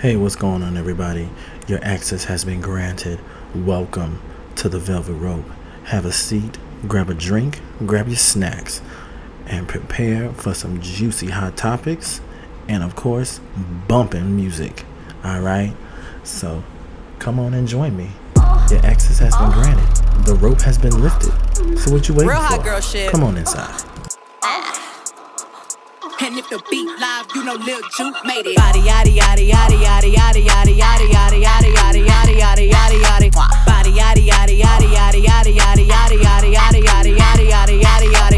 Hey, what's going on, everybody? Your access has been granted. Welcome to the Velvet Rope. Have a seat, grab a drink, grab your snacks, and prepare for some juicy hot topics and, of course, bumping music. All right? So, come on and join me. Your access has been granted. The rope has been lifted. So, what you waiting Real for? hot girl shit. Come on inside. And if the beat live, you know Lil Juke made it. Body yaddy yaddy yaddy yaddy yaddy yaddy yaddy yaddy yaddy yaddy yaddy yaddy yaddy yaddy. Body yaddy yaddy yaddy yaddy yaddy yaddy yaddy yaddy yaddy yaddy yaddy yaddy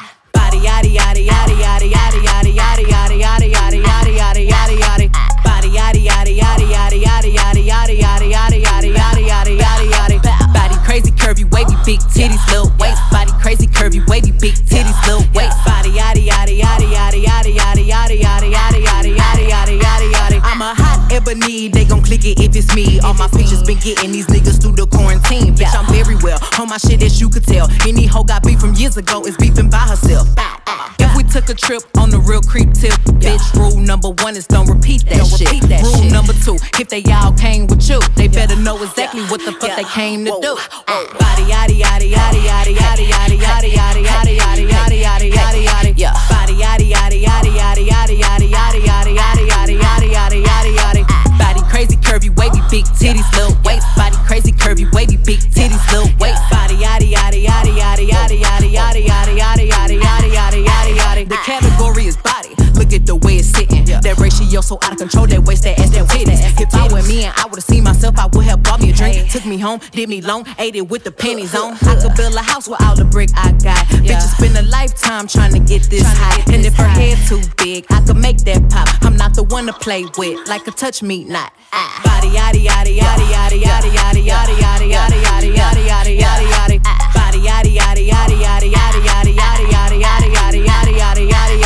Big titties little waist. Body crazy curvy wavy big titties little waist. Body yaddy yaddy yaddy yaddy yaddy yaddy yaddy yaddy yaddy yaddy yaddy yaddy yaddy yaddy. Hot ebony, they gon' click it if it's me. All my pictures been getting these niggas through the quarantine. Bitch, I'm very well on my shit as you could tell. Any hoe got beef from years ago is beefing by herself. If we took a trip on the real creep tip, bitch, rule number one is don't repeat that shit. rule number two, if they all came with you, they better know exactly what the fuck they came to do. Body yaddy yaddy yaddy yaddy yaddy yaddy yaddy yaddy yaddy yaddy curvy wavy big titties little waist. Body crazy curvy wavy big titties little waist. Body yaddy yaddy yaddy yaddy yaddy yaddy yaddy yaddy body. The way it's sitting. That ratio so out of control. That waist, that ass, that titties. If I were me and I would've seen myself, I would have bought me a drink. Took me home, did me long, ate it with the pennies on. I could build a house with all the brick I got. Bitches spend a lifetime trying to get this high. And if her head too big, I could make that pop. I'm not the one to play with, like a touch me not. Ah. Body yaddy yaddy yaddy yaddy yaddy yaddy yaddy yaddy yaddy yaddy yaddy yaddy yaddy yaddy. Body yaddy yaddy yaddy yaddy yaddy yaddy yaddy yaddy yaddy yaddy yaddy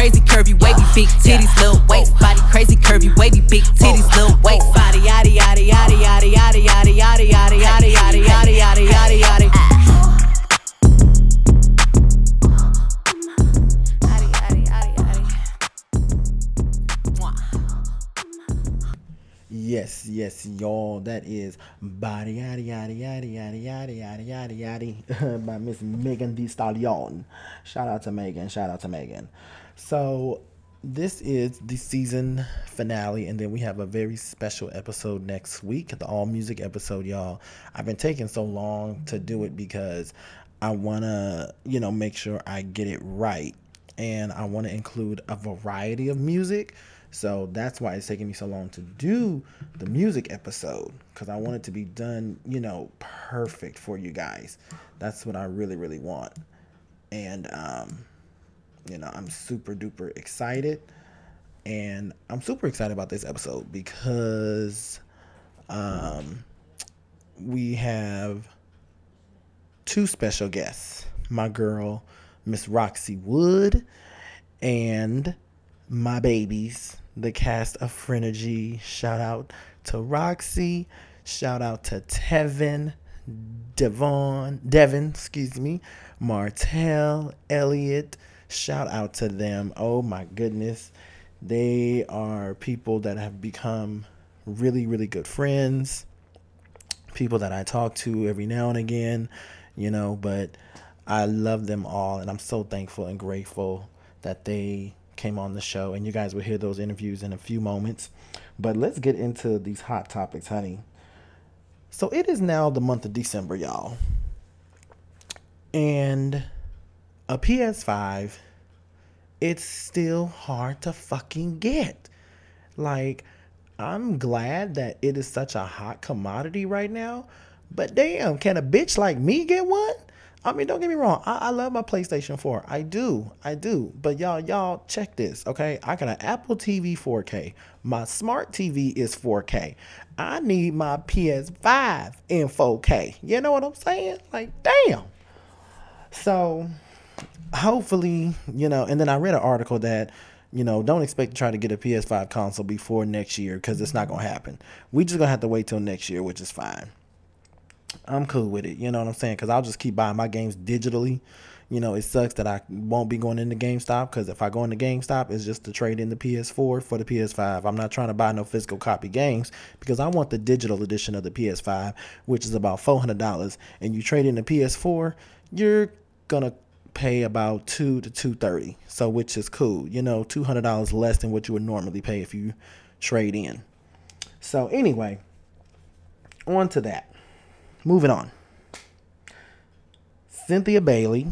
crazy curvy wavy big titties little waist. Body crazy curvy wavy big titties little waist. Body yaddy yaddy yaddy yaddy yaddy yaddy yaddy yaddy yaddy yaddy. Yaddy yaddy yaddy yaddy. Yes, yes, y'all. That is Body Yaddy Yaddy Yaddy Yaddy Yaddy Yaddy Yaddy Yaddy by Miss Megan Thee Stallion. Shout out to Megan. Shout out to Megan. So this is the season finale, and then we have a very special episode next week, the all music episode, y'all. I've been taking so long to do it because I wanna, you know, make sure I get it right. And I want to include a variety of music. So that's why it's taking me so long to do the music episode because I want it to be done, you know, perfect for you guys. That's what I really, really want. And, um, you know, I'm super duper excited. And I'm super excited about this episode because um, we have two special guests my girl, Miss Roxy Wood, and my babies, the cast of Frenergy. Shout out to Roxy. Shout out to Tevin, Devon, Devin, excuse me, Martell, Elliot. Shout out to them. Oh my goodness. They are people that have become really, really good friends. People that I talk to every now and again, you know, but I love them all and I'm so thankful and grateful that they came on the show and you guys will hear those interviews in a few moments. But let's get into these hot topics, honey. So it is now the month of December, y'all. And a PS5 it's still hard to fucking get. Like I'm glad that it is such a hot commodity right now, but damn, can a bitch like me get one? I mean, don't get me wrong. I, I love my PlayStation 4. I do. I do. But y'all, y'all check this, okay? I got an Apple TV 4K. My smart TV is 4K. I need my PS5 in 4K. You know what I'm saying? Like, damn. So, hopefully, you know, and then I read an article that, you know, don't expect to try to get a PS5 console before next year because it's not going to happen. We just going to have to wait till next year, which is fine. I'm cool with it. You know what I'm saying? Because I'll just keep buying my games digitally. You know, it sucks that I won't be going into GameStop because if I go into GameStop, it's just to trade in the PS4 for the PS5. I'm not trying to buy no physical copy games because I want the digital edition of the PS5, which is about $400. And you trade in the PS4, you're gonna pay about two to two thirty. So which is cool. You know, two hundred dollars less than what you would normally pay if you trade in. So anyway, on to that. Moving on. Cynthia Bailey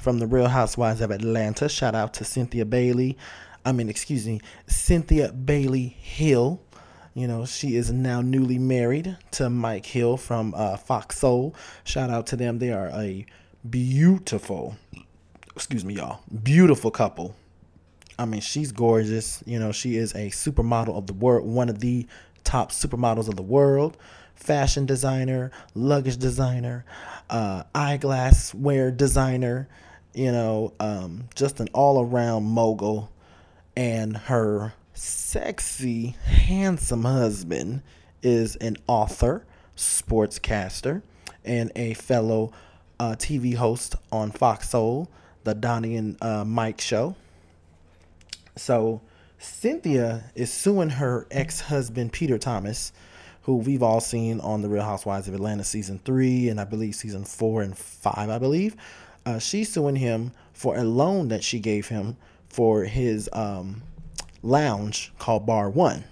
from the Real Housewives of Atlanta. Shout out to Cynthia Bailey. I mean, excuse me, Cynthia Bailey Hill. You know, she is now newly married to Mike Hill from uh, Fox Soul. Shout out to them. They are a beautiful, excuse me, y'all, beautiful couple. I mean, she's gorgeous. You know, she is a supermodel of the world, one of the top supermodels of the world, fashion designer, luggage designer, uh, eyeglass wear designer. You know, um, just an all around mogul. And her sexy, handsome husband is an author, sportscaster, and a fellow uh, TV host on Fox Soul, the Donnie and uh, Mike show. So Cynthia is suing her ex husband, Peter Thomas, who we've all seen on The Real Housewives of Atlanta season three and I believe season four and five, I believe. Uh, she's suing him for a loan that she gave him for his um, lounge called Bar One.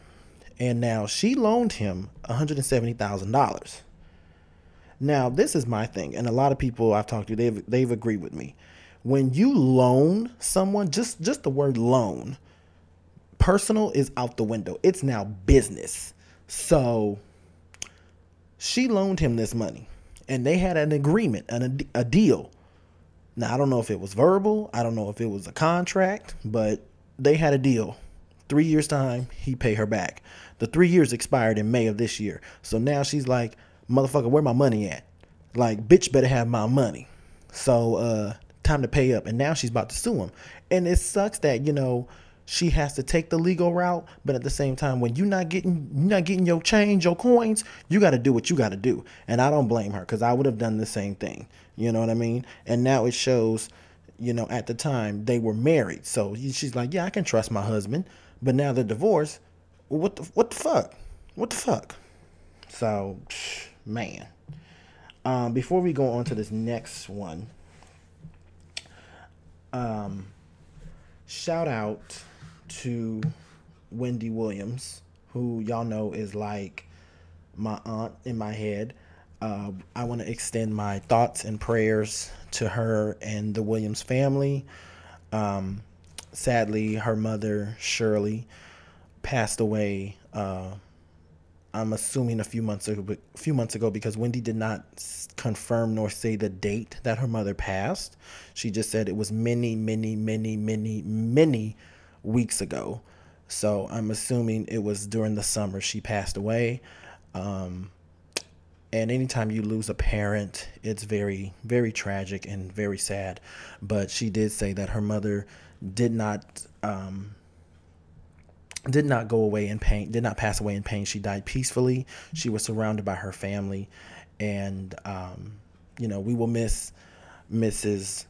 And now she loaned him $170,000. Now, this is my thing, and a lot of people I've talked to, they've they've agreed with me. When you loan someone, just just the word loan, personal is out the window. It's now business. So she loaned him this money, and they had an agreement, and a, a deal. Now I don't know if it was verbal, I don't know if it was a contract, but they had a deal. Three years time, he pay her back. The three years expired in May of this year, so now she's like motherfucker, where my money at? Like, bitch better have my money. So, uh, time to pay up. And now she's about to sue him. And it sucks that, you know, she has to take the legal route, but at the same time, when you're not getting you're not getting your change, your coins, you got to do what you got to do. And I don't blame her because I would have done the same thing. You know what I mean? And now it shows, you know, at the time they were married, so she's like, yeah, I can trust my husband. But now they're divorced. What the what the fuck? What the fuck? So. Psh, man. Um, before we go on to this next one, um, shout out to Wendy Williams, who y'all know is like my aunt in my head. Uh, I want to extend my thoughts and prayers to her and the Williams family. Um, sadly, her mother, Shirley, passed away uh, I'm assuming a few months ago, a few months ago, because Wendy did not confirm nor say the date that her mother passed. She just said it was many, many, many, many, many weeks ago. So I'm assuming it was during the summer she passed away. Um, and anytime you lose a parent, it's very, very tragic and very sad. But she did say that her mother did not um, did not go away in pain, did not pass away in pain. She died peacefully. She was surrounded by her family. And, um, you know, we will miss Mrs.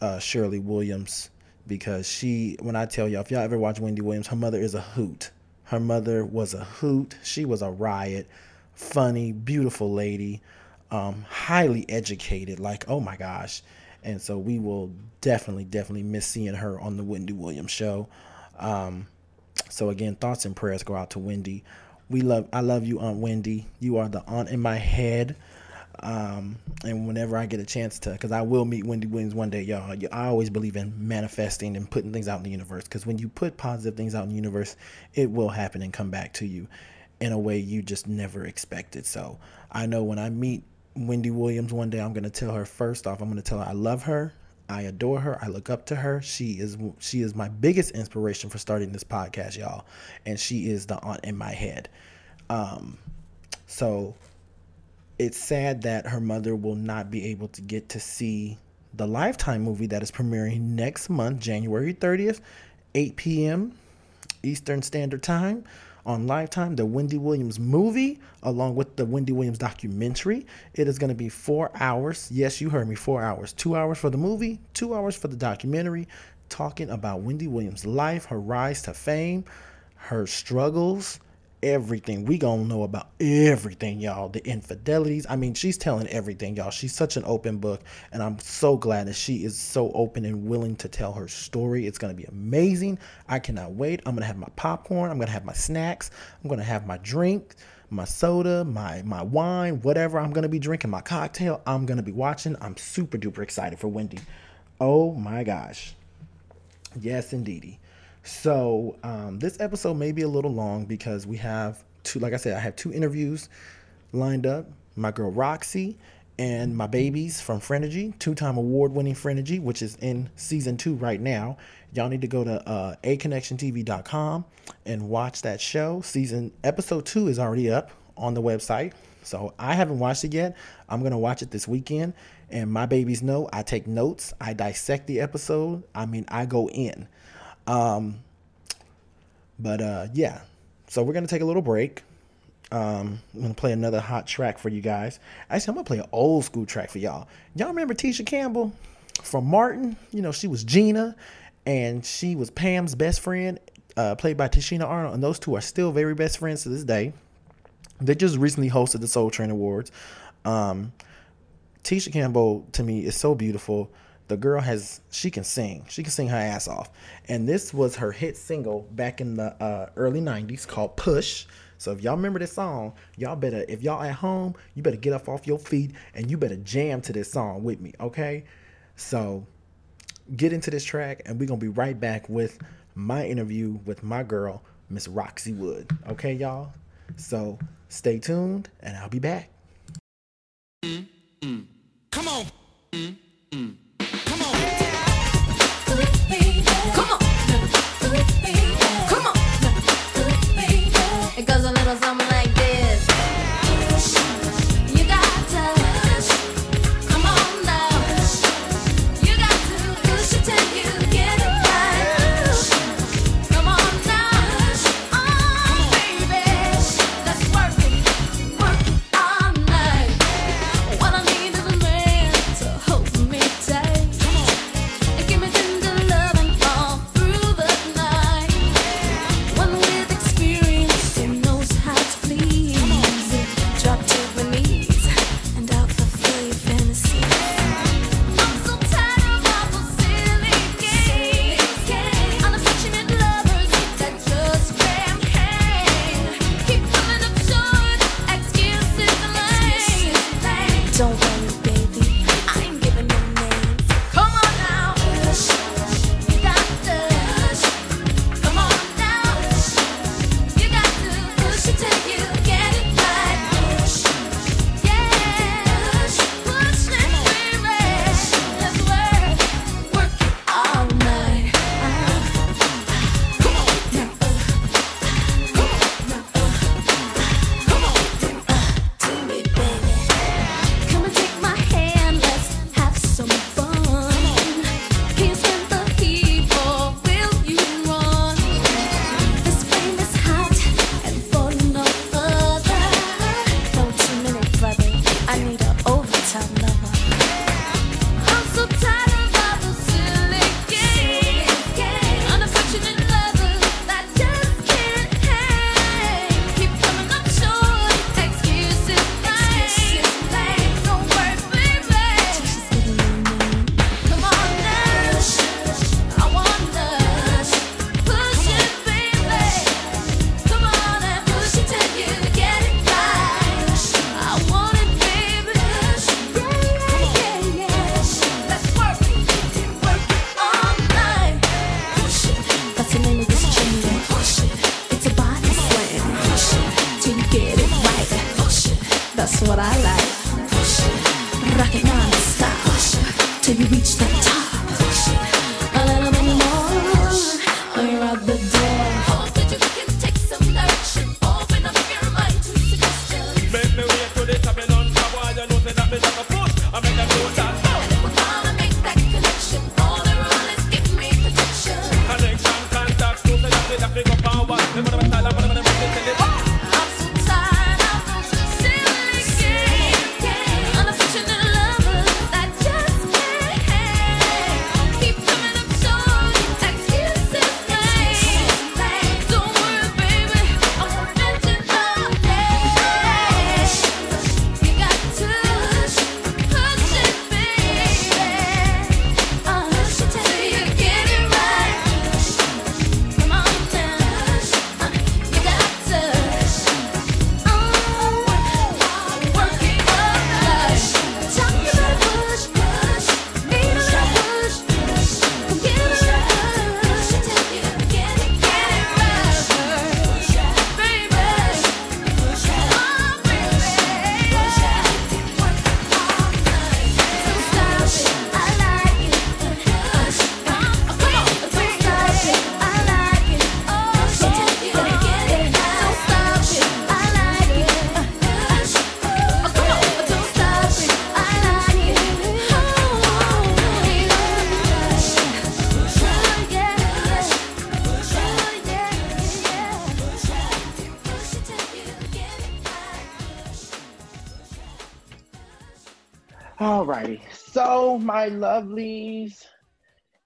Uh, Shirley Williams because she, when I tell y'all, if y'all ever watch Wendy Williams, her mother is a hoot. Her mother was a hoot. She was a riot. Funny, beautiful lady, um, highly educated. Like, oh my gosh. And so we will definitely, definitely miss seeing her on the Wendy Williams show. Um, so again, thoughts and prayers go out to Wendy. We love I love you, Aunt Wendy. You are the aunt in my head. Um, and whenever I get a chance to, because I will meet Wendy Williams one day, y'all. I always believe in manifesting and putting things out in the universe. Because when you put positive things out in the universe, it will happen and come back to you in a way you just never expected. So I know when I meet Wendy Williams one day. I'm gonna tell her first off. I'm gonna tell her I love her. I adore her. I look up to her. She is she is my biggest inspiration for starting this podcast, y'all. And she is the aunt in my head. Um, so it's sad that her mother will not be able to get to see the Lifetime movie that is premiering next month, January 30th, 8 p.m. Eastern Standard Time on Lifetime, the Wendy Williams movie, along with the Wendy Williams documentary. It is going to be four hours. Yes, you heard me, four hours. Two hours for the movie, two hours for the documentary, talking about Wendy Williams' life, her rise to fame, her struggles, everything. We gonna know about everything, y'all. The infidelities. I mean, she's telling everything, y'all. She's such an open book, and I'm so glad that she is so open and willing to tell her story. It's gonna be amazing. I cannot wait. I'm gonna have my popcorn. I'm gonna have my snacks. I'm gonna have my drink, my soda, my my wine, whatever I'm gonna be drinking, my cocktail. I'm gonna be watching. I'm super duper excited for Wendy. Oh my gosh. Yes, indeedy. So um, this episode may be a little long because we have two. Like I said, I have two interviews lined up. My girl Roxy and my babies from Frenergy, two-time award-winning Frenergy, which is in season two right now. Y'all need to go to uh, aconnectiontv.com and watch that show. Season episode two is already up on the website. So I haven't watched it yet. I'm gonna watch it this weekend. And my babies know I take notes. I dissect the episode. I mean, I go in. Um, but uh, yeah, so we're gonna take a little break. Um, I'm gonna play another hot track for you guys. Actually, I'm gonna play an old school track for y'all. Y'all remember Tisha Campbell from Martin? You know, she was Gina, and she was Pam's best friend, uh, played by Tichina Arnold, and those two are still very best friends to this day. They just recently hosted the Soul Train Awards. Um, Tisha Campbell to me is so beautiful the girl has she can sing. She can sing her ass off. And this was her hit single back in the uh, early 90s called push. So if y'all remember this song y'all better if y'all at home you better get up off your feet and you better jam to this song with me okay? So get into this track and we're gonna be right back with my interview with my girl miss roxy wood okay y'all? So stay tuned and i'll be back. Mm-hmm. come on mm-hmm. what I like.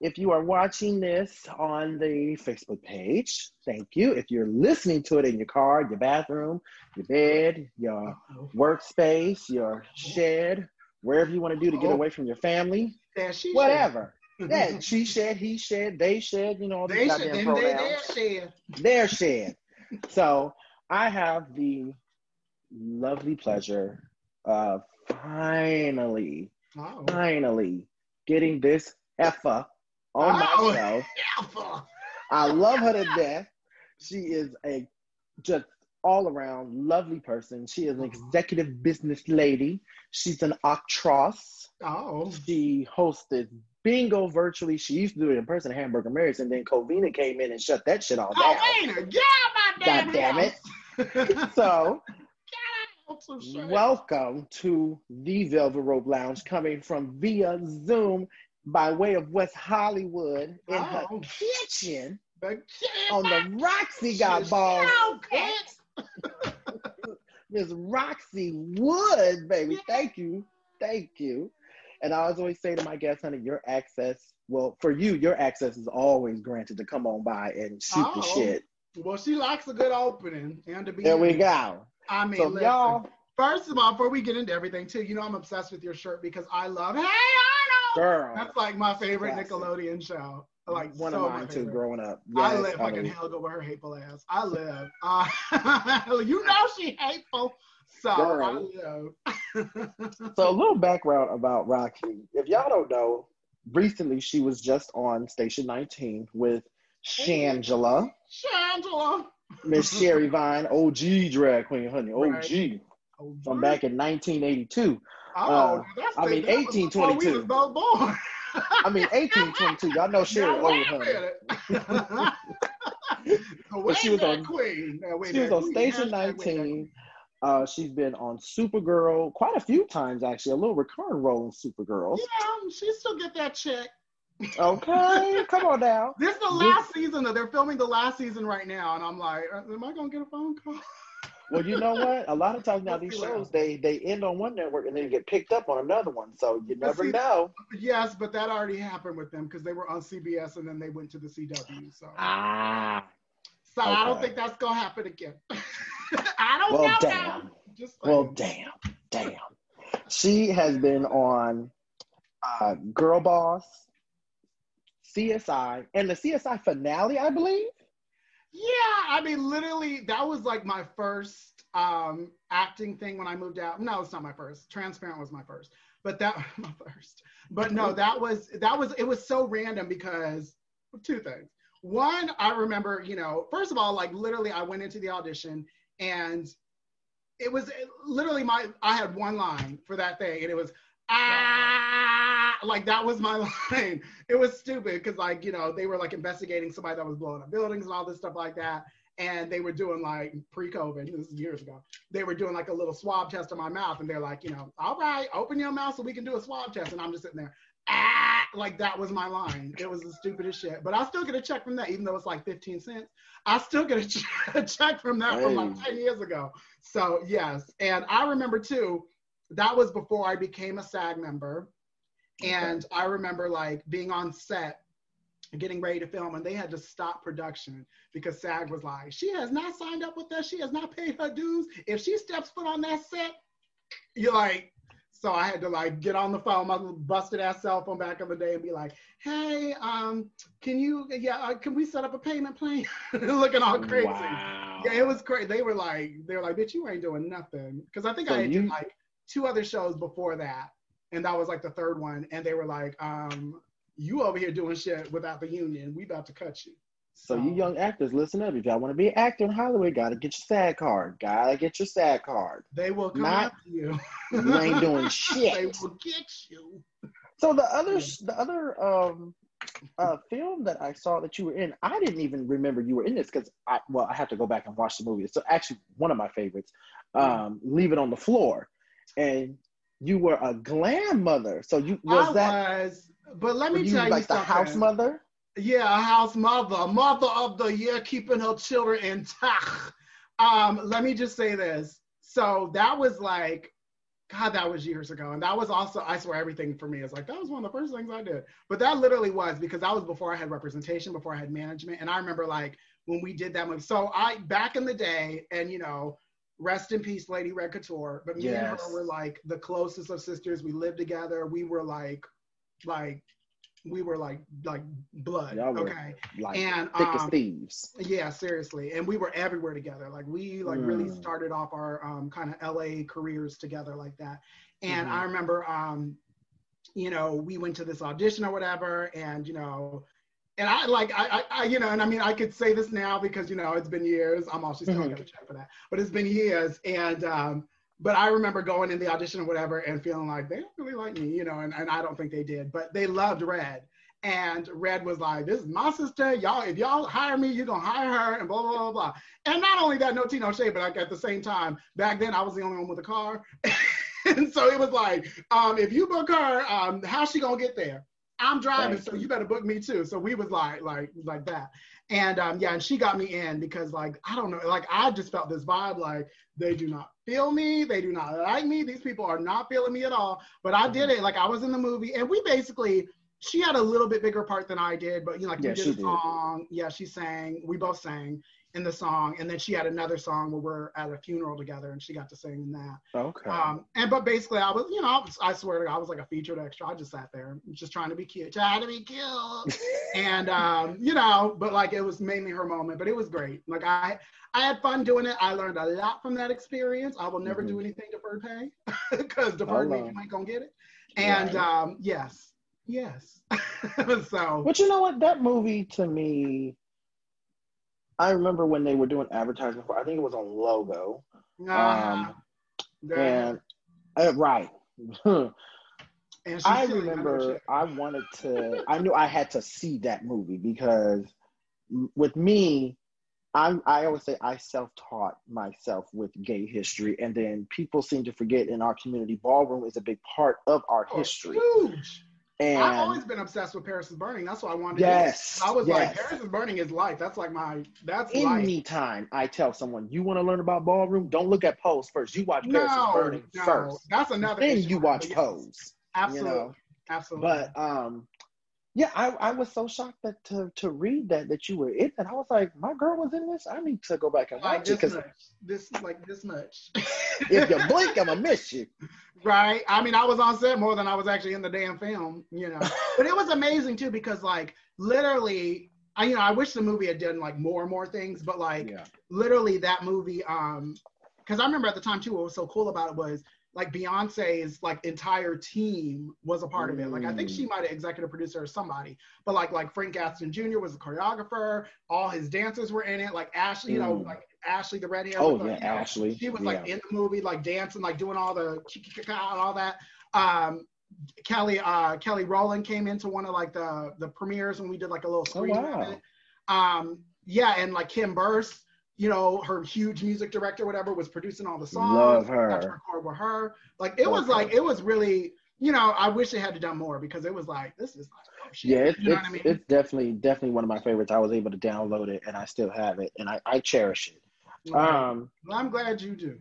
If you are watching this on the Facebook page, thank you. If you're listening to it in your car, your bathroom, your bed, your workspace, your shed, wherever you want to do to get away from your family, whatever. Yeah, she shed, he shed, they shed, you know, all They these goddamn they, pronouns they shed. their shed. So I have the lovely pleasure of finally, Oh. finally getting this effa on my Oh. show. Alpha. I love her to death. She is a just all around lovely person. She is an mm-hmm. executive business lady. She's an actress. Oh. She hosted bingo virtually. She used to do it in person at Hamburger Mary's, and then Covina came in and shut that shit all down. Oh, Raina, get out my damn God damn it. So Out some shit. Welcome to the Velvet Rope Lounge coming from via Zoom by way of West Hollywood in her Oh. kitchen on the Roxy got balls. Miss Roxy Wood, baby. Thank you. Thank you. And I always say to my guests, honey, your access, well, for you, your access is always granted to come on by and shoot the Oh. shit. Well, she likes a good opening and to be. There we go. I mean, So listen, y'all, First of all, before we get into everything, too, you know I'm obsessed with your shirt because I love Hey Arnold. Girl, That's like my favorite Classic. Nickelodeon show. Like one so of mine too, growing up. I Yes, live fucking honey. Helga with her hateful ass. I live. Uh, you know she hateful. So Girl. I live. So a little background about Rocky. If y'all don't know, recently she was just on Station 19 with Shangela, Shangela. Miss Sherry Vine, OG drag queen, honey, OG Right. from back in 1982. Oh, uh, that's I mean, that was before we 1822. both born. I mean 1822. Y'all know Sherry Now, wait old, a honey. minute. The she was on- Queen. Now, She was on queen. Station 19. Uh, she's been on Supergirl quite a few times, actually. A little recurring role in Supergirl. Yeah, she still get that check. Okay, come on now. This is the last season. Though. They're filming the last season right now, and I'm like, uh, am I gonna get a phone call? Well, you know what? A lot of times now these shows they they end on one network and then get picked up on another one, so you But never see- know. yes, but that already happened with them because they were on CBS and then they went to the CW. So, Ah, so I don't think that's gonna happen again. I don't well, know. damn. now. Just Well, damn, damn. She has been on uh, Girl Boss, CSI, and the CSI finale, I believe. Yeah, I mean, literally, that was like my first um, acting thing when I moved out. No, it's not my first. Transparent was my first, but that my first. But no, that was that was it was so random because two things. One, I remember, you know, first of all, like literally, I went into the audition and it was literally my I had one line for that thing, and it was ah, like that was my line. It was stupid because like you know they were like investigating somebody that was blowing up buildings and all this stuff like that, and they were doing like pre-COVID, this is years ago. They were doing like a little swab test on my mouth, and they're like, you know, all right, open your mouth so we can do a swab test, and I'm just sitting there. Ah, like that was my line. It was the stupidest shit. But I still get a check from that, even though it's like 15 cents. I still get a, ch- a check from that from like 10 years ago. So yes, and I remember too. That was before I became a SAG member, and I remember like being on set, getting ready to film, and they had to stop production because SAG was like, "She has not signed up with us. She has not paid her dues. If she steps foot on that set, you're like." So I had to like get on the phone, my busted ass cell phone back in the day, and be like, "Hey, um, can you, yeah, uh, can we set up a payment plan?" Looking all crazy. Wow. Yeah, it was crazy. They were like, they were like, bitch, you ain't doing nothing. Because I think So I had you- did like two other shows before that, and that was like the third one. And they were like, um, you over here doing shit without the union. We about to cut you. So you young actors, listen up. If y'all want to be an actor in Hollywood, gotta get your SAG card. Gotta get your SAG card. they will come Not- after you. You ain't doing shit. they will get you. So the other, the other um, uh, film that I saw that you were in, I didn't even remember you were in this because I, well, I have to go back and watch the movie. So actually, one of my favorites, um, Leave It on the Floor, and you were a glam mother. So you was I that was, but let me you tell you like the something. house mother? Yeah, a house mother, a mother of the year, keeping her children intact. Um, let me just say this. So that was like, God, that was years ago. And that was also, I swear, everything for me is like, that was one of the first things I did. But that literally was because that was before I had representation, before I had management. And I remember like when we did that movie. So I, back in the day, and you know, rest in peace, Lady Red Couture. But me and Yes. her were like the closest of sisters. We lived together. We were like, like, we were like, like blood. Okay. Like And thick as um, thieves. yeah, seriously. And we were everywhere together. Like we like really Mm. started off our um, kind of LA careers together like that. And Mhm. I remember, um, you know, we went to this audition or whatever, and you know, and I like I, I, you know, and I mean I could say this now because you know it's been years. I'm still Mhm. gonna check for that, but it's been years. And um, but I remember going in the audition or whatever and feeling like they don't really like me, you know, and, and I don't think they did, but they loved Red. And Red was like, "This is my sister. Y'all, if y'all hire me, you're gonna hire her." And blah blah blah blah. And not only that, no tea, no shade, but like at the same time, back then I was the only one with a car, and so it was like, um, if you book her, um, how's she gonna get there? I'm driving, so you better book me too. So we was like, like, like that. And um, yeah, and she got me in because like I don't know, like I just felt this vibe like they do not feel me, they do not like me. These people are not feeling me at all. But I did it, like I was in the movie, and we basically she had a little bit bigger part than I did, but you know, like Yeah, we did a did. Yeah, she sang. We both sang in the song, and then she had another song where we're at a funeral together, and she got to sing in that. Okay. Um, and but basically, I was, you know, I, was, I swear to God, I was like a featured extra. I just sat there, just trying to be cute, trying to be cute, and um, you know, but like it was mainly her moment, but it was great. Like I, I had fun doing it. I learned a lot from that experience. I will never do anything deferred pay because deferred means you ain't gonna get it. And Right. um, yes, yes. so But you know what? That movie to me, I remember when they were doing advertising for. I think it was on Logo, uh, and uh, right. and I remember. I wanted to. I knew I had to see that movie because with me, I I always say I self-taught myself with gay history, and then people seem to forget in our community, ballroom is a big part of our Oh, history. Huge. I've always been obsessed with Paris is Burning. That's why I wanted to Yes, it. I was like. Paris is Burning is life. That's like my, that's life. anytime I tell someone you want to learn about ballroom, don't look at Pose first. You watch Paris is Burning no, first. that's another thing. Then issue. you watch yes, Pose. Absolutely, You know, absolutely. but um, yeah, I, I was so shocked that to to read that that you were in that. I was like, my girl was in this. I need to go back and like watch it this because this like this much. if you blink, I'm gonna miss you. right? I mean, I was on set more than I was actually in the damn film, you know. but it was amazing too because like literally, I you know I wish the movie had done like more and more things, but like Yeah. literally that movie um because i remember at the time too what was so cool about it was like beyonce's like entire team was a part of it like i think Mm. she might have executive producer or somebody but like like frank gatson jr was a choreographer all his dancers were in it like ashley you know Mm. like ashley the redhead. Oh with yeah, Ashley. she was like yeah. in the movie like dancing like doing all the and all that um Kelly uh, Kelly Rowland came into one of like the the premieres when we did like a little screen. Oh, wow. Um, yeah, and like Kim Burse, you know, her huge music director, whatever, was producing all the songs. Love We got to her. record with her. Like it Love was like her. it was really, you know, I wish they had done more because it was like this is like oh, shit. Yeah, it's, you know it's, I mean? it's definitely definitely one of my favorites. I was able to download it and I still have it and I, I cherish it. Right. Um, well, I'm glad you do.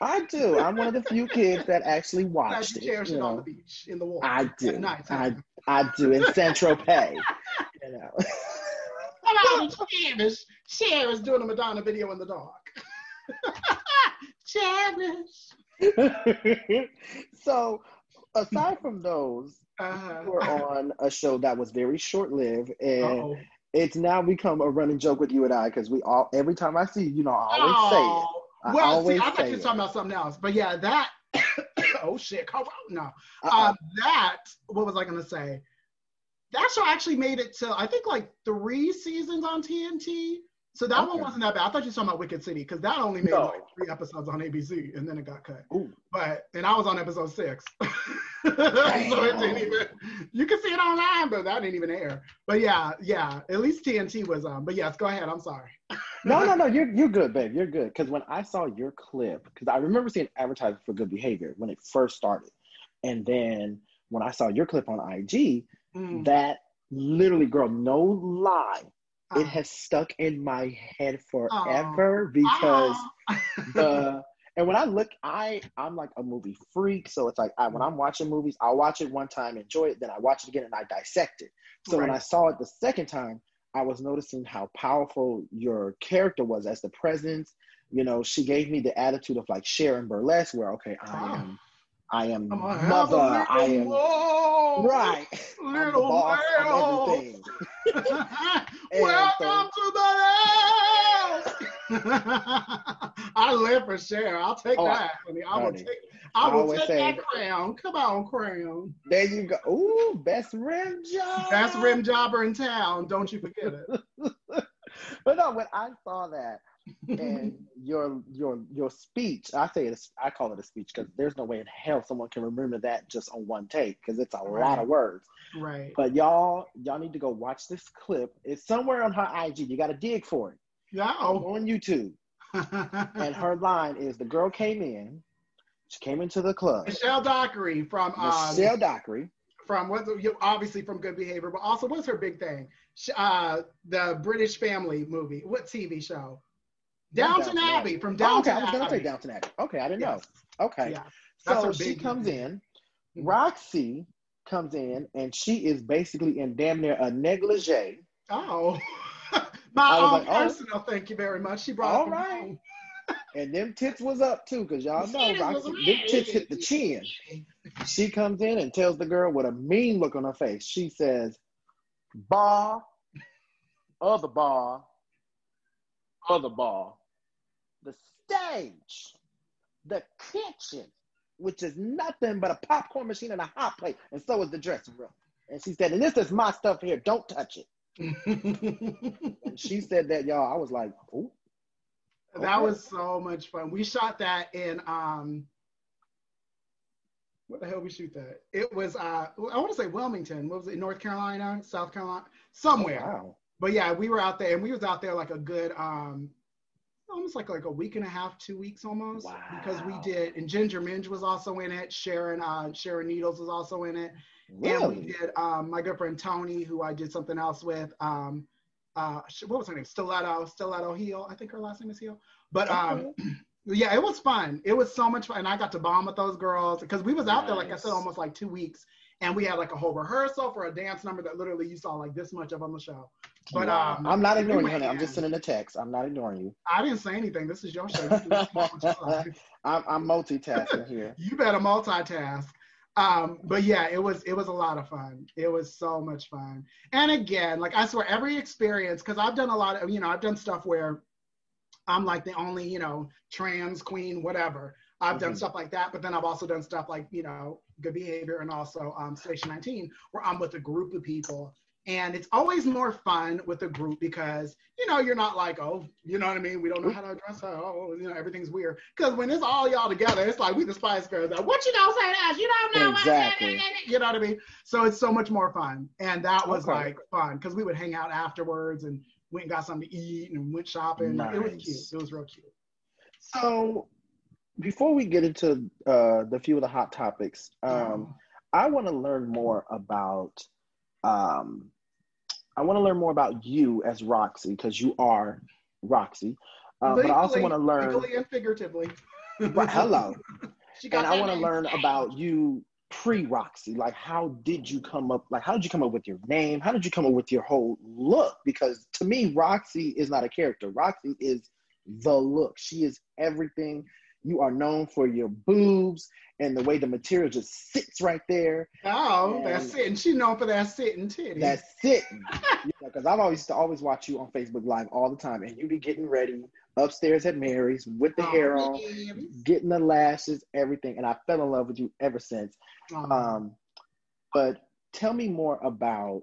I do. I'm one of the few kids that actually watched it. cherish you it on the beach in the water. I do. At night I. I do in Saint Tropez. you know. Come on, Cherish. Cherish doing a Madonna video in the dark. Cherish. so aside from those, Uh, you were on a show that was very short lived and uh-oh. it's now become a running joke with you and I because we all every time I see you, you know, I always say it. Oh, I well, always see, I thought you were talking about something else. But yeah, that. oh shit! Corona. No, Uh-uh. uh, that. What was I gonna say? That show actually made it to I think like three seasons on TNT. So that one wasn't that bad. I thought you were talking about Wicked City because that only made No. like three episodes on ABC and then it got cut. Ooh. But and I was on episode six. so it didn't even you can see it online, but that didn't even air. But yeah, yeah. At least TNT was on. But yes, go ahead. I'm sorry. No, no, no. You're you're good, babe. You're good. Because when I saw your clip, because I remember seeing advertising for Good Behavior when it first started, and then when I saw your clip on IG, Mm. that literally, girl, no lie, it has stuck in my head forever because the and when I look, I I'm like a movie freak, so it's like I, when I'm watching movies, I'll watch it one time, enjoy it, then I watch it again and I dissect it. So when I saw it the second time, I was noticing how powerful your character was as the presence. You know, she gave me the attitude of like Cher in Burlesque, where okay, I Ah. am, I am I'm gonna have a mother, I am whoa, right, little boss everything. Welcome to the house. I live for Cher. I'll take Oh, that, honey. I will take. I I will take say- that crown. Come on, crown. There you go. Ooh, best rim job. Best rim jobber in town. Don't you forget it. But no, when I saw that and your your your speech, I say it, I call it a speech because there's no way in hell someone can remember that just on one take because it's a lot of words. right. But y'all, y'all need to go watch this clip. It's somewhere on her IG. You got to dig for it. Yeah. On YouTube. And her line is: the girl came in, she came into the club. Michelle Dockery from um, Michelle Dockery. from what's you obviously from Good Behavior, but also what's her big thing? Uh, the British Family movie. What TV show? Downton Downton Abbey from Oh, Downton okay, I was gonna Abbey. say Downton Abbey. Okay, I didn't Yes. know. Okay, Yeah, so she comes in. Mhm. Roxy comes in and she is basically in damn near a negligee. Oh, my own like, oh. personal. Thank you very much. She brought. All right. And them tits was up too, because y'all know Roxy, them tits hit the chin. She comes in and tells the girl with a mean look on her face. She says, bar, other bar, other bar, the stage, the kitchen, which is nothing but a popcorn machine and a hot plate, and so is the dressing room. And she said, and this is my stuff here, don't touch it. And she said that, y'all, I was like, ooh. that was so much fun. We shot that in um. What the hell we shoot that? It was uh I want to say Wilmington. What was it? North Carolina, South Carolina, somewhere. Wow. But yeah, we were out there and we was out there like a good um almost like like a week and a half, two weeks almost. Because we did and Ginger Minge was also in it. Sharon uh Sharon Needles was also in it. And we did um my good friend Tony, who I did something else with. Um uh what was her name? Stiletto, Stiletto Heel. I think her last name is Heel. But um yeah, it was fun. It was so much fun. And I got to bond with those girls because we was out there, like I said, almost like two weeks. And we had like a whole rehearsal for a dance number that literally you saw like this much of on the show. But Wow. um, I'm not ignoring you, honey. I'm just sending a text. I'm not ignoring you. I didn't say anything. This is your show. You, can do what you like. I'm, I'm multitasking here. You better multitask. Um, but yeah, it was it was a lot of fun. It was so much fun. And again, like I swear, every experience, because I've done a lot of, you know, I've done stuff where I'm like the only, you know, trans queen, whatever. I've done Mhm. stuff like that, but then I've also done stuff like, you know, good behavior and also um, Station 19, where I'm with a group of people And it's always more fun with a group because, you know, you're not like, oh, you know what I mean? We don't know how to dress her. Oh, you know, everything's weird. Because when it's all y'all together, it's like we the Spice Girls. Like, what you gonna say to us? You don't know Exactly. what You know what I mean? So it's so much more fun. And that was Okay. like fun because we would hang out afterwards and went and got something to eat and went shopping. It was cute. It was real cute. So, before we get into uh, the few of the hot topics, um, I want to learn more about. Um, I want to learn more about you as Roxy because you are Roxy, uh, but I also want to learn. legally and figuratively. But hello, and I want to learn about you pre Roxy. Like, how did you come up? Like, how did you come up with your name? How did you come up with your whole look? Because to me, Roxy is not a character. Roxy is the look. She is everything. You are known for your boobs and the way the material just sits right there. Oh, And- that's sitting. She known for that sitting titty. That's sitting. Because I've always used to always watch you on Facebook Live all the time, and you be getting ready upstairs at Mary's with the Oh, hair on, getting the lashes, everything. And I fell in love with you ever since. Oh. Um, but tell me more about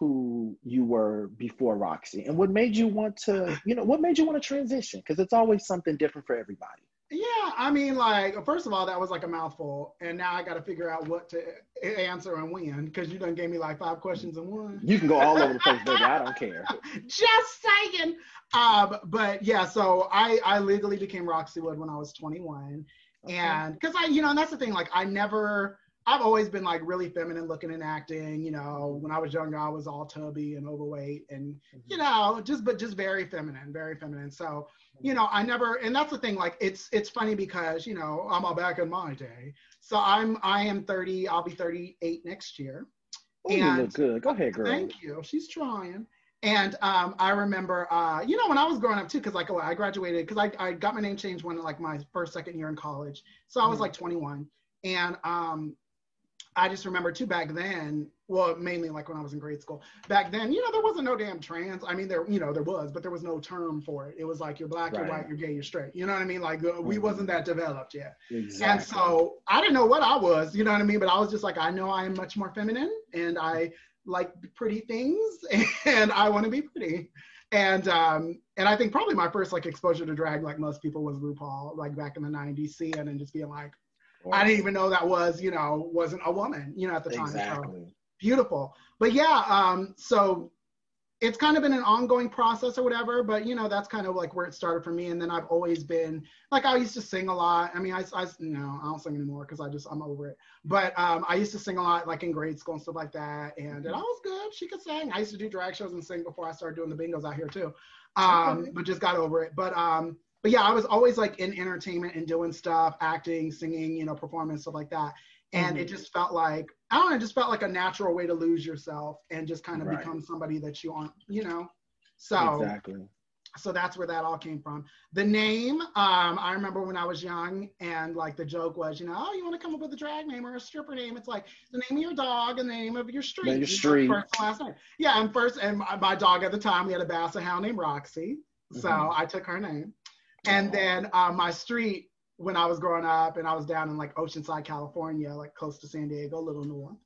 who you were before Roxy and what made you want to, you know, what made you want to transition? Because it's always something different for everybody. Yeah, I mean, like, first of all, that was like a mouthful, and now I got to figure out what to answer and when, because you done gave me like five questions in one. You can go all over the place, baby. I don't care. Just saying. Um, but yeah, so I I legally became Roxy Wood when I was 21, and because I, you know, and that's the thing, like, I never. I've always been like really feminine looking and acting, you know. When I was younger, I was all tubby and overweight, and you know, just but just very feminine, very feminine. So, you know, I never, and that's the thing. Like, it's it's funny because you know I'm all back in my day. So I'm I am 30. I'll be 38 next year. Oh, you look good. Go ahead, girl. Thank you. She's trying. And um, I remember, uh, you know, when I was growing up too, because like oh, I graduated, because I, I got my name changed when like my first second year in college, so I was Mhm. like 21, and um, I just remember too back then, well, mainly like when I was in grade school. Back then, you know, there wasn't no damn trans. I mean, there, you know, there was, but there was no term for it. It was like you're black, you're white, you're gay, you're straight. You know what I mean? Like uh, we Mhm. wasn't that developed yet. Exactly. And so I didn't know what I was, you know what I mean? But I was just like, I know I am much more feminine and I like pretty things and I want to be pretty. And um, and I think probably my first like exposure to drag, like most people, was RuPaul, like back in the 90s, seeing and just being like, I didn't even know that was, you know, wasn't a woman, you know, at the time. So Exactly. Beautiful. But yeah, um, so it's kind of been an ongoing process or whatever, but you know, that's kind of like where it started for me. And then I've always been like, I used to sing a lot. I mean, I, I no, I don't sing anymore because I just, I'm over it. But um, I used to sing a lot like in grade school and stuff like that. And, and I was good. She could sing. I used to do drag shows and sing before I started doing the bingos out here too. Um, but just got over it. But, um, but yeah, I was always like in entertainment and doing stuff, acting, singing, you know, performance, stuff like that and it just felt like I don't know, it just felt like a natural way to lose yourself and just kind of Right. become somebody that you aren't, you know. So exactly. so that's where that all came from. The name, um, I remember when I was young and like the joke was, you know, oh, you want to come up with a drag name or a stripper name? It's like the name of your dog and the name of your street. Your you street. First and last name. Yeah, and first and my, dog at the time, we had a basset hound named Roxy. So Mhm. I took her name. And then uh, my street, when I was growing up and I was down in like Oceanside, California, like close to San Diego, a little north.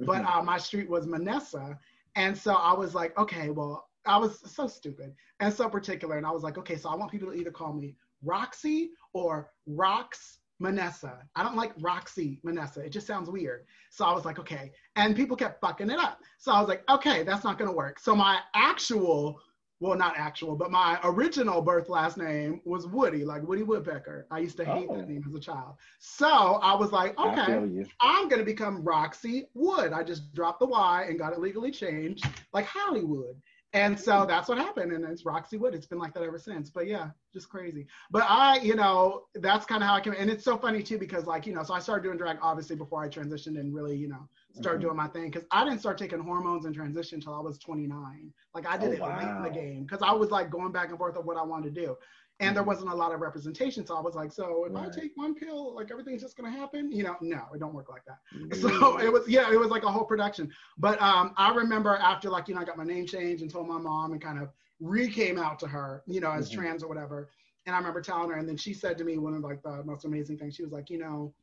But Mhm. uh, my street was Manessa. And so I was like, okay, well, I was so stupid and so particular. And I was like, okay, so I want people to either call me Roxy or Rox Manessa. I don't like Roxy Manessa. It just sounds weird. So I was like, okay. And people kept fucking it up. So I was like, okay, that's not going to work. So my actual, well, not actual, but my original birth last name was Woody, like Woody Woodpecker. I used to hate Oh. that name as a child. So I was like, okay. I'm gonna become Roxy Wood. I just dropped the Y and got it legally changed, like Hollywood. And so that's what happened, and it's Roxy Wood. It's been like that ever since. But yeah, just crazy. But I, you know, that's kind of how I came. And it's so funny too because, like, you know, so I started doing drag obviously before I transitioned and really, you know, started Mhm. doing my thing. Because I didn't start taking hormones and transition until I was 29. Like I did Oh, it late in the game because I was like going back and forth of what I wanted to do. And there Mhm. wasn't a lot of representation, so I was like, so if I take one pill, like everything's just gonna happen, you know? No, it don't work like that. Mm-hmm. So it was, yeah, it was like a whole production. But um, I remember after like, you know, I got my name changed and told my mom and kind of re-came out to her, you know, as Mhm. trans or whatever. And I remember telling her, and then she said to me one of like the most amazing things. She was like, you know,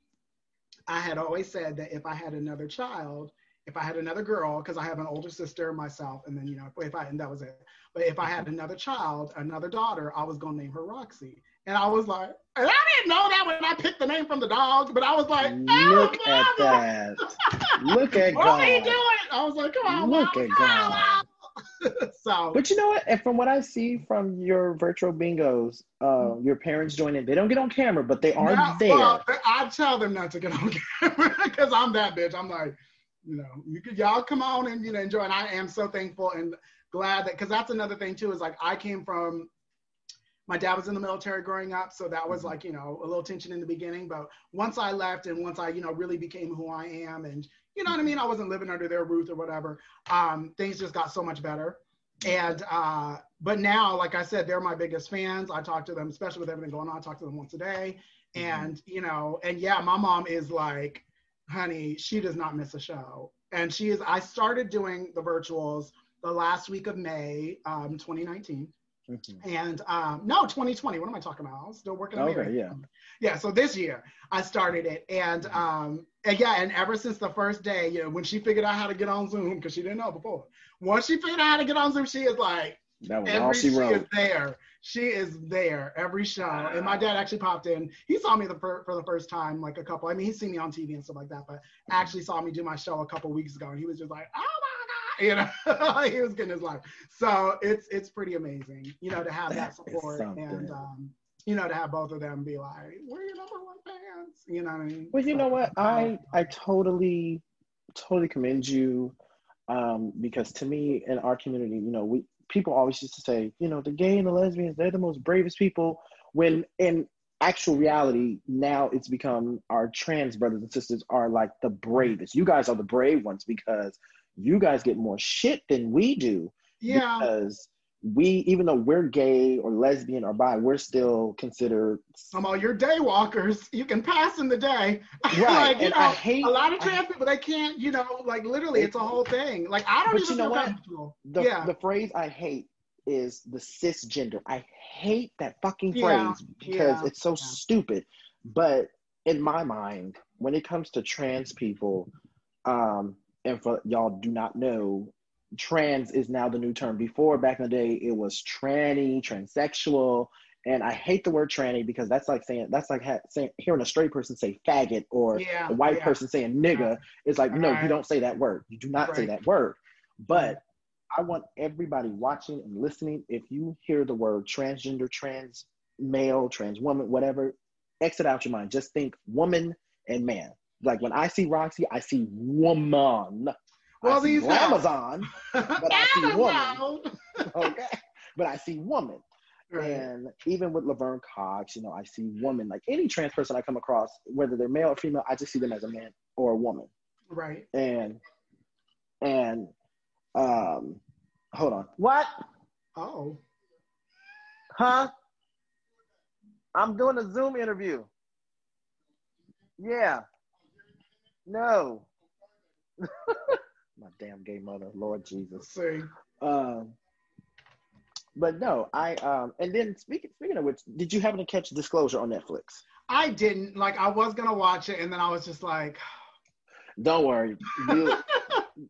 I had always said that if I had another child if I had another girl, because I have an older sister, myself, and then you know, if I and that was it. But if I had mm-hmm. another child, another daughter, I was gonna name her Roxy. And I was like, and I didn't know that when I picked the name from the dog, but I was like, oh, Look at that. Look at What are you God. doing? I was like, come on, Look at God. so But you know what? And from what I see from your virtual bingos, uh, your parents join in. They don't get on camera, but they are Now, there. well, I tell them not to get on camera because I'm that bitch. I'm like, you know, you could y'all come on and you know enjoy. And I am so thankful and glad that because that's another thing too is like I came from. My dad was in the military growing up, so that Mm-hmm. was like you know a little tension in the beginning. But once I left and once I you know really became who I am, and you know what I mean, I wasn't living under their roof or whatever. Um, things just got so much better. And uh, but now, like I said, they're my biggest fans. I talk to them, especially with everything going on. I talk to them once a day. And you know, and yeah, my mom is like, honey, she does not miss a show. And she is. I started doing the virtuals the last week of May, um, 2019. Mhm. And um, no, 2020. What am I talking about? I'm still working on Okay, yeah. Yeah. So this year I started it, and um, and yeah, and ever since the first day, you know, when she figured out how to get on Zoom because she didn't know before. Once she figured out how to get on Zoom, she is like That was every all she is there. She is there every show. And my dad actually popped in. He saw me the fir- for the first time, like a couple. I mean, he's seen me on TV and stuff like that, but actually saw me do my show a couple weeks ago, and he was just like, "Oh my god," you know, he was getting his life. So it's it's pretty amazing, you know, to have that That support and um, you know, to have both of them be like, "We're your number one fans," you know what I mean? Well, you So, know what? I I totally totally commend you um, because to me in our community, you know, we people always used to say, you know, the gay and the lesbians, they're the most bravest people. When in actual reality, now it's become our trans brothers and sisters are like the bravest. You guys are the brave ones because you guys get more shit than we do yeah. because we, even though we're gay or lesbian or bi, we're still considered Some of your day walkers, you can pass in the day. right. like, and know, I hate a lot of trans people they can't you know like literally it's a whole thing like i don't But even you know what? comfortable the, yeah the phrase I hate is the cisgender. I hate that fucking Yeah, phrase because yeah, it's so yeah. stupid. But in my mind, when it comes to trans people, um, and for y'all do not know, trans is now the new term. Before back in the day, it was tranny, transsexual, and I hate the word tranny because that's like saying that's like ha- saying hearing a straight person say faggot or yeah a white yeah. person saying nigga. Uh-huh. It's like no, you don't say that word. You do not say that word. But I want everybody watching and listening, if you hear the word transgender, trans male, trans woman, whatever, exit out your mind. Just think woman and man. Like when I see Roxy, I see woman. Well, I see these Amazon, but I see woman. Okay? But I see woman. right. And even with Laverne Cox, you know, I see woman. Like any trans person I come across, whether they're male or female, I just see them as a man or a woman. right And and um hold on. What? oh Huh? I'm doing a Zoom interview. Yeah. No. My damn gay mother, Lord Jesus. see Um, but no, I um, and then speaking speaking of which, did you happen to catch Disclosure on Netflix? i didn't like i was gonna watch it and then i was just like Don't worry, you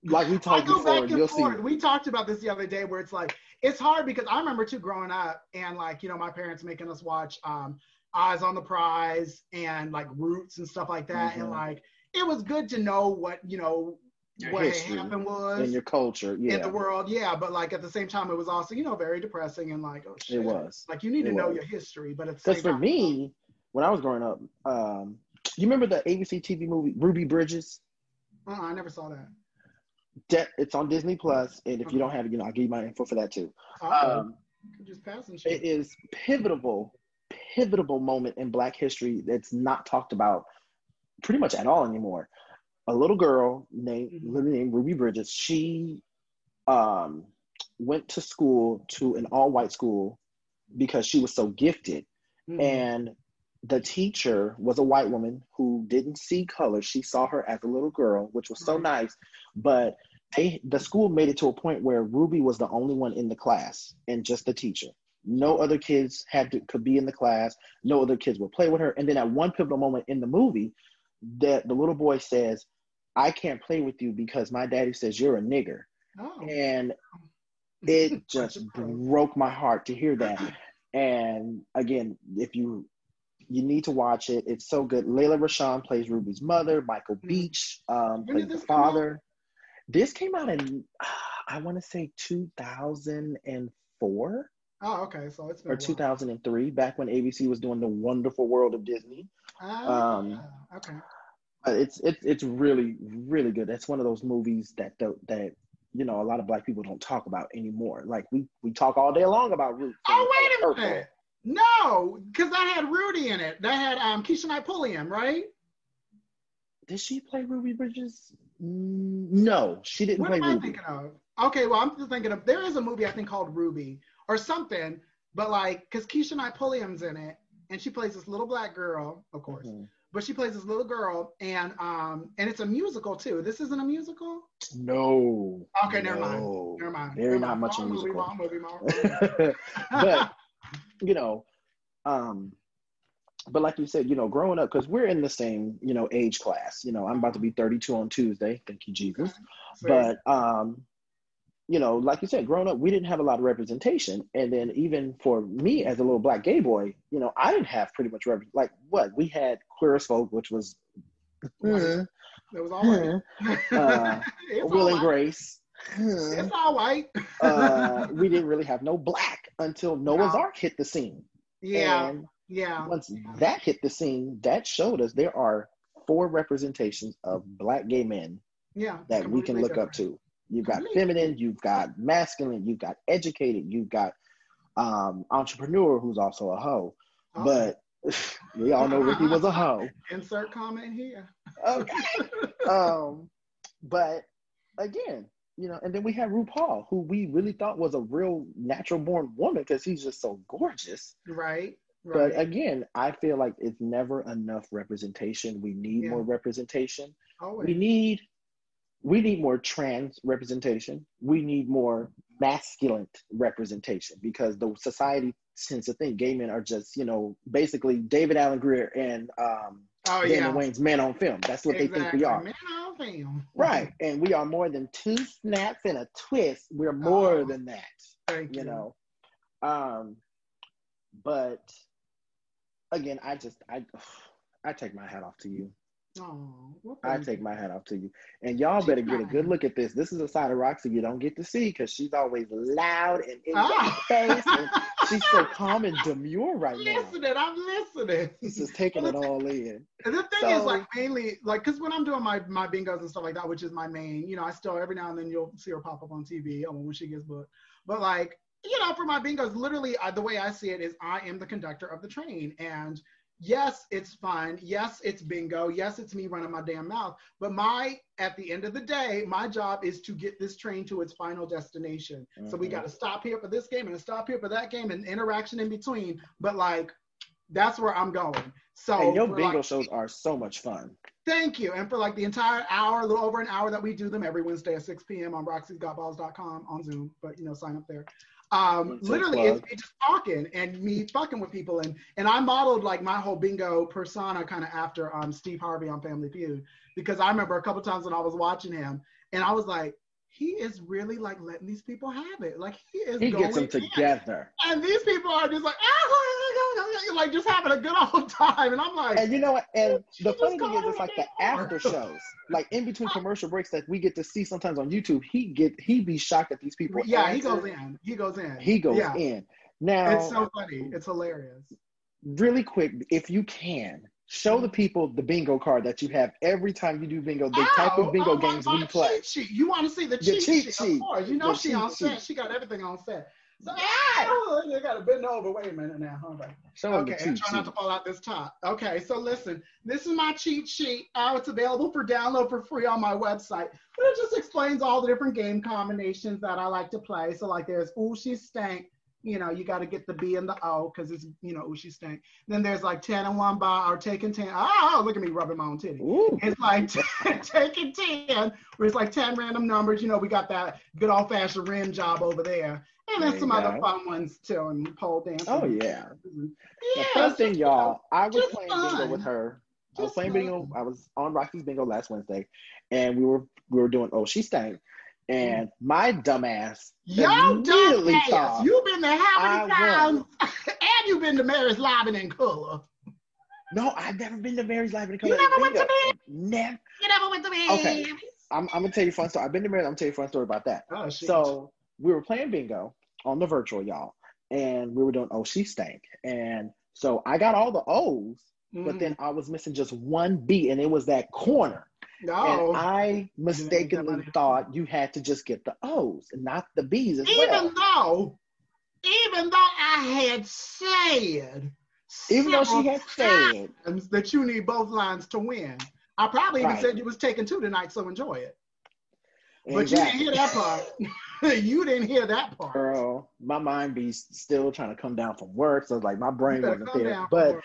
like we talked before, and you'll see. We talked about this the other day where it's like it's hard because I remember too growing up and like you know my parents making us watch um Eyes on the Prize and like Roots and stuff like that and Mhm. like it was good to know what you know Your what history happened was in your culture, yeah, in the world yeah but like at the same time it was also you know very depressing and like oh shit it was. like you need to It know was. your history but it's Because for me, when I was growing up, um, you remember the ABC TV movie Ruby Bridges? uh, I never saw that That it's on Disney Plus, and if you don't have it, you know, I'll give you my info for that too. Um, just passing shit it is pivotal, pivotal moment in Black history that's not talked about pretty much at all anymore. A little girl named Mhm. literally named Ruby Bridges. She um, went to school to an all-white school because she was so gifted, Mhm. and the teacher was a white woman who didn't see color. She saw her as a little girl, which was so nice. But they, the school made it to a point where Ruby was the only one in the class and just the teacher. No other kids had to could be in the class. No other kids would play with her. And then at one pivotal moment in the movie, that the little boy says, I can't play with you because my daddy says you're a nigger. Oh. And it just broke my heart to hear that. And again, if you you need to watch it, it's so good. Lela Rochon plays Ruby's mother. Michael Mhm. Beach um, plays the this come out? father. This came out in I want to say 2004 Oh, okay. So it's or 2003, back when ABC was doing the Wonderful World of Disney. Ah, um, okay. It's it's it's really really good. That's one of those movies that the, that you know a lot of black people don't talk about anymore. Like we we talk all day long about Roots. Oh, wait a Urkel. minute. No, because that had Rudy in it. That had um Keshia Knight Pulliam, right? Did she play Ruby Bridges? Mm, No, she didn't What play am I Ruby. thinking of? Okay, well, I'm just thinking of there is a movie I think called Ruby or something, but like because Keshia Knight Pulliam's in it, and she plays this little black girl, of course, Mhm. But she plays this little girl, and um and it's a musical too. This isn't a musical. No. Okay, never mind. Never mind. Very not mind. much a Wrong movie, musical. wrong movie, wrong movie. but you know, um, but like you said, you know, growing up, because we're in the same, you know, age class. You know, I'm about to be 32 on Tuesday. Thank you, Jesus. So, But um, you know, like you said, growing up, we didn't have a lot of representation, and then even for me as a little black gay boy, you know, I didn't have pretty much rep- like what we had Queer as Folk, which was it was all right. Uh, it's Will and. Grace. It's all right. uh, we didn't really have no black until Noah's No. Ark hit the scene. yeah, And yeah. once that hit the scene, that showed us there are four representations of black gay men Yeah. that we can look up to. You've got feminine, you've got masculine, you've got educated, you've got um, entrepreneur who's also a hoe. Oh, But we all know Ricky was a hoe. insert comment here. Okay. um, but again, you know, and then we had RuPaul, who we really thought was a real natural born woman because he's just so gorgeous. Right. But again, I feel like it's never enough representation. We need Yeah. more representation. Always. We need we need more trans representation. We need more masculine representation because the society tends to think gay men are just, you know, basically David Alan Grier and um, oh Dana yeah. Wayans men on film. That's what they think we are. Man, I film. Right. And we are more than two snaps and a twist. We're more Oh, than that, Thank you. you know. Um but again, I just I I take my hat off to you. Oh, I take my hat off to you. And y'all better get a good look at this. This is a side of Roxy you don't get to see because she's always loud and in Ah. your face. And she's so calm and demure right now. listening. I'm listening. She's just taking it all in. And the thing is, like, mainly, like, because when I'm doing my my bingos and stuff like that, which is my main, you know, I still every now and then you'll see her pop up on TV um, when she gets booked. But like, you know, for my bingos, literally, I, the way I see it is, I am the conductor of the train, and yes, it's fun. Yes, it's bingo. Yes, it's me running my damn mouth. But my, at the end of the day, my job is to get this train to its final destination. So we Mhm. got to stop here for this game and stop here for that game and interaction in between. But like, that's where I'm going. So And your bingo like, shows are so much fun. Thank you. And for like the entire hour, a little over an hour that we do them every Wednesday at 6 p.m. on Roxy'sGotBalls.com on Zoom, but you know, sign up there. Um, literally, it's just talking and me fucking with people. And and I modeled like my whole bingo persona kind of after um, Steve Harvey on Family Feud because I remember a couple times when I was watching him and I was like, he is really like letting these people have it. Like he is He gets them in. together. And these people are just like, ah, like just having a good old time. And I'm like, And you know what? And the funny thing is, it's like the after shows, like in between commercial breaks that we get to see sometimes on YouTube. He get he be shocked at these people. yeah, he goes in. He goes in. He goes yeah. in. Now, It's so funny. It's hilarious. really quick, if you can, show the people the bingo card that you have every time you do bingo. The type Oh, of bingo oh, games my we play. cheat sheet. You want to see the Your cheat, cheat sheet? sheet. Of course. You know Your she on set. She got everything on set. So, oh, you got to bend over. Wait a minute now. Hold on. Show Okay, the and try not to fall out this top. Okay, so listen, this is my cheat sheet. Uh, it's available for download for free on my website. But it just explains all the different game combinations that I like to play. So like there's Ooh She Stank. You know, you got to get the B and the O because it's, you know, She Stank. Then there's like 10 and 1 by or taking 10. Oh, look at me rubbing my own titty. Ooh, It's like taking 10, where it's like 10 random numbers. You know, we got that good old fashioned rim job over there. And then some other fun ones too, and pole dancing. Oh, yeah. Yeah, the fun it's thing, y'all, I was just playing bingo with her I was Just playing like- bingo. I was on Roxy's bingo last Wednesday, and we were we were doing oh she stank, and my dumbass Yo, dumbass, you've been to how many I times? and you've been to Mary's Live in Color. no, I've never been to Mary's Live in color. You never went to Bingo. Never. You never went to Mary's. Okay. I'm, I'm gonna tell you a fun story. I've been to Mary's. I'm gonna tell you a fun story about that. Oh, shit. So we were playing bingo on the virtual, y'all, and we were doing oh she stank, and so I got all the O's, but Mhm. then I was missing just one B, and it was that corner. No. And I mistakenly thought you had to just get the O's and not the B's as even well. though, even though I had said, Even though she had said, that you need both lines to win, I probably even Right. said you was taking two tonight, so enjoy it. But exactly. you didn't hear that part. you didn't hear that part. Girl, my mind be still trying to come down from work, so like my brain wasn't there. But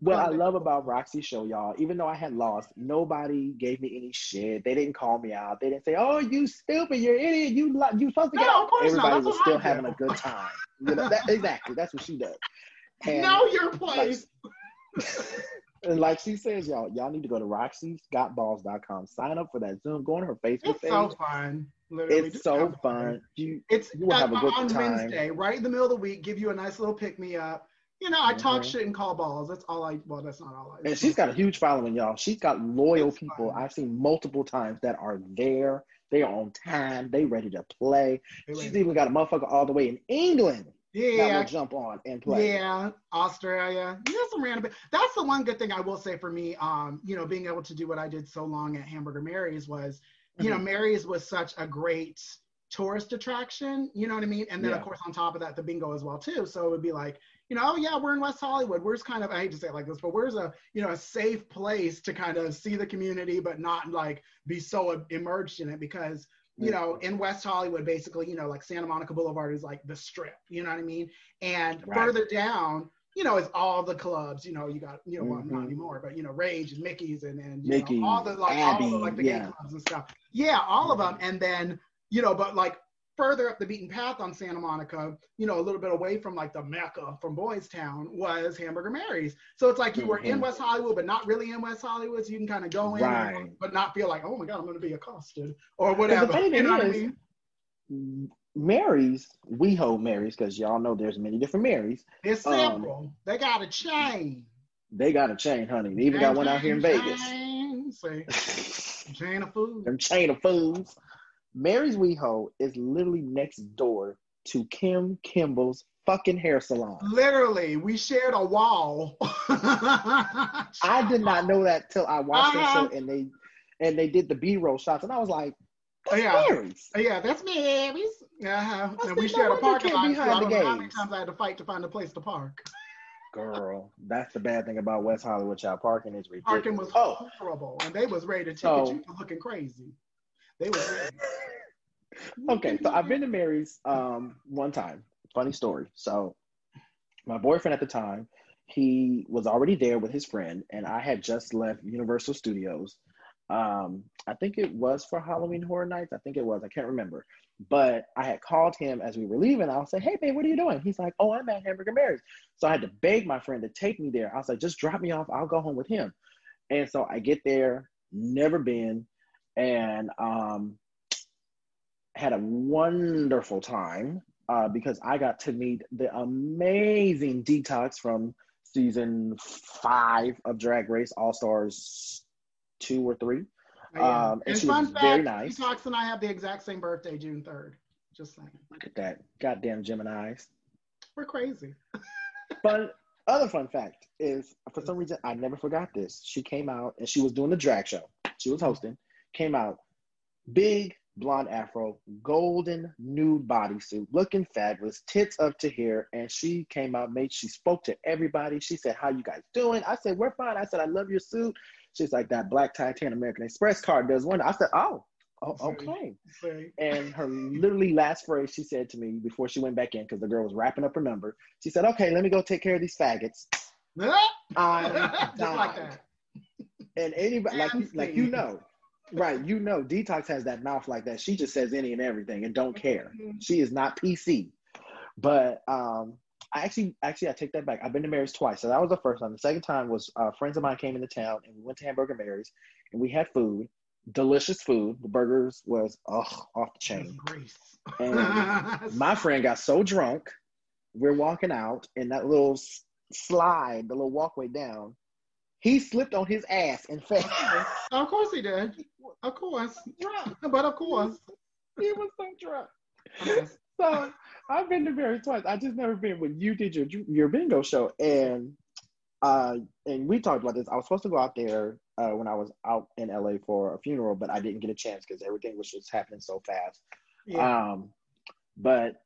What I love about Roxy's Show, y'all, even though I had lost, nobody gave me any shit. They didn't call me out. They didn't say, "Oh, you stupid, you're an idiot, you li- you supposed to get No, out." of course not. Everybody That's was what I still do. having a good time. You know, that, exactly. That's what she does. And, know your place. and like she says, y'all, y'all need to go to Roxy'sGotBalls.com. Sign up for that Zoom. Go on her Facebook It's page. so fun. Literally, it's so fun. You It's You will have a good on time. Wednesday, right in the middle of the week. Give you a nice little pick me up. You know, I talk Mhm. shit and call balls. That's all I. Well, that's not all I. And she's got a huge following, y'all. She's got loyal It's people. fun. I've seen multiple times that are there. They are on time. They ready to play. She's even got a motherfucker all the way in England Yeah, that Yeah, will jump on and play. Yeah, Australia. You know, some random. That's the one good thing I will say for me. Um, you know, being able to do what I did so long at Hamburger Mary's was, you know, Mhm. Mary's was such a great tourist attraction. You know what I mean? And then Yeah. of course on top of that, the bingo as well too. So it would be like, you know, oh yeah, we're in West Hollywood. Where's kind of I hate to say it like this, but where's a you know a safe place to kind of see the community, but not like be so immersed in it because you know, in West Hollywood, basically, you know, like Santa Monica Boulevard is like the strip, you know what I mean? And Right. further down, you know, is all the clubs, you know, you got, you know, well, not Mhm. anymore, but you know, Rage and Mickey's and, and you Mickey's, know, all the like all the like the gay clubs and stuff. Yeah, all of them. And then, you know, but like further up the beaten path on Santa Monica, you know, a little bit away from like the Mecca from Boys Town was Hamburger Mary's. So it's like you were in Mhm. West Hollywood, but not really in West Hollywood. So you can kind of go in, and- but not feel like, oh my God, I'm going to be accosted or whatever. You know what I mean? Mary's, we hold Mary's because y'all know there's many different Marys. It's um, several. they got a chain. They got a chain, honey. They even got one out here in Chain, Vegas. chain, Say, chain of food. Them chain of foods. Mary's WeHo is literally next door to Kim Kimble's fucking hair salon. Literally, we shared a wall. I did not know that till I watched Uh-huh. the show and they and they did the B-roll shots and I was like, that's Yeah. Mary's. Yeah, that's Mary's. Uh-huh. And we said, no shared a parking lot. behind I the don't know how many times I had to fight to find a place to park. Girl, that's the bad thing about West Hollywood. Child parking is ridiculous. Parking was oh, horrible, and they was ready to ticket So- you for looking crazy. They was ready. okay. So I've been to Mary's um one time. Funny story. So my boyfriend at the time, he was already there with his friend, and I had just left Universal Studios. Um, I think it was for Halloween Horror Nights. I think it was. I can't remember. But I had called him as we were leaving. I was like, "Hey, babe, what are you doing?" He's like, "Oh, I'm at Hamburger Mary's." So I had to beg my friend to take me there. I was like, "Just drop me off. I'll go home with him." And so I get there, never been, and um, had a wonderful time uh, because I got to meet the amazing Detox from season five of Drag Race All Stars two or three. Um, and and she fun was fact, very nice. Detox and I have the exact same birthday, June 3rd. Just saying. Look at that goddamn Gemini's. We're crazy. but Other fun fact is, for some reason, I never forgot this. She came out and she was doing the drag show. She was hosting. Came out, big blonde afro, golden nude bodysuit, looking fabulous, tits up to here. And she came out, made she spoke to everybody. She said, "How you guys doing?" I said, "We're fine." I said, "I love your suit." She's like, "That black Titan American Express card does wonder." I said, "Oh, oh okay." And her literally last phrase she said to me before she went back in, because the girl was wrapping up her number, she said, Okay, let me go take care of these faggots. I'm Just like that. And anybody like like you know, right, you know, Detox has that mouth like that. She just says any and everything and don't care. She is not PC. But um I actually, actually, I take that back. I've been to Mary's twice, so that was the first time. The second time was uh, friends of mine came into town, and we went to Hamburger Mary's, and we had food, delicious food. The burgers was off the chain. And my friend got so drunk, we're walking out, and that little slide, the little walkway down, he slipped on his ass and fell. of course he did. Of course. drunk. But of course. He was so drunk. Yes. So I've been to Mary twice. I just never been when you did your your bingo show, and uh, and we talked about this. I was supposed to go out there uh, when I was out in LA for a funeral, but I didn't get a chance because everything was just happening so fast. Yeah. Um, but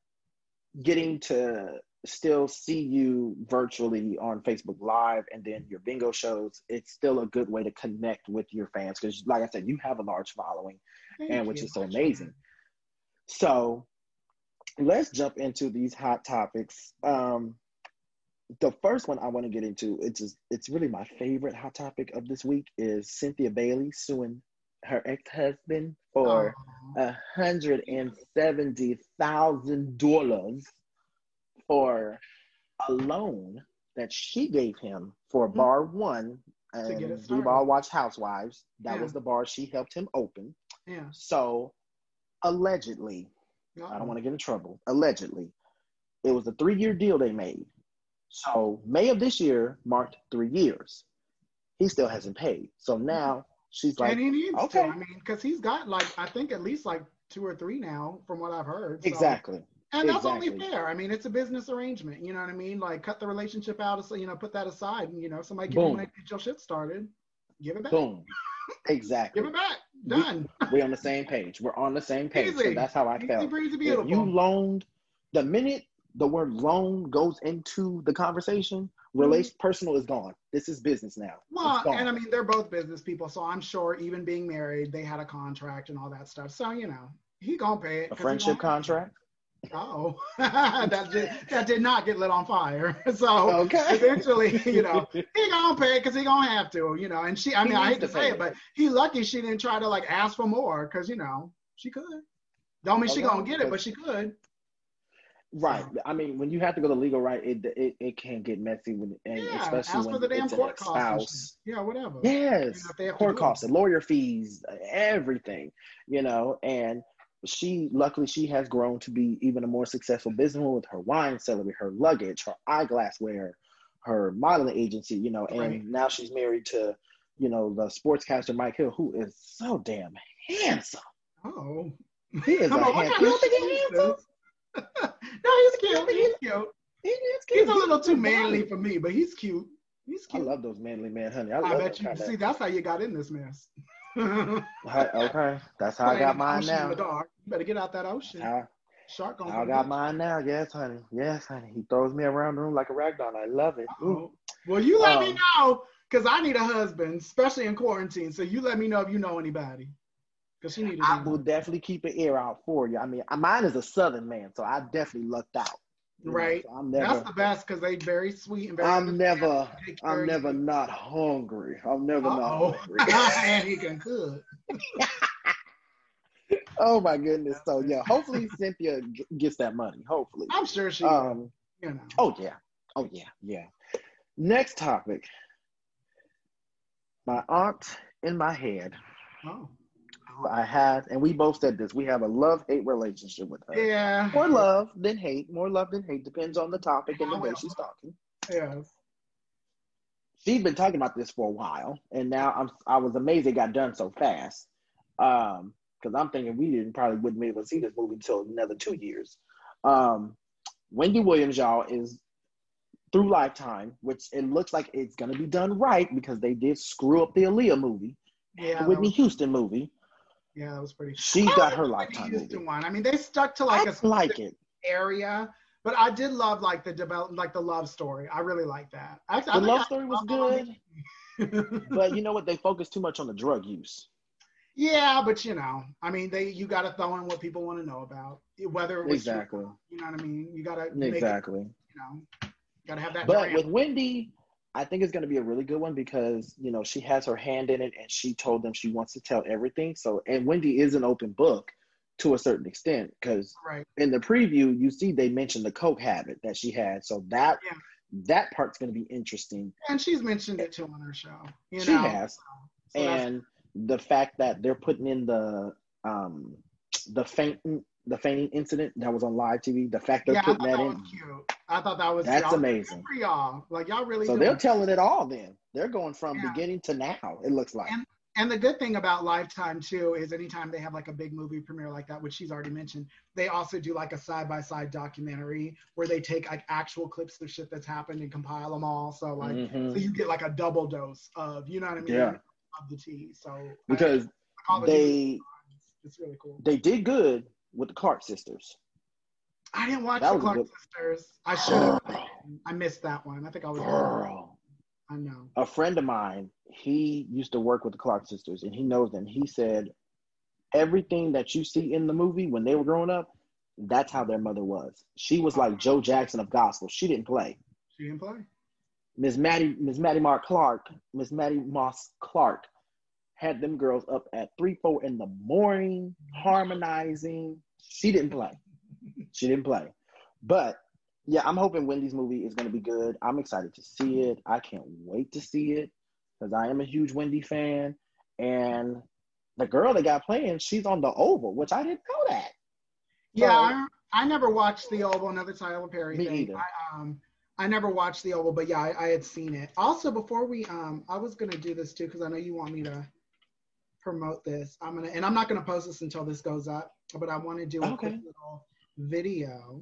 getting to still see you virtually on Facebook Live and then your bingo shows, it's still a good way to connect with your fans because, like I said, you have a large following, Thank and which you. is so amazing. So let's jump into these hot topics. Um, the first one I want to get into, it's just, it's really my favorite hot topic of this week is Cynthia Bailey suing her ex-husband for a hundred and seventy thousand dollars for a loan that she gave him for bar one. Mm-hmm. To get it And we've all watched Housewives. That Yeah. was the bar she helped him open. yeah. So allegedly, I don't want to get in trouble. Allegedly, it was a three-year deal they made. So May of this year marked three years. He still hasn't paid. So now she's like, and he needs okay. to. I mean, because he's got like I think at least like two or three now, from what I've heard. So- exactly. And that's only fair. I mean, it's a business arrangement. You know what I mean? Like, cut the relationship out. Of so you know, put that aside. And you know, somebody give you Boom. money to get your shit started. Give it back. Boom. Exactly. Give it back. Done. We're on the same page. We're on the same page. So that's how I Easy felt. breezy, If beautiful. you loaned, the minute the word loan goes into the conversation, relation personal is gone. This is business now. Mm-hmm. Well, and I mean, they're both business people, so I'm sure even being married, they had a contract and all that stuff. So you know, he gonna pay it. a friendship contract. Oh, that did that did not get lit on fire. So Okay. eventually, you know, he gonna pay because he gonna have to, you know. And she, I He mean, I hate to to say it, it. but he lucky she didn't try to like ask for more because you know she could. Don't mean she gonna get it, but- she could. Right. I mean, when you have to go the legal right, it it, it can get messy when, and Yeah, especially ask when for the damn court costs. Yeah, whatever. Yes, You know, if they have to court costs, the lawyer fees, everything, you know. And she, luckily, she has grown to be even a more successful businesswoman with her wine cellar, her luggage, her eyeglassware, her modeling agency, you know. And Right. now she's married to, you know, the sportscaster Mike Hill, who is so damn handsome. Oh. He is Come a on, handsome. You don't think he's handsome? no, he's cute. He's cute. He is He's cute. a little too manly for me, but he's cute. He's cute. I love those manly men, honey. I I, bet you see that's how you got in this mess. Okay, that's how I got mine now. You better get out that ocean. How, Shark gonna I got mine now. Yes, honey. Yes, honey. He throws me around the room like a rag doll. I love it. Ooh. Oh. Well, you let me Um, know because I need a husband, especially in quarantine. So you let me know if you know anybody. Because you need to I will definitely keep an ear out for you. I mean, mine is a southern man, so I definitely lucked out. Right. so I'm That's never, the best because they very sweet and very. I'm never, I'm never not hungry. I'm never not Uh-oh. hungry. and he can cook. oh my goodness. So yeah, hopefully Cynthia g- gets that money. Hopefully. I'm sure she. Um. you know. Oh yeah. Oh yeah. Yeah. Next topic. My aunt in my head. Oh. who I have, and we both said this. We have a love-hate relationship with her. Yeah. More love than hate. More love than hate. Depends on the topic and the way she's talking. Yes. She's been talking about this for a while, and now I'm I was amazed it got done so fast. Um, because I'm thinking we didn't probably wouldn't be able to see this movie until another two years. Um, Wendy Williams, y'all, is through Lifetime, which it looks like it's gonna be done right because they did screw up the Aaliyah movie, Yeah. the Whitney was- Houston movie. Yeah, that was pretty. She I got her Lifetime Houston movie. one. I mean, they stuck to like a like it. area, but I did love like the develop, like the love story. I really like that. Actually, The think love I- story was good, but you know what? They focused too much on the drug use. Yeah, but you know, I mean, they you got to throw in what people want to know about, whether it was Exactly. not, You know what I mean? You got to make it, Exactly. you know, got to have that. But with Wendy, I think it's going to be a really good one because you know she has her hand in it, and she told them she wants to tell everything. So, and Wendy is an open book. to a certain extent because Right. in the preview you see they mentioned the coke habit that she had so that Yeah. that part's going to be interesting And she's mentioned it too on her show. You she know? has So that's- and the fact that they're putting in the um the fainting the fainting incident that was on live tv the fact they're yeah, putting that, that in cute. I thought that was That's amazing. For y'all, like y'all really. so they're it. telling it all then they're going from Yeah. beginning to now it looks like And- And the good thing about Lifetime too is anytime they have like a big movie premiere like that, which she's already mentioned, they also do like a side by side documentary where they take like actual clips of shit that's happened and compile them all. So like, Mhm. so you get like a double dose of, you know what I mean? Yeah. Of the tea. So because the they it's really cool. they did good with the clark sisters I didn't watch That the Clark sisters. I should have. I missed that one. I think I was. girl I know. a friend of mine, he used to work with the Clark sisters and he knows them. He said everything that you see in the movie when they were growing up, that's how their mother was. She was like Joe Jackson of gospel. She didn't play. She didn't play. Miss Mattie, Miss Mattie Mark Clark, Miss Mattie Moss Clark had them girls up at three, four in the morning, harmonizing. She didn't play. She didn't play. But yeah, I'm hoping Wendy's movie is going to be good. I'm excited to see it. I can't wait to see it because I am a huge Wendy fan. And the girl that got playing, she's on the Oval, which I didn't know that. Yeah, So- I, I never watched the Oval, another Tyler Perry Me thing. either. I, um, I never watched the Oval, but yeah, I, I had seen it. Also, before we, um, I was gonna do this too because I know you want me to promote this. I'm gonna, and I'm not gonna post this until this goes up, but I want to do a quick little video.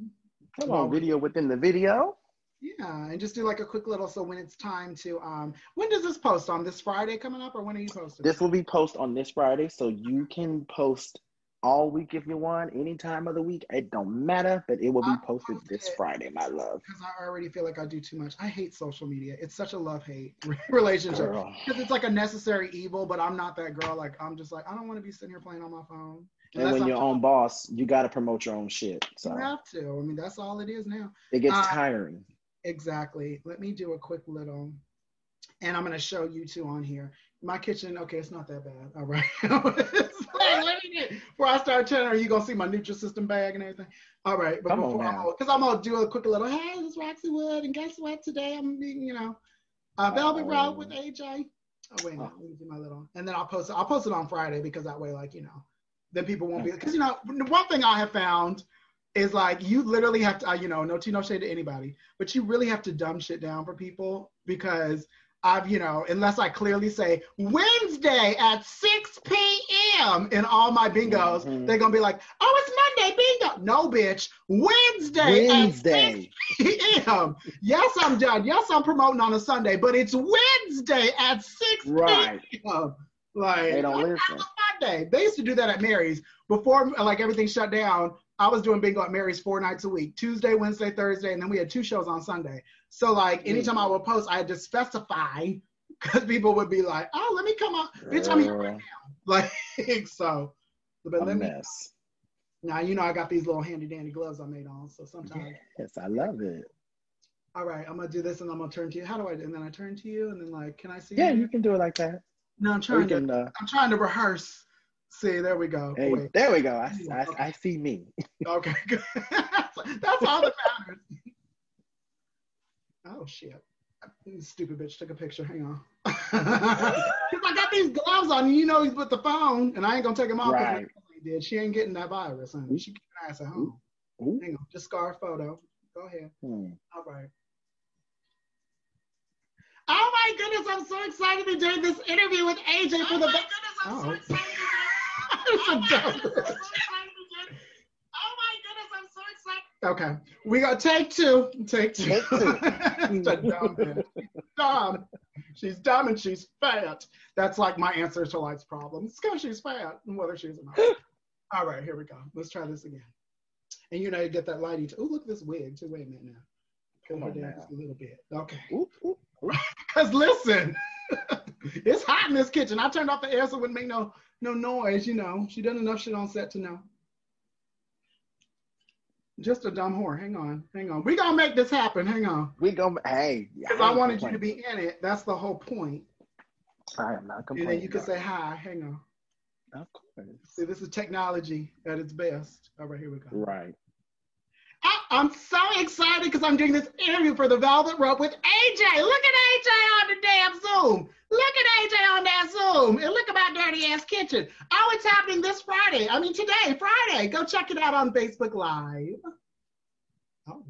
Come on, video within the video. Yeah, and just do like a quick little. So when it's time to, um, when does this post on this Friday coming up, or when are you posting? This will be post on this Friday, so you can post all week if you want, any time of the week. It don't matter, but it will be posted this it. Friday, my love. because I already feel like I do too much. I hate social media. It's such a love hate relationship. Because it's like a necessary evil, but I'm not that girl. Like I'm just like I don't want to be sitting here playing on my phone. And Unless when you're own boss, you got to promote your own shit. So You have to. I mean, that's all it is now. it gets Uh, tiring. Exactly. Let me do a quick little, and I'm gonna show you two on here. My kitchen. Okay, it's not that bad. All right. It's let me get- before I start telling her, you gonna see my Nutrisystem bag and everything. All right, but Come on before now. because I'm gonna do a quick little. Hey, this is Roxy Wood, and guess what? Today I'm being, you know, uh, Velvet Oh. Road with AJ. Oh wait, no, Oh. let me do my little, and then I'll post it. I'll post it on Friday because that way, like you know, then people won't be because you know one thing I have found is like you literally have to, uh, you know, no tea, no shade to anybody, but you really have to dumb shit down for people because I've, you know, unless I clearly say Wednesday at 6 p.m. in all my bingos, Mhm. they're gonna be like, oh, it's Monday bingo. No, bitch, Wednesday, Wednesday. at 6 p.m. Yes, I'm done. Yes, I'm promoting on a Sunday, but it's Wednesday at 6 Right. p.m. Like, They don't listen. Monday. They used to do that at Mary's before, like everything shut down. I was doing bingo at Mary's four nights a week, Tuesday, Wednesday, Thursday, and then we had two shows on Sunday. So like anytime I would post, I had to specify because people would be like, "Oh, let me come out, bitch, I'm here right now." Like so, but a let me now. You know I got these little handy dandy gloves I made on, so sometimes. Yes, I love it. All right, I'm gonna do this and I'm gonna turn to you. How do I? Do? And then I turn to you, and then like, can I see? Yeah, you? you can do it like that. No, I'm trying to. uh, I'm trying to rehearse. See, there we go. hey, there we go. I, Okay. I, I see me. Okay, good. That's all that matters. Oh shit. Stupid bitch took a picture. Hang on. Because I got these gloves on, and you know he's with the phone, and I ain't gonna take them off. Right. did. She ain't getting that virus, honey. She keep her ass at home. Ooh. Hang on, just scar photo. Go ahead. Hmm. All right. Oh my goodness, I'm so excited to do this interview with AJ for the. Oh my goodness, I'm so excited. It's a dumb- Oh my goodness, I'm so excited. Okay, we got take two. Take two. Take two. Dumb. She's dumb. She's dumb and she's fat. That's like my answer to life's problems. Because she's fat and whether she's or not. All right, here we go. Let's try this again. And you know, you get that lighting. Oh, look at this wig. Too. Wait a minute now. Come on down a little bit. Okay. Because listen, it's hot in this kitchen. I turned off the air so it wouldn't make no no noise. You know, she done enough shit on set to know. Just a dumb whore. Hang on, hang on. We gonna make this happen. Hang on. We gonna Hey, Because I wanted you to be in it. That's the whole point. I am not And complaining. then you can say hi. Hang on. Of course. See, this is technology at its best. All right, here we go. Right. I, I'm so excited because I'm doing this interview for the Velvet Rope with AJ. Look at AJ on the damn Zoom. Look at AJ on that Zoom. And look at my dirty ass kitchen. Oh, it's happening this Friday. I mean, today, Friday. Go check it out on Facebook Live. Oh.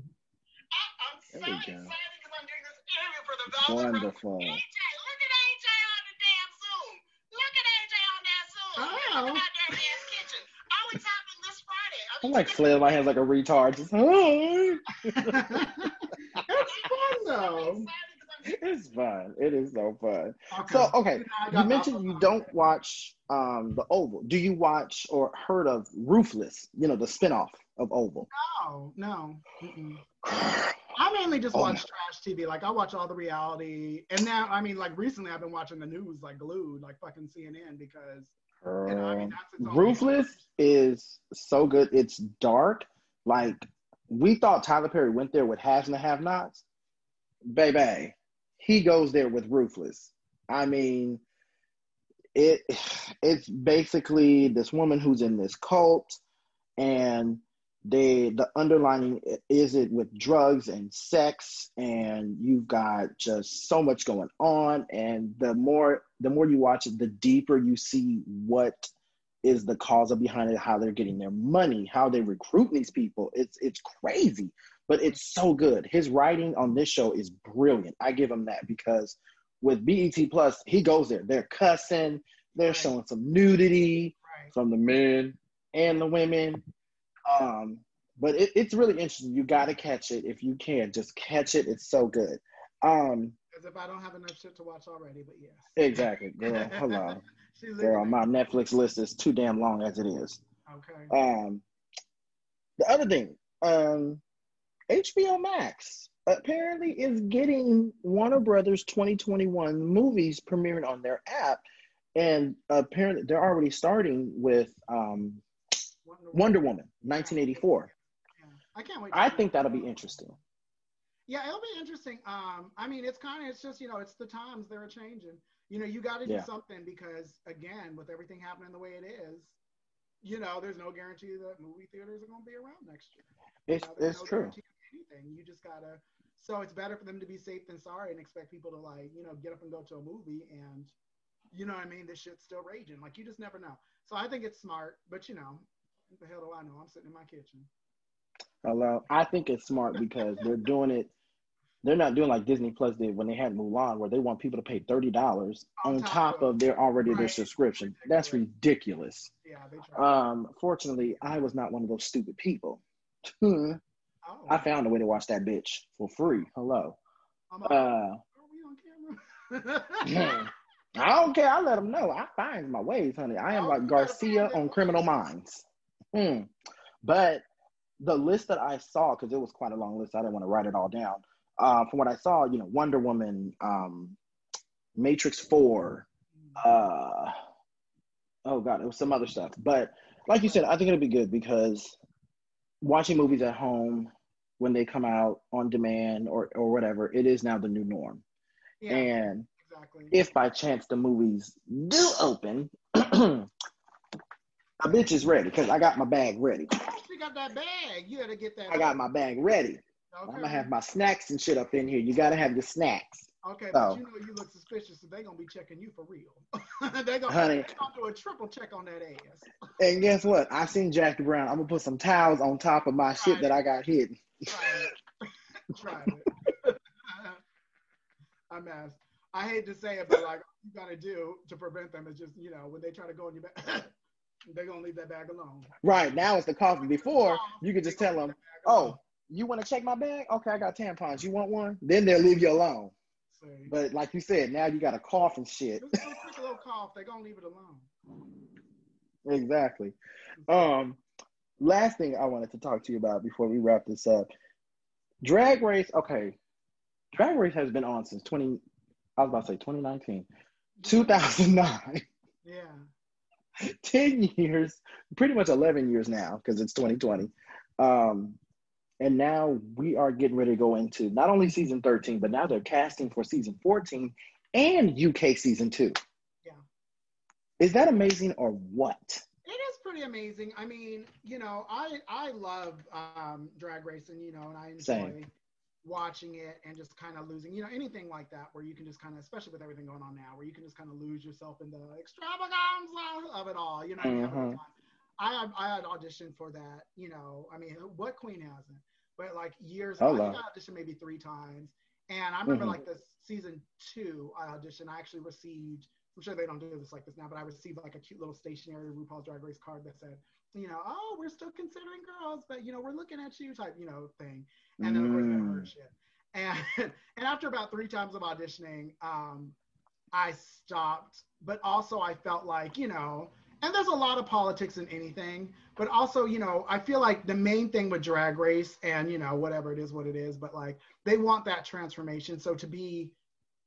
I, I'm so There we excited because I'm doing this interview for the Velvet Rope. Wonderful. AJ, look at AJ on the damn Zoom. Look at AJ on that Zoom. Oh. Look at my dirty ass kitchen. Oh, it's happening this Friday. I I'm mean, like today- flailing my hands like a retard. Just, it's fun though. it's fun. It is so fun. Okay. So okay, you mentioned you don't watch um the Oval. Do you watch or heard of Ruthless? You know the spinoff of Oval. No, no. I mainly just Oh watch my- trash TV. Like I watch all the reality, and now I mean, like recently I've been watching the news like glued, like fucking CNN, because you know, I mean, that's its Ruthless is so good. It's dark. Like we thought Tyler Perry went there with Has and the Have Nots. Baby, he goes there with Ruthless. I mean, it it's basically this woman who's in this cult, and they the underlining is it with drugs and sex, and you've got just so much going on. And the more the more you watch it, the deeper you see what is the cause of behind it, how they're getting their money, how they recruit these people. It's it's crazy, but it's so good. His writing on this show is brilliant. I give him that because with BET Plus, he goes there. They're cussing, they're Right. showing some nudity Right. from the men and the women. Um, but it, it's really interesting. You got to catch it if you can. Just catch it. It's so good. Um, As if I don't have enough shit to watch already, but yes. exactly, girl. Hello, girl. My Netflix list is too damn long as it is. Okay. Um, the other thing, um, HBO Max apparently is getting Warner Brothers 2021 movies premiering on their app, and apparently they're already starting with um, Wonder Woman 1984. Yeah. I can't wait. I think that'll be interesting. Yeah, it'll be interesting. Um, I mean, it's kind of, it's just, you know, it's the times they're changing. You know, you got to do Yeah. something because, again, with everything happening the way it is, you know, there's no guarantee that movie theaters are going to be around next year. You It's know, it's no true. Anything. You just gotta. So it's better for them to be safe than sorry and expect people to like, you know, get up and go to a movie and, you know what I mean? This shit's still raging. Like you just never know. So I think it's smart, but you know, what the hell do I know? I'm sitting in my kitchen. Hello, I think it's smart because they're doing it. They're not doing like Disney Plus did when they had Mulan, where they want people to pay thirty dollars On top of- of their already their subscription. That's ridiculous. Yeah, they try. Um, fortunately, I was not one of those stupid people. Hmm. oh, I found a way to watch that bitch for free. Hello. I'm Uh, are we on camera? I don't care. I let them know. I find my ways, honey. I am Oh, like Garcia on Criminal. Minds. Hmm. But the list that I saw, because it was quite a long list, I didn't want to write it all down. Uh, from what I saw, you know, Wonder Woman, um, Matrix Four, uh, oh god, it was some other stuff. But like you said, I think it'll be good because watching movies at home when they come out on demand or or whatever, it is now the new norm. yeah, And exactly. if by chance the movies do open, a bitch is ready because I got my bag ready. you got that bag, you gotta get that. I got my bag ready. Okay. I'm gonna have my snacks and shit up in here. You gotta have your snacks. Okay, but Oh. you know you look suspicious, so they're gonna be checking you for real. they're gonna, Honey. they gonna do a triple check on that ass. And guess what? I seen Jackie Brown. I'm gonna put some towels on top of my shit that I got hidden. Try it. Try it. I'm asked. I hate to say it, but like all you gotta do to prevent them is just, you know, when they try to go in your bag, they're gonna leave that bag alone. Right now it's the coffee. Before you could just tell them, leave that bag alone. "Oh, you want to check my bag? Okay, I got tampons. You want one?" Then they'll leave you alone. But like you said, now you got to cough and shit. Just a little quick little cough, they're gonna leave it alone. Exactly. Um, last thing I wanted to talk to you about before we wrap this up. Drag Race, okay. Drag Race has been on since 20 I was about to say 2019. 2009. Yeah. 10 years, pretty much 11 years now because it's 2020. Um, and now we are getting ready to go into not only season 13, but now they're casting for season 14 and UK season 2. Yeah. Is that amazing or what? It is pretty amazing. I mean, you know, I I love um, drag racing, you know, and I enjoy Same. watching it and just kind of losing, you know, anything like that where you can just kind of, especially with everything going on now, where you can just kind of lose yourself in the extravaganza of it all. You know, you have a good time. I had I had auditioned for that. You know, I mean, what queen hasn't? But like years, Oh, ago, I think I auditioned maybe three times. And I remember Mhm. like this season two, I auditioned. I actually received. I'm sure they don't do this like this now, but I received like a cute little stationary RuPaul's Drag Race card that said, you know, oh, we're still considering girls, but you know, we're looking at you type, you know, thing. And then of course, never heard Mm. shit. And and after about three times of auditioning, um, I stopped. But also, I felt like, you know, and there's a lot of politics in anything, but also, you know, I feel like the main thing with Drag Race, and you know, whatever it is, what it is, but like they want that transformation. So to be,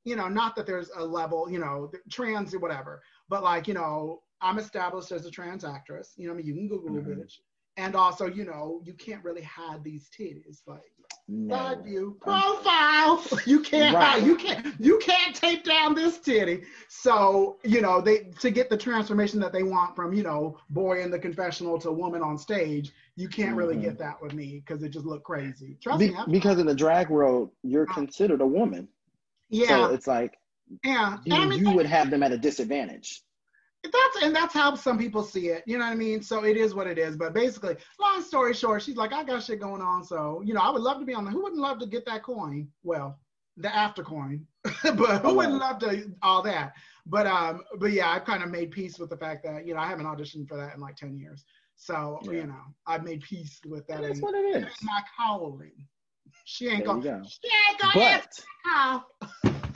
you know, not that there's a level, you know, trans, or whatever, but like, you know, I'm established as a trans actress. You know, I mean, you can Google Mhm. it, bitch. And also, you know, you can't really hide these titties, like No. side view profile. You can't Right. you can't you can't tape down this titty. So you know they to get the transformation that they want from you know boy in the confessional to woman on stage. You can't really Mhm. get that with me because it just looked crazy. Trust Be- me. I've- because in the drag world, you're Uh, considered a woman. yeah, So it's like yeah. you, I mean, you would have them at a disadvantage. That's and that's how some people see it. You know what I mean? So it is what it is. But basically, long story short, she's like, I got shit going on. So you know, I would love to be on the. Who wouldn't love to get that coin? Well, the after coin, but who wouldn't love to all that? But um, but yeah, I've kind of made peace with the fact that you know I haven't auditioned for that in like ten years. So Yeah. you know, I've made peace with that. And that's and- what it is. my calling. She ain't There gonna. go. She ain't gonna But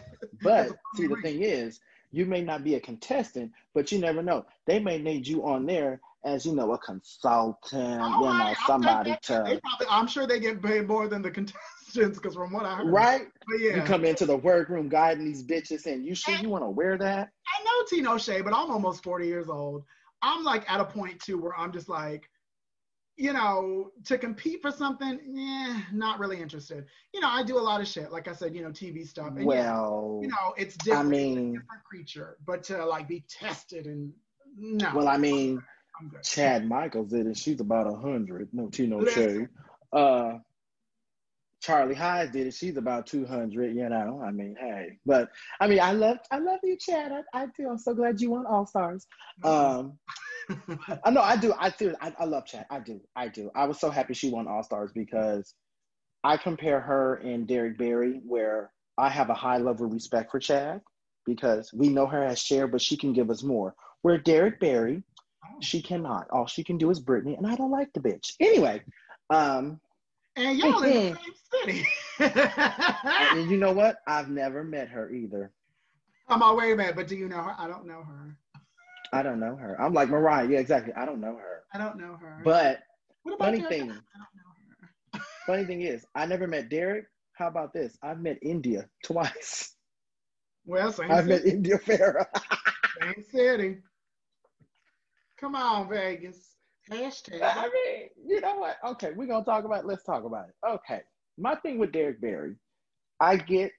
but see the thing is, you may not be a contestant, but you never know. They may need you on there as you know a consultant, Oh, you know somebody shit. They to probably, I'm sure they get paid more than the contestants because from what I heard. right. But yeah, You come into the workroom guiding these bitches, and you sure you want to wear that? I know Tino Shea, but I'm almost 40 years old. I'm like at a point too where I'm just like, you know, to compete for something, yeah, not really interested. You know, I do a lot of shit, like I said, you know, TV stuff. And yeah, Well, you know, it's I different. a mean, different creature, but to like be tested and no. well, I mean, I'm good. Chad Michaels did and She's about a hundred. No Tino Listen. Uh, Charlie Hides did it. She's about two hundred. You know, I mean, hey, but I mean, I love, I love you, Chad. I, I do. I'm so glad you won All Stars. Um, I know I do. I do. I, I love Chad. I do. I do. I was so happy she won All Stars because I compare her and Derrick Barry, where I have a high level of respect for Chad because we know her as Cher, but she can give us more. Where Derrick Barry, she cannot. All she can do is Britney, and I don't like the bitch. Anyway, um, and y'all in the same city. and you know what? I've never met her either. I'm all wait a minute, but do you know her? I don't know her. I don't know her. I'm like Mariah. Yeah, exactly. I don't know her. I don't know her. But what about funny Derrick? thing, I don't know her. funny thing is, I never met Derrick. How about this? I've met India twice. Well, same I've met city. India Ferrah. Same city. Come on, Vegas. Hashtag. I mean, you know what? Okay, we're gonna talk about. Let's talk about it. Okay, my thing with Derrick Barry, I get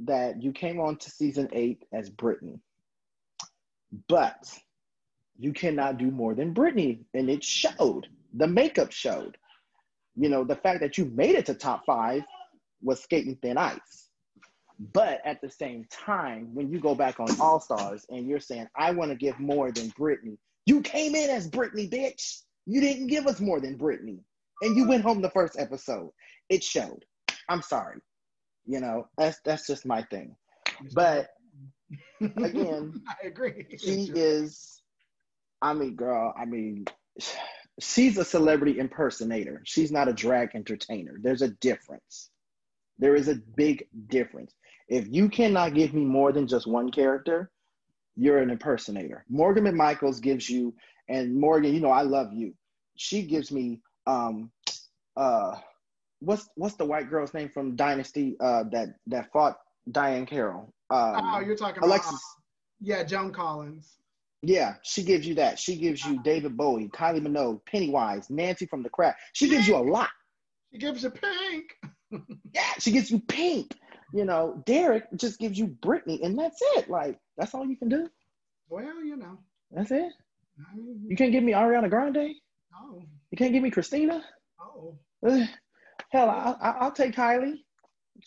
that you came on to season eight as Britney, but you cannot do more than Britney, and it showed. The makeup showed. You know, the fact that you made it to top five was skating thin ice. But at the same time, when you go back on All Stars and you're saying, I want to give more than Britney, you came in as Britney, bitch. You didn't give us more than Britney. And you went home the first episode. It showed. I'm sorry. You know, that's that's just my thing. But again, I agree. she is I mean, girl, I mean, she's a celebrity impersonator. She's not a drag entertainer. There's a difference. There is a big difference. If you cannot give me more than just one character, you're an impersonator. Morgan McMichaels gives you, and Morgan, you know, I love you. She gives me, um, uh, what's what's the white girl's name from Dynasty uh, that that fought Diahann Carroll? Um, oh, you're talking about Alexis. uh, yeah, Joan Collins. Yeah, she gives you that. She gives you David Bowie, Kylie Minogue, Pennywise, Nancy from the Craft. She gives you a lot. She gives you pink. Yeah, she gives you Pink. You know, Derrick just gives you Britney, and that's it. Like that's all you can do. Well, you know. That's it. You can't give me Ariana Grande. Oh, You can't give me Christina. oh. Hell, I, I, I'll take Kylie.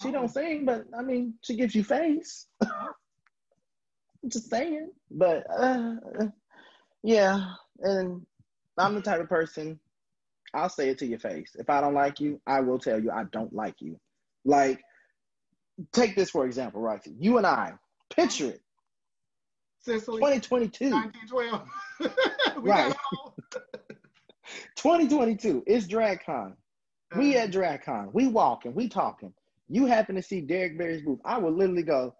She Oh. don't sing, but I mean, she gives you face. Just saying. But uh, yeah, and I'm the type of person. I'll say it to your face. If I don't like you, I will tell you I don't like you. Like, take this for example, right? You and I, picture it, Sicily, 2022. 1912. we Right. got all. 2022. It's DragCon. We Uh, at DragCon. We walking. We talking. You happen to see Derrick Barry's booth. I will literally go,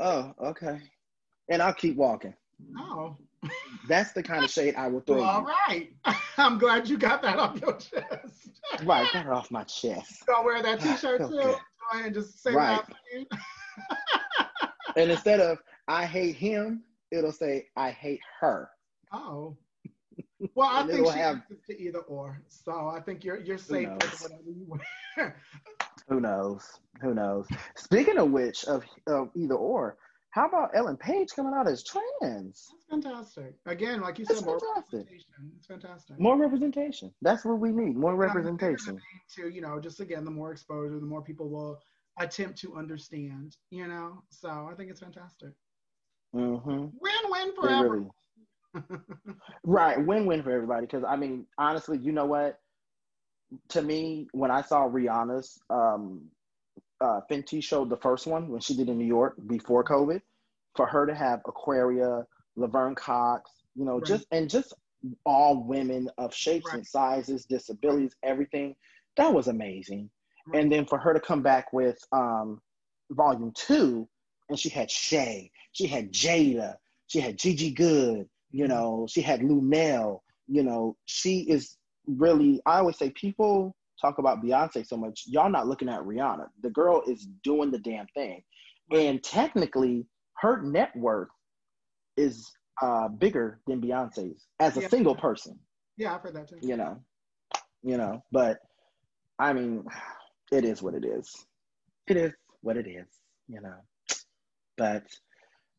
oh, okay. And I'll keep walking. Oh, That's the kind of shade I will throw. well, all right. I'm glad you got that off your chest. Right, get it off my chest. I'll wear that T-shirt too. Okay. Go ahead and just say Right. that for you. And instead of I hate him, it'll say I hate her. Oh. Well, I think she have- to either or. So I think you're you're safe with whatever you wear. Who knows? Who knows? Speaking of which, of, of either or, how about Ellen Page coming out as trans? That's fantastic. Again, like you That's said, more fantastic. representation. It's fantastic. More representation. That's what we need. More And I'm bigger representation. To you know, just again, the more exposure, the more people will attempt to understand. You know, so I think it's fantastic. Mm-hmm. Win-win forever. really, right, win-win for everybody. Because I mean, honestly, you know what? To me, when I saw Rihanna's um, uh, Fenty showed the first one when she did in New York before COVID, for her to have Aquaria, Laverne Cox, you know, Right. just and just all women of shapes and sizes, disabilities, everything, that was amazing. Right. And then for her to come back with um, Volume Two, and she had Shay, she had Jada, she had Gigi Goode, you know, she had Lunel, you know, she is really. I always say people talk about Beyonce so much, y'all not looking at Rihanna. The girl is doing the damn thing, and technically, her net worth is uh, bigger than Beyonce's as a Yeah. single person Yeah, I've heard that too. you know, you know, but I mean, it is what it is. It is what it is, you know. But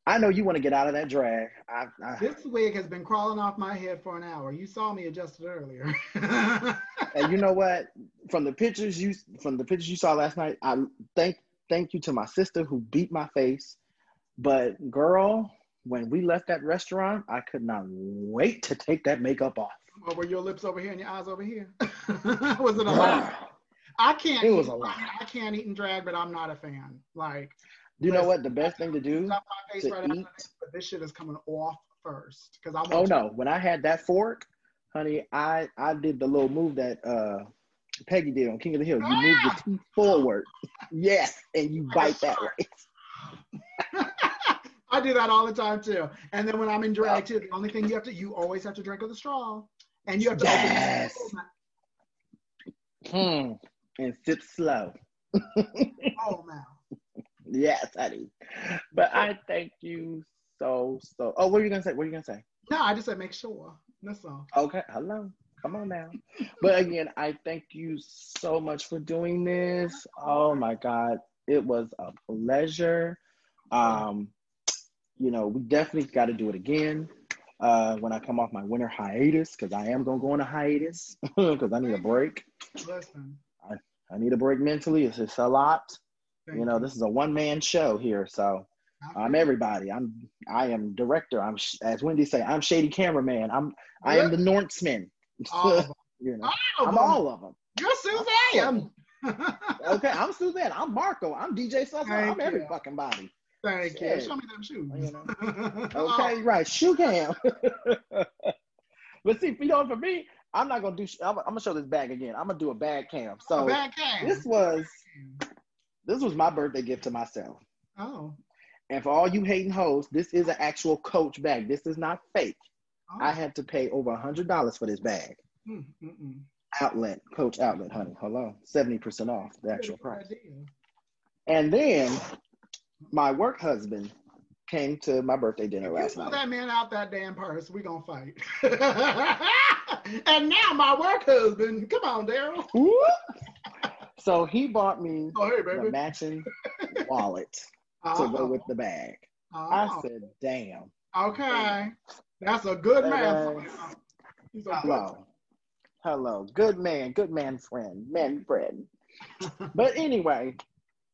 I know you want to get out of that drag. I, I, This wig has been crawling off my head for an hour. You saw me adjust it earlier. and you know what? From the pictures you from the pictures you saw last night, I thank thank you to my sister who beat my face. But girl, when we left that restaurant, I could not wait to take that makeup off. or were your lips over here and your eyes over here? was it a lot? I can't. It eat, was a lot. I can't eat and drag, but I'm not a fan. Like, do You know what? The best thing to do my face to right after eat- this, but this shit is coming off first because I. Oh no! When I had that fork, honey, I I did the little move that uh Peggy did on King of the Hill. You move your teeth forward, yes, and you bite that way. I do that all the time too. And then when I'm in drag too, the only thing you have to, you always have to drink with a straw, and you have to Yes. Hmm. And sip slow. Oh man. Yes, honey. But I thank you so so. Oh, what are you gonna say? What are you gonna say? No, I just said make sure. That's all. Okay, hello. Come on now. But again, I thank you so much for doing this. Oh my God. It was a pleasure. Um, you know, we definitely got to do it again uh, when I come off my winter hiatus because I am going to go on a hiatus because I need a break. Listen. I need a break mentally. It's just a lot. thank You know, this is a one man show here. So I I'm everybody. I'm I am director. I'm as Wendy say. I'm shady cameraman. I'm I am the Nortsman. All of 'em. you know, All I'm all of them. You're Suzanne. Okay, I'm Suzanne. I'm Marco. I'm DJ Sussman. I'm every you. fucking body. Thank you. Show me them shoes. You know. Okay, oh. right. Shoe cam. but see, you know, for me, I'm not gonna do. I'm, I'm gonna show this bag again. I'm gonna do a bag cam. Oh, So bad cam. this was this was my birthday gift to myself. Oh. And for all you hating hoes, this is an actual Coach bag. This is not fake. oh. I had to pay over a hundred dollars for this bag. Mm, mm, mm. Outlet, Coach Outlet, honey. Hello, seventy percent off the actual price. And then my work husband came to my birthday dinner You last pull night. that man out that damn purse, we gonna fight. and now my work husband, come on, Daryl. So he bought me Oh, hey, the matching wallet to Oh, go with the bag. oh, I said, "Damn." okay. That's a good man. Baby. He's a good Hello. Hello. Good man. Good man friend. Man friend. but anyway,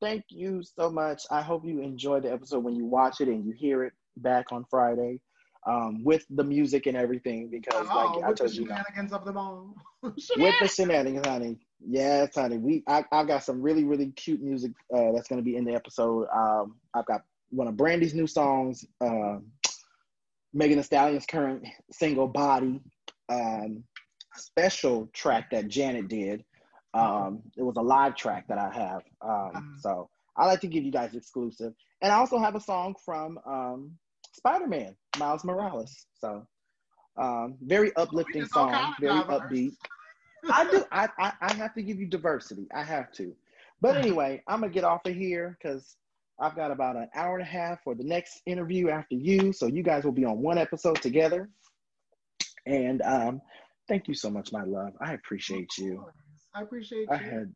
thank you so much. I hope you enjoy the episode when you watch it and you hear it back on Friday um, with the music and everything because, Oh, like I told you, shenanigans of them all. with the shenanigans, honey. Yes, honey. We I, I got some really really cute music uh, that's gonna be in the episode. Um, I've got one of Brandy's new songs, um, Megan Thee Stallion's current single "Body," um, special track that Janet did. Um, it was a live track that I have. Um, so I like to give you guys exclusive, and I also have a song from um, Spider-Man, Miles Morales. So um, very uplifting song, very upbeat. I do. I, I I have to give you diversity. I have to. But anyway, I'm gonna get off of here because I've got about an hour and a half for the next interview after you. So you guys will be on one episode together. And um, thank you so much, my love. I appreciate you. I appreciate you. I had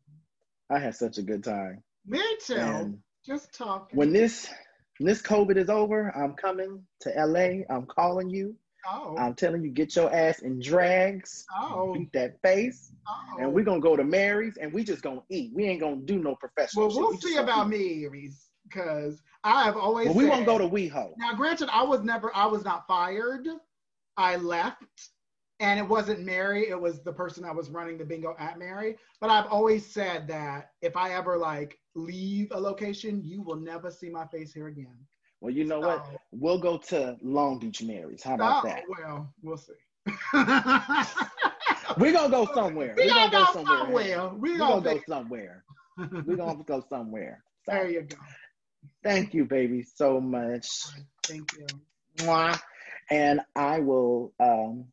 I had such a good time. Me too. And Just talking. when this when this COVID is over, I'm coming to LA. I'm calling you. oh, I'm telling you, get your ass in drags, oh, beat that face, oh. and we're gonna go to Mary's and we just gonna eat. We ain't gonna do no professional. well, we'll We see about eat. Reese, because I have always. Well, we said, won't go to WeHo. Now, granted, I was never, I was not fired. I left, and it wasn't Mary. It was the person that was running the bingo at Mary. But I've always said that if I ever like leave a location, you will never see my face here again. Well, you know what? We'll go to Long Beach Mary's. How about oh, that? well, we'll see. We're gonna go somewhere. we We're gonna go somewhere. somewhere. We We're gonna gonna go go somewhere. We're gonna go somewhere. So, There you go. thank you, baby, so much. Thank you. Mwah. And I will um,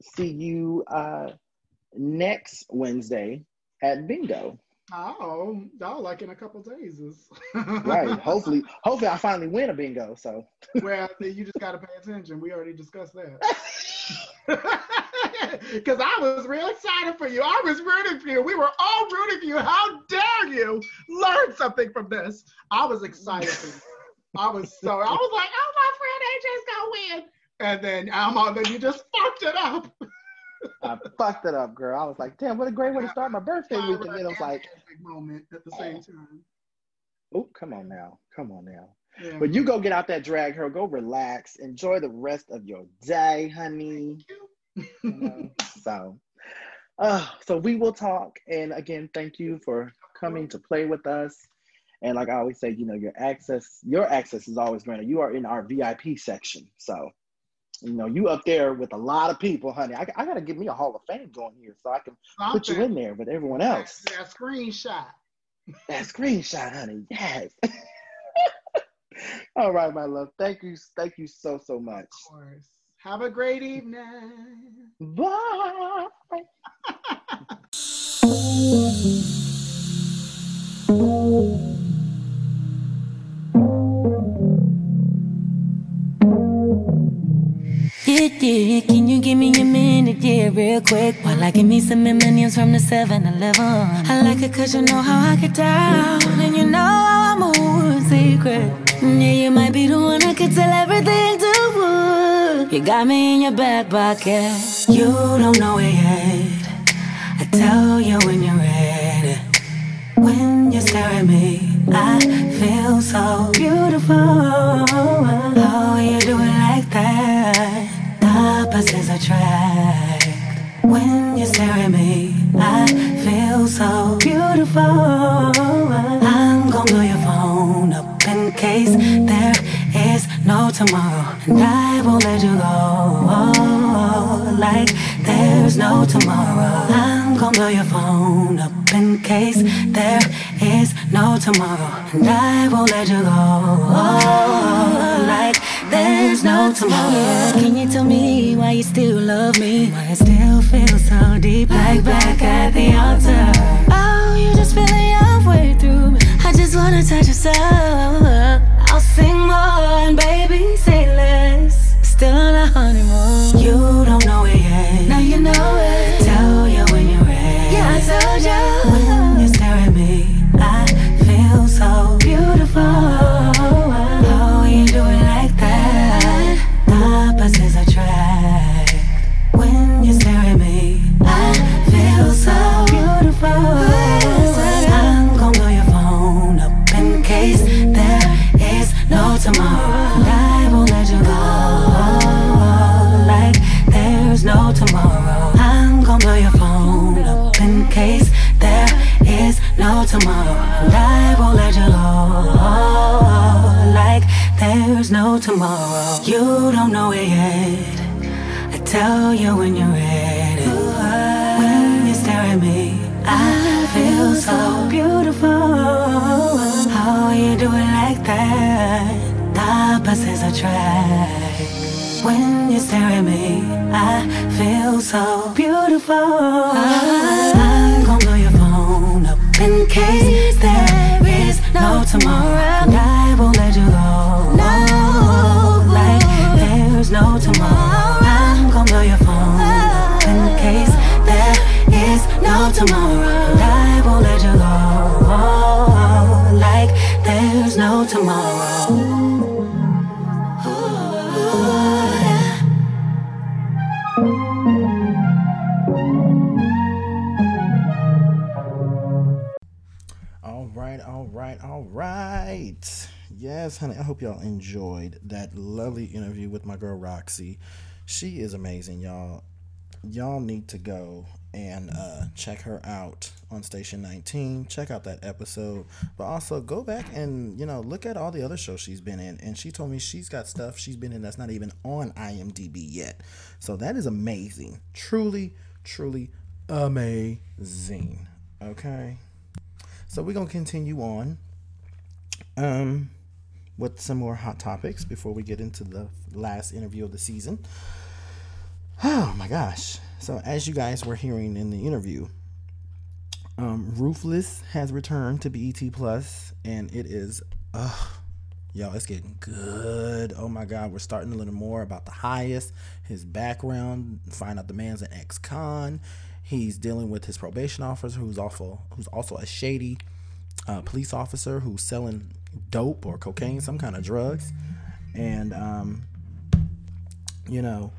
see you uh, next Wednesday at bingo. Oh, oh, like in a couple days is Right. hopefully, hopefully I finally win a bingo. So well, you just got to pay attention. We already discussed that. Because I was real excited for you. I was rooting for you. We were all rooting for you. How dare you learn something from this? I was excited for you. I was so, I was like, oh, my friend AJ's to win. And then I'm on, then you just fucked it up. I fucked it up, girl. I was like, damn, what a great way to start my birthday week. And then I was like, moment at the same time. oh, come on now. Come on now. Yeah. But you go get out that drag, her. Go relax. Enjoy the rest of your day, honey. You know? so, uh, so we will talk. And again, thank you for coming to play with us. And like I always say, you know, your access, your access is always granted. You are in our VIP section. So, you know, you up there with a lot of people, honey. I, I got to give me a Hall of Fame going here so I can put you in there with everyone else. That screenshot. That screenshot, honey. Yes. All right, my love. Thank you. Thank you so, so much. Of course. Have a great evening. Bye. Yeah, can you give me a minute, yeah, real quick? While I give me some M&M's from the 7-Eleven I like it cause you know how I get down And you know how I move in secret. Yeah, you might be the one I could tell everything to. You got me in your back pocket. You don't know it yet. I tell you when you're ready. When you stare at me, I feel so beautiful. Oh, you do it like that. Opposites attract. When you stare at me, I feel so beautiful. I'm gonna blow your phone up in case there is no tomorrow. And I won't let you go like there's no tomorrow. I'm gonna blow your phone up in case there is no tomorrow. And I won't let you go like there's no tomorrow. Can you tell me why you still love me? Why I still feel so deep, like back at the altar? Oh, you just feeling halfway through. Me. I just wanna touch your soul. I'll sing more and baby say less. Still on a honeymoon. You don't know it yet. Now you know it. Tell you when you're ready. Yeah, I told you. When you stare at me, I feel so beautiful. Tomorrow. I won't let you go. Like there's no tomorrow. You don't know it yet. I tell you when you're ready. When you stare at me, I feel so beautiful. How you do it like that? The opposites attract. When you stare at me, I feel so beautiful. I'm case there is no tomorrow. And I won't let you go. No, like there's no tomorrow. I'm gonna blow your phone up in case there is no tomorrow. Yes, honey. I hope y'all enjoyed that lovely interview with my girl Roxy. She is amazing, y'all. Y'all need to go and uh, check her out on Station 19. Check out that episode, but also go back and you know look at all the other shows she's been in. And she told me she's got stuff she's been in that's not even on IMDb yet. So that is amazing. Truly, truly amazing. Okay. So we're gonna continue on um with some more hot topics before we get into the last interview of the season. Oh my gosh. So as you guys were hearing in the interview, um Ruthless has returned to BET Plus and it is uh Yo, it's getting good. Oh my God, we're starting to learn more about the highest, his background, find out the man's an ex-con. He's dealing with his probation officer, who's also who's also a shady uh, police officer who's selling dope or cocaine, some kind of drugs, and um, you know,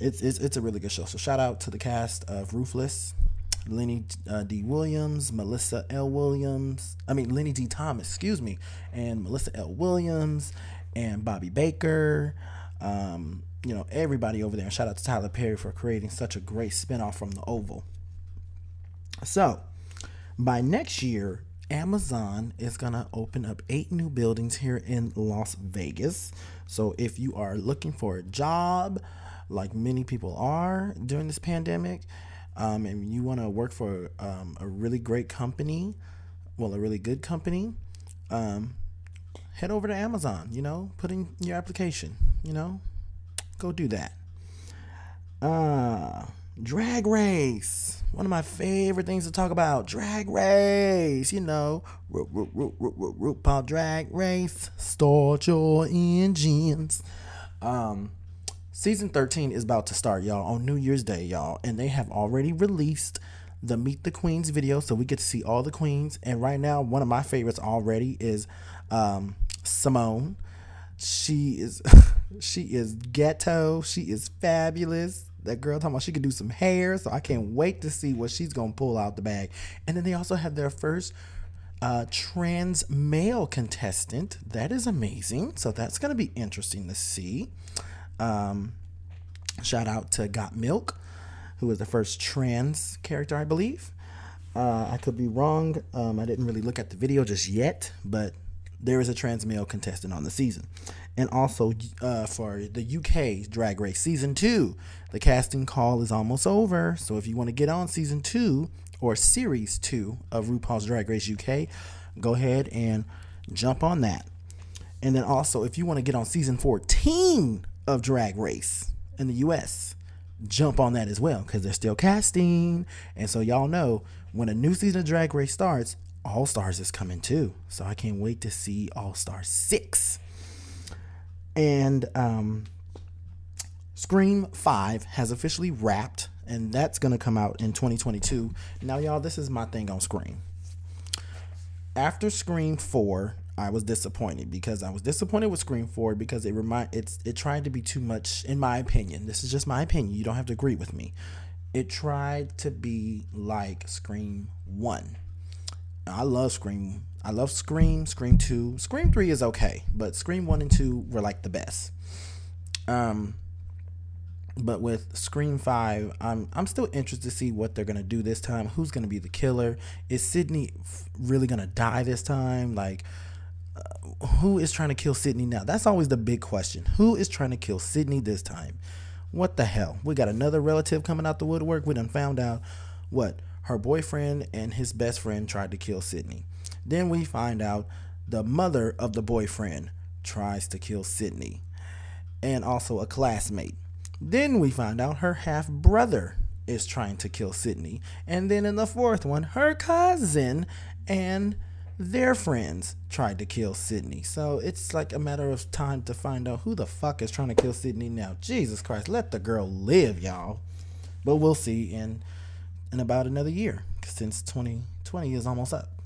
it's it's it's a really good show. So shout out to the cast of Ruthless, Lenny uh, D. Williams, Melissa L. Williams. I mean Lenny D. Thomas, excuse me, and Melissa L. Williams, and Bobby Baker. Um, you know everybody over there. And shout out to Tyler Perry for creating such a great spinoff from the Oval. So, by next year, Amazon is going to open up eight new buildings here in Las Vegas. So, if you are looking for a job, like many people are during this pandemic, um, and you want to work for um, a really great company, well, a really good company, um, head over to Amazon, you know, put in your application, you know, go do that. Uh, drag race. One of my favorite things to talk about. Drag race. You know, Ru- Ru- Ru- Ru- Ru- RuPaul Drag Race. Start your engines. Um, season 13 is about to start, y'all, on New Year's Day, y'all. And they have already released the Meet the Queens video. So we get to see all the queens. And right now, one of my favorites already is um, Symone. She is she is ghetto. She is fabulous. That girl talking about she could do some hair, so I can't wait to see what she's gonna pull out the bag. And then they also have their first uh, trans male contestant. That is amazing. So that's gonna be interesting to see. Um, shout out to Gottmik, who was the first trans character, I believe. Uh, I could be wrong. Um, I didn't really look at the video just yet, but there is a trans male contestant on the season. And also uh, for the UK Drag Race season two, the casting call is almost over. So if you want to get on season two or series two of RuPaul's Drag Race UK, go ahead and jump on that. And then also, if you want to get on season 14 of Drag Race in the US, jump on that as well because they're still casting. And so, y'all know when a new season of Drag Race starts, All Stars is coming too. So, I can't wait to see All Star 6. And um, Scream 5 has officially wrapped, and that's going to come out in 2022. Now, y'all, this is my thing on Scream after Scream Four, I was disappointed because I was disappointed with Scream Four because it remind it's it tried to be too much, in my opinion. This is just my opinion. You don't have to agree with me. It tried to be like Scream One. I love Scream. I love Scream. Scream Two. Scream Three is okay, but Scream One and Two were like the best. Um, but with Scream Five, I'm I'm still interested to see what they're gonna do this time. Who's gonna be the killer? Is Sidney really gonna die this time? Like, uh, who is trying to kill Sidney now? That's always the big question. Who is trying to kill Sidney this time? What the hell? We got another relative coming out the woodwork. We done found out what her boyfriend and his best friend tried to kill Sidney. Then we find out the mother of the boyfriend tries to kill Sidney and also a classmate. Then we find out her half brother is trying to kill Sidney. And then in the fourth one, her cousin and their friends tried to kill Sidney. So it's like a matter of time to find out who the fuck is trying to kill Sidney now. Jesus Christ, let the girl live, y'all. But we'll see in in about another year since 2020 is almost up.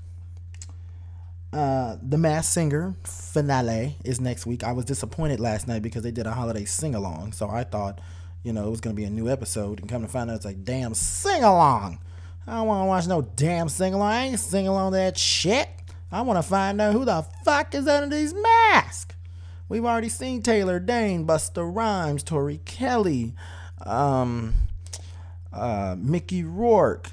Uh, the Masked Singer finale is next week. I was disappointed last night because they did a holiday sing along, so I thought, you know, it was gonna be a new episode, and come to find out it's like damn sing along. I don't want to watch no damn sing along. I ain't sing along that shit. I want to find out who the fuck is under these masks. We've already seen Taylor Dayne, Busta Rhymes, Tori Kelly, um, uh, Mickey Rourke,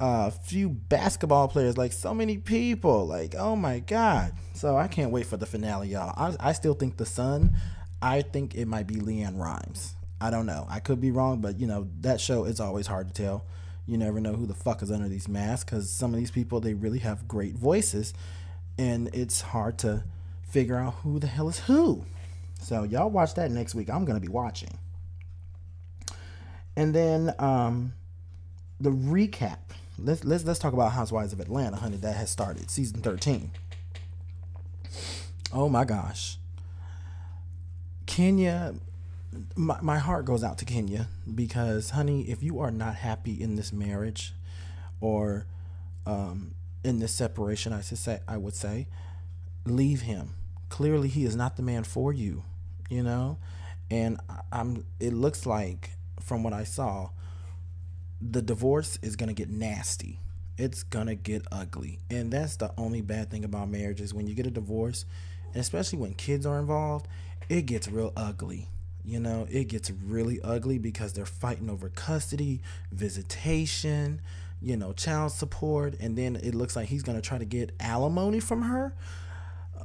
a few basketball players, like so many people. Like, oh my god! So I can't wait for the finale, y'all. I, I still think the son. I think it might be LeAnn Rimes. I don't know. I could be wrong, but you know that show is always hard to tell. You never know who the fuck is under these masks because some of these people they really have great voices, and it's hard to figure out who the hell is who. So y'all watch that next week. I'm gonna be watching. And then um, the recap. Let's let's let's talk about Housewives of Atlanta, honey. That has started season 13. Oh my gosh. Kenya my, my heart goes out to Kenya because honey, if you are not happy in this marriage or um, in this separation, I should say I would say, leave him. Clearly he is not the man for you, you know? And I'm it looks like from what I saw, the divorce is gonna get nasty. It's gonna get ugly. And that's the only bad thing about marriage is when you get a divorce, especially when kids are involved, it gets real ugly. You know, it gets really ugly because they're fighting over custody, visitation, you know, child support, and then it looks like he's gonna try to get alimony from her.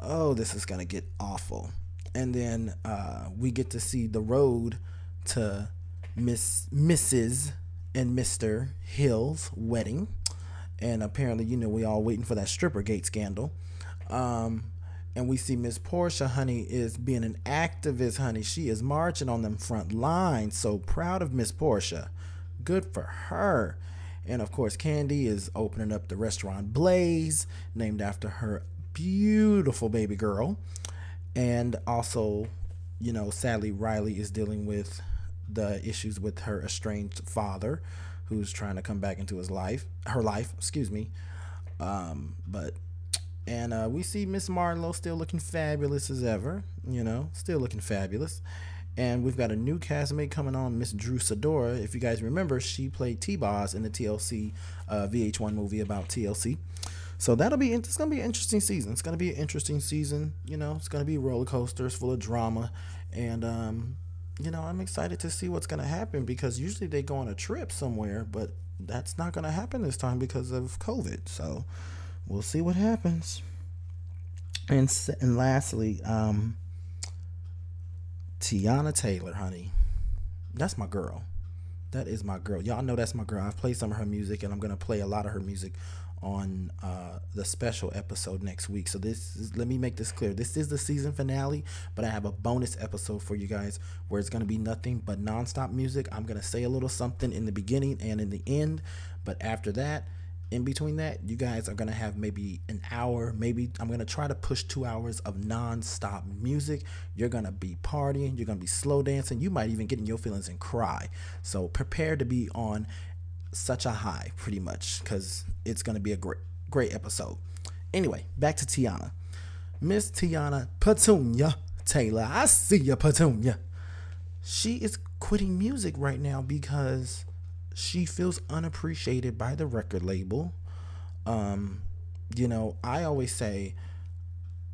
Oh, this is gonna get awful. And then uh, we get to see the road to Miss Mrs. and Mr. Hill's wedding. And apparently, you know, we all waiting for that stripper gate scandal. Um, and we see Miss Porsha, honey, is being an activist, honey. She is marching on them front lines. So proud of Miss Porsha. Good for her. And of course, Kandi is opening up the restaurant Blaze, named after her beautiful baby girl. And also, you know, sadly, Riley is dealing with the issues with her estranged father, who's trying to come back into his life, her life, excuse me. Um, but and uh, we see Miss Marlo still looking fabulous as ever, you know, still looking fabulous. And we've got a new castmate coming on, Miss Drew Sidora. If you guys remember, she played T-Boz in the TLC uh, VH1 movie about TLC. So that'll be it's gonna be an interesting season. It's gonna be an interesting season. You know, it's gonna be roller coasters full of drama, and um, you know, I'm excited to see what's gonna happen because usually they go on a trip somewhere, but that's not gonna happen this time because of COVID. So we'll see what happens. And and lastly, um, Teyana Taylor, honey, that's my girl. That is my girl. Y'all know that's my girl. I've played some of her music, and I'm gonna play a lot of her music on uh, the special episode next week. So this is, let me make this clear. This is the season finale, but I have a bonus episode for you guys where it's gonna be nothing but nonstop music. I'm gonna say a little something in the beginning and in the end, but after that, in between that, you guys are gonna have maybe an hour, maybe I'm gonna try to push two hours of non-stop music. You're gonna be partying, you're gonna be slow dancing, you might even get in your feelings and cry. So prepare to be on such a high, pretty much, because it's gonna be a great, great episode. Anyway, back to Teyana. Miss Teyana Petunia Taylor. I see ya, Petunia. She is quitting music right now because she feels unappreciated by the record label. Um, you know, I always say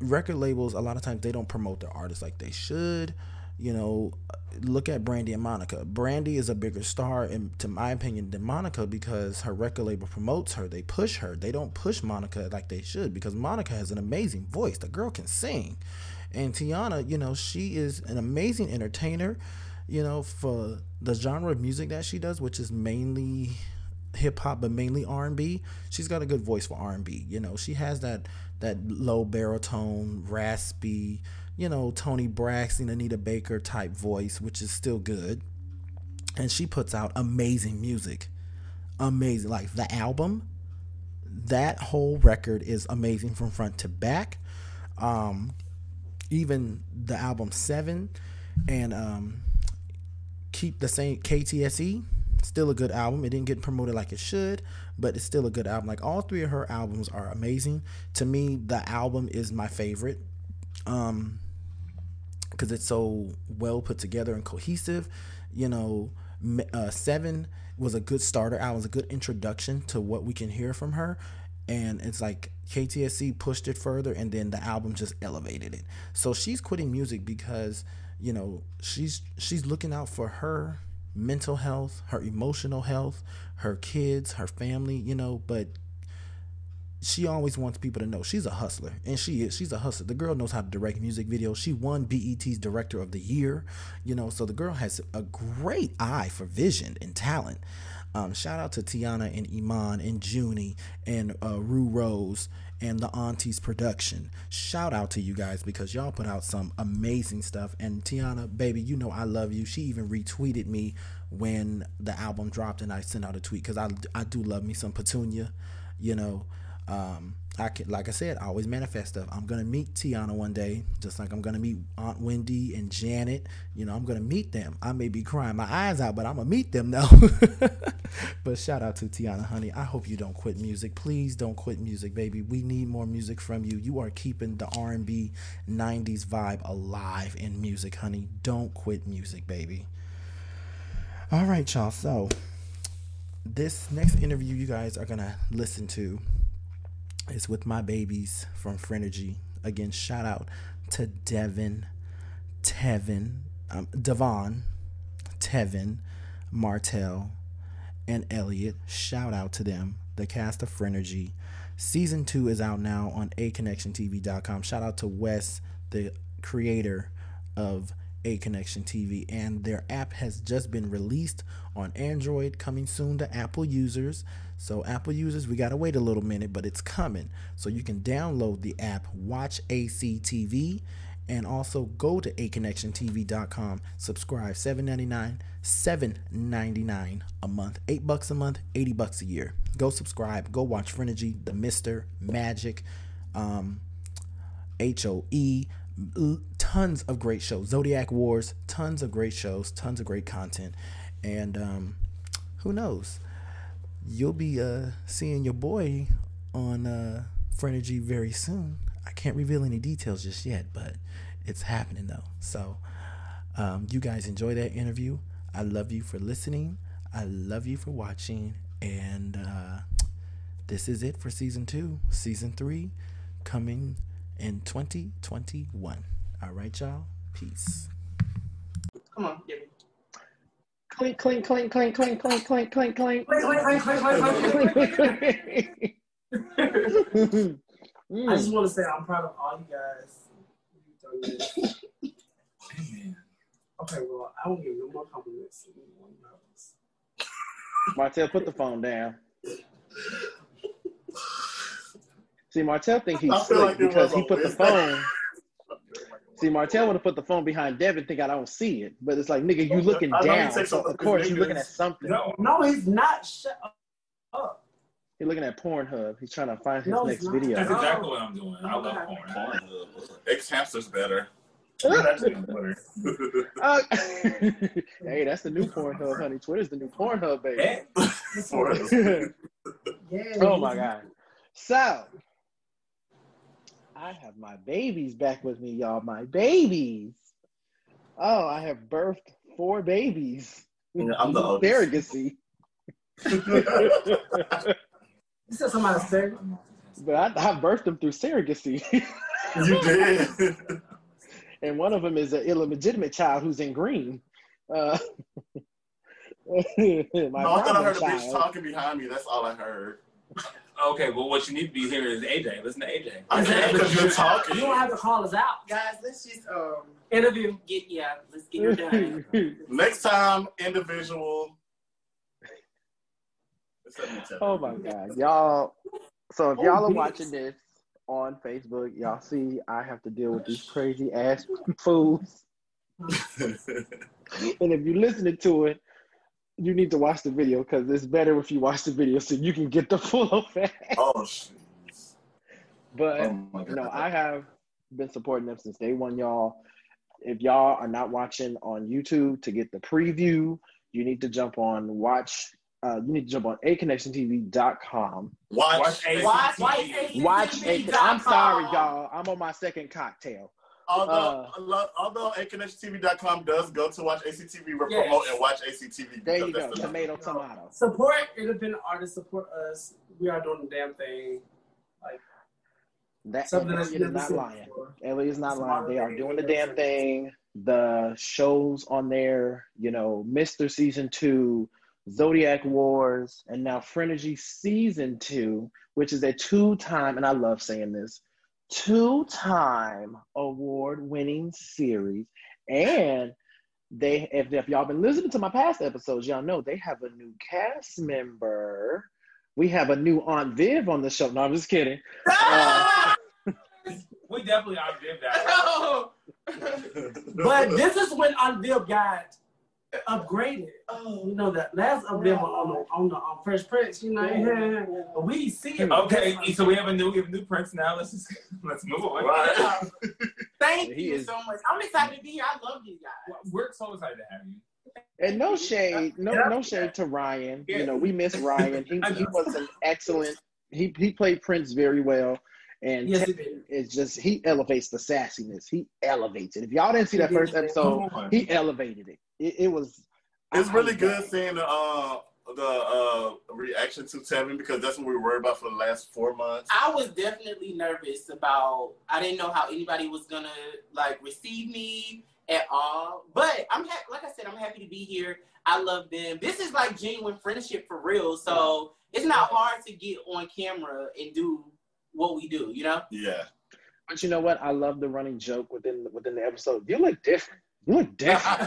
record labels a lot of times they don't promote their artists like they should. You know, look at Brandy and Monica. Brandy is a bigger star, in, to my opinion, than Monica because her record label promotes her. They push her. They don't push Monica like they should because Monica has an amazing voice. The girl can sing. And Teyana, you know, she is an amazing entertainer, you know, for the genre of music that she does, which is mainly hip hop but mainly R&B. She's got a good voice for R&B. You know, she has that that low baritone, raspy, you know, Toni Braxton, Anita Baker type voice, which is still good. And she puts out amazing music. Amazing. Like the album, that whole record is amazing from front to back. Um even the album 7 and um keep the same KTSE. Still a good album. It didn't get promoted like it should, but it's still a good album. Like all three of her albums are amazing. To me, the album is my favorite. Um because it's so well put together and cohesive. You know, uh, Seven was a good starter album, was a good introduction to what we can hear from her. And it's like KTSE pushed it further, and then the album just elevated it. So she's quitting music because you know she's she's looking out for her mental health, her emotional health, her kids, her family. You know, but she always wants people to know she's a hustler and she is. She's a hustler. The girl knows how to direct music videos. She won bet's director of the year you know so the girl has a great eye for vision and talent. Um, shout out to Teyana and iman and junie and uh, rue rose and the aunties production. Shout out to you guys because y'all put out some amazing stuff. And Teyana baby you know i love you. She even retweeted me when the album dropped and i sent out a tweet because I, I do love me some petunia you know um, I can, like I said, I always manifest stuff. I'm gonna meet Teyana one day, just like I'm gonna meet Aunt Wendy and Janet. You know, I'm gonna meet them. I may be crying my eyes out, but I'm gonna meet them though. but shout out to Teyana, honey. I hope you don't quit music. Please don't quit music, baby. We need more music from you. You are keeping the R&B '90s vibe alive in music, honey. Don't quit music, baby. All right, y'all. So this next interview you guys are gonna listen to is with my babies from Frenergy. Again, shout out to Devin, Tevin, um, Devon, Tevin, Martell, and Elliot. Shout out to them, the cast of Frenergy. Season two is out now on aconnectiontv.com. Shout out to Wes, the creator of A Connection TV, and their app has just been released on Android, coming soon to Apple users. So, Apple users, we gotta wait a little minute, but it's coming. So, you can download the app, watch ACTV, and also go to aconnectiontv.com, subscribe, $7.99, $7.99 a month, 8 bucks a month, 80 bucks a year. Go subscribe, go watch Frenergy, The Mister, Magic, um, HOE, tons of great shows. Zodiac Wars, tons of great shows, tons of great content. And um, who knows? You'll be uh, seeing your boy on uh, Frenergy very soon. I can't reveal any details just yet, but it's happening though. So um, you guys enjoy that interview. I love you for listening. I love you for watching. And uh, this is it for season two. Season three coming in 2021. All right, y'all. Peace. Come on, me. Clink, clink, clink, clink, clink, clink, clink, clink, clink. Wait, wait, wait, wait, wait, wait, wait. I just want to say I'm proud of all you guys. Okay, well, I won't give no more compliments. Martell, put the phone down. See, Martell think he's I slick like because he a put the phone. See, Martell would have put the phone behind Devin, think I don't see it, but it's like, nigga, you looking I down, so of course you looking at something. No, no, he's not. Shut up. He's looking at Pornhub. He's trying to find his No, next not. video. That's exactly what I'm doing. I love Okay. porn. X hamster's better. That's better. Uh, hey, that's the new Pornhub, honey. Twitter's the new Pornhub, baby. Yeah. oh my god. So I have my babies back with me, y'all. My babies. Oh, I have birthed four babies. Yeah, I'm the oldest. Surrogacy. You said somebody said But I, I birthed them through surrogacy. you did. and one of them is an illegitimate child who's in green. Uh, my No, I thought I heard a bitch talking behind me. That's all I heard. Okay, well, what you need to be hearing is AJ. Listen to AJ. I can't because you're talking. You don't have to call us out. Guys, let's just um Interview. get yeah, let's get her done. Next time, individual. Except me, Tevin. oh my god, y'all! So if y'all are watching this on Facebook, y'all see I have to deal with these crazy ass fools. And if you're listening to it, you need to watch the video because it's better if you watch the video so you can get the full effect. oh shit. But Oh my you know, I have been supporting them since day one, y'all. If y'all are not watching on YouTube to get the preview, you need to jump on watch. Uh, you need to jump on aconnectiontv.com. Watch. Watch A- Watch, ACTV. watch, Watch. A- ACTV.com. I'm sorry, y'all. I'm on my second cocktail. Although, Uh, although AConnectionTV.com does go to watch ACTV, we Yes. promote and watch ACTV. There you because go. that's the- Tomato, tomato. Support independent artists. Support us. We are doing the damn thing. That Something Elliot that's is never not seen lying. before. Ellie is not It's lying. They are doing the damn thing. The shows on there, you know, Mr. Season 2, Zodiac Wars, and now Frenergy Season 2, which is a two time, and I love saying this, two time award winning series. And they, if, if y'all been listening to my past episodes, y'all know they have a new cast member. We have a new Aunt Viv on the show. No, I'm just kidding. Uh, We definitely outdid that. But this is when Aunt Viv got upgraded. Oh. You know that last Aunt Viv on the on the on Fresh Prince. You know, yeah. But we see it. Okay, so we have a new, we have a new prince now. Let's just let's move on. Right. Thank He you is- so much. I'm excited to be here. I love you guys. We're so excited to have you. And no shade, no no shade to Ryan. You know, we miss Ryan. He, he was an excellent. He he played Prince very well, and Yes, Ted is just he elevates the sassiness. He elevates it. If y'all didn't see that first episode, he elevated it. It, it was. It's I- really I'm good glad. seeing the uh, the uh, reaction to Tevin because that's what we were worried about for the last four months. I was definitely nervous about. I didn't know how anybody was gonna like receive me at all. But I'm happy. Like I said, I'm happy to be here. I love them. This is like genuine friendship for real. So it's not hard to get on camera and do what we do. You know. Yeah. But you know what? I love the running joke within within the episode. You look different. You look different.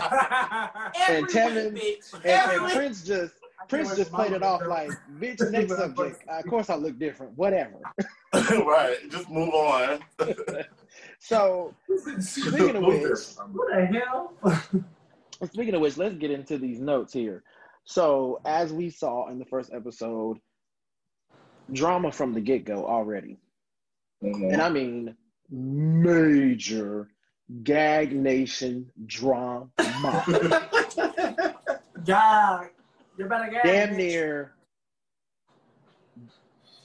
Every Tevin- bitch. and, Every and. Prince just Prince just played it off like, bitch, next subject. Of course I look different. Whatever. right. Just move on. So speaking of which, What the hell? speaking of which, let's get into these notes here. So as we saw in the first episode, drama from the get go already, mm-hmm. and I mean major gag nation drama. God, you better get Damn near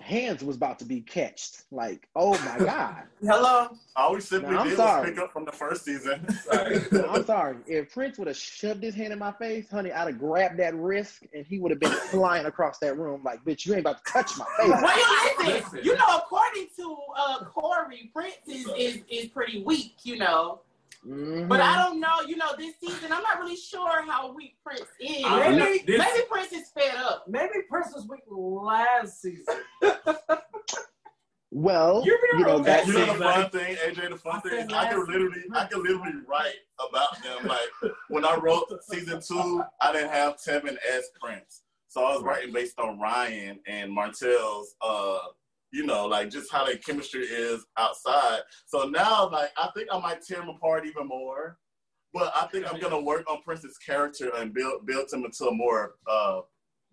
hands was about to be catched. Like, oh my god. Hello. All we simply No, I'm did sorry. was pick up from the first season. I'm sorry. If Prince would have shoved his hand in my face, honey, I'd have grabbed that wrist and he would have been flying across that room like, bitch, you ain't about to touch my face. Well, you listen. Listen. You know, according to uh, Corey, Prince is, is is pretty weak. You know, Mhm. but I don't know. You know, this season I'm not really sure how weak Prince is. Uh, maybe this- maybe Prince is fed up. Maybe Prince was weak last season. Well, You're know, okay. that's You know the fun thing, AJ. The fun thing is I can literally, I can literally write about them. Like when I wrote season two, I didn't have Tevin as Prince, so I was writing based on Ryan and Martell's, uh, you know, like just how their chemistry is outside. So now, like, I think I might tear them apart even more. But I think I'm gonna work on Prince's character and build build him into a more uh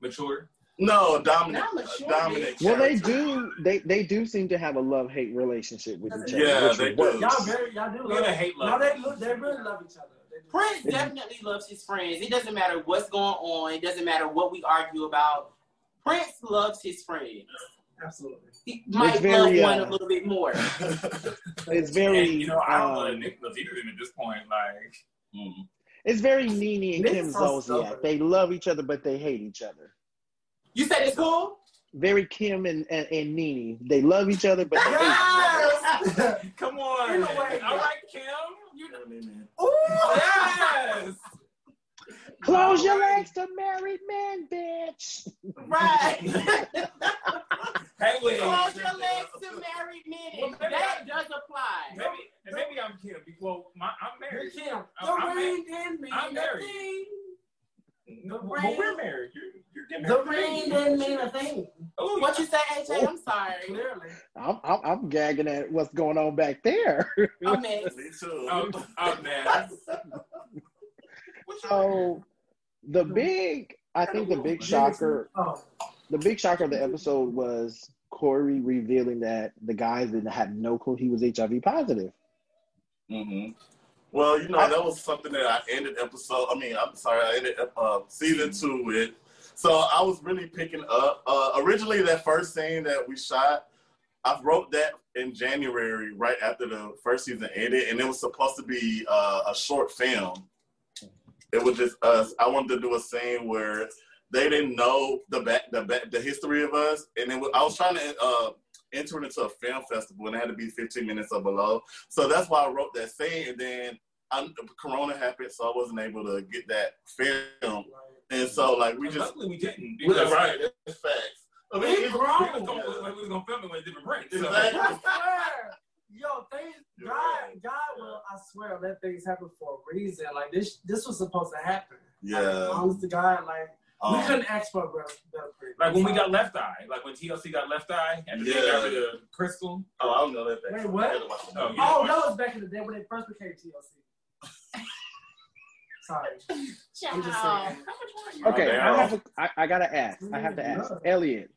Mature. no dominant Not mature, dominant. Well, they do. They they do seem to have a love hate relationship with each other. Yeah, they do. Y'all very, y'all do Look at love the hate No, they look, they really love each other. Prince definitely loves his friends. It doesn't matter what's going on. It doesn't matter what we argue about. Prince loves his friends. Absolutely. He might very, love one uh, a little bit more. It's very. And, you know, I don't know um, that Nick loves either at this point. Like, Mm. It's very Nene and Nick's Kim so Zolciak. stubborn. They love each other, but they hate each other. You said it's cool? Very Kim and, and, and Nene. They love each other, but they hate each other. Come on. In a way, All right, Kim. You know, married men. Yes. Close your legs to married men, bitch. Right. Hey, wait. Close your legs to married men. That does apply. Maybe, and maybe I'm Kim. Well, my, I'm married. Kim, I'm, the I'm ring didn't mean I'm married. nothing. No, The well, ring- we're married. You're, you're getting The married. ring didn't mean a thing. Oh, What you say, AJ? Oh, I'm sorry. Clearly. I'm, I'm, I'm gagging at what's going on back there. I'm next. Me too. I'm, I'm mad. so the big, I think the big shocker, the big shocker of the episode was Corey revealing that the guys didn't have no clue he was HIV positive. hmm Well, you know, that was something that I ended episode. I mean, I'm sorry, I ended uh, season two with. So I was really picking up. Uh, originally, that first scene that we shot, I wrote that in January, right after the first season ended, and it was supposed to be uh, a short film. It was just us. I wanted to do a scene where they didn't know the back, the back, the history of us, and then I was trying to uh, enter it into a film festival, and it had to be 15 minutes or below. So that's why I wrote that scene, and then i Corona happened, so I wasn't able to get that film, and so like we And just luckily we didn't. we Because right. That's facts. I mean, We it's grown. We was gonna, we was gonna film it with a different print. So. Exactly. I swear. Yo, things, God. God will, I swear, let things happen for a reason. Like this, this was supposed to happen. Like, Yeah. honest to God, like we Um, couldn't ask for a better, better. Like when we got Left Eye, like when TLC got Left Eye, and they Yeah. got rid of Crystal. Oh, I don't know that. Wait, what? I gotta Oh, yeah. Oh, that was back in the day when they first became TLC. Sorry. I'm just saying. Okay, Oh, I damn. have a, I, I gotta ask. I have to ask, Elliot,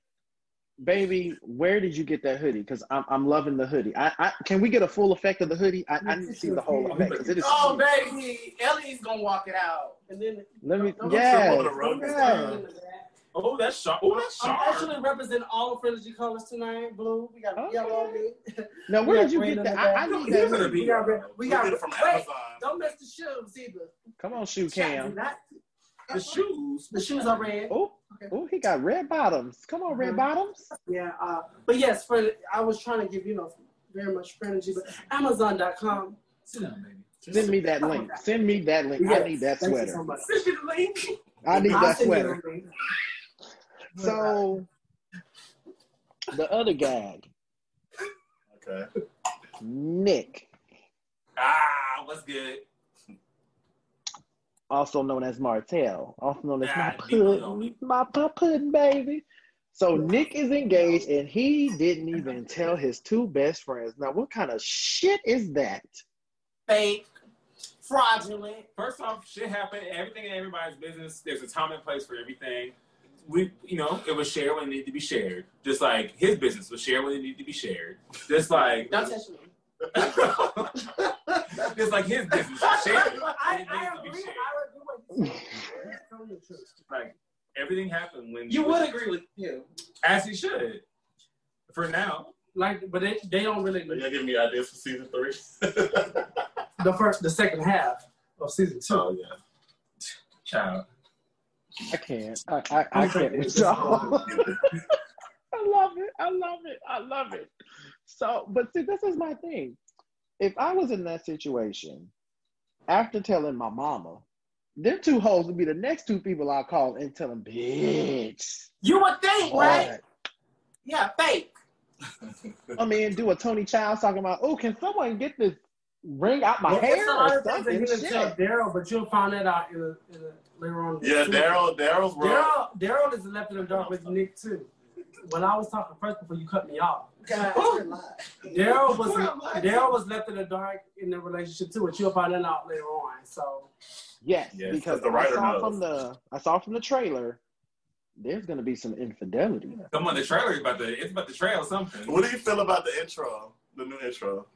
baby, where did you get that hoodie? Because I'm I'm loving the hoodie. I, I can we get a full effect of the hoodie? I, I need to see the whole effect because it is. Oh, baby. Ellie's going to walk it out. And then Let me. Don't Yeah. trip over yeah. Oh, that's sharp. Oh, that's I'm actually representing all the Frenergy colors tonight. Blue, we got Okay. yellow. Now, where got did you get that? I, I need that. gonna hoodie. We got red. We We got it from wait, Amazon. Don't miss the shoes either. Come on, shoe cam. Not- The shoes. The shoes are red. Oh, Okay. oh, he got red bottoms. Come on, red Mhm. bottoms. Yeah, uh, but yes, for I was trying to give you know very much energy, but Amazon.com. Sit down, baby. Send me that link. Send me that link. I Yes, need that thank you so sweater. much. Send me the link. I need I'll that sweater. So, the other gag, Okay. Nick, Ah, what's good? Also known as Martell, also known as my leave pudding, my pop pudding baby. So Nick is engaged, and he didn't even tell his two best friends. Now, what kind of shit is that? Fake. Fraudulent. First off, shit happened. Everything in everybody's business. There's a time and place for everything. We, you know, it was shared when it needed to be shared. Just like his business was shared when it needed to be shared. Just like, Don't touch me. just like his business was shared. I, I needed to be agree. I agree with you. That's. Like everything happened when You would agree with you. as he should. For now, Like, but they, they don't really Are y'all giving me ideas for season three? the first, the second half of season two. oh yeah. child. I can't. I, I, I can't with. I love it. I love it. I love it. So, but see, this is my thing. If I was in that situation, after telling my mama, them two hoes would be the next two people I call and tell them, bitch. You would think, right? Yeah, fake. I mean, do a Toni Childs talking about, oh, can someone get this ring out my Well, hair it's a lot or of things that something? he didn't tell Daryl, but you'll find that out in a, in a, later on. Yeah. Daryl. Daryl's wrong. Daryl, Daryl is left in the dark with Nick too. When I was talking first before you cut me off, Daryl was Daryl was left in the dark in the relationship too, which you'll find that out later on. So Yes, Yes, because the writer I saw knows. from the I saw from the trailer, there's gonna be some infidelity. Come on, the trailer is about to it's about to trail something. What do you feel about the intro? The new intro.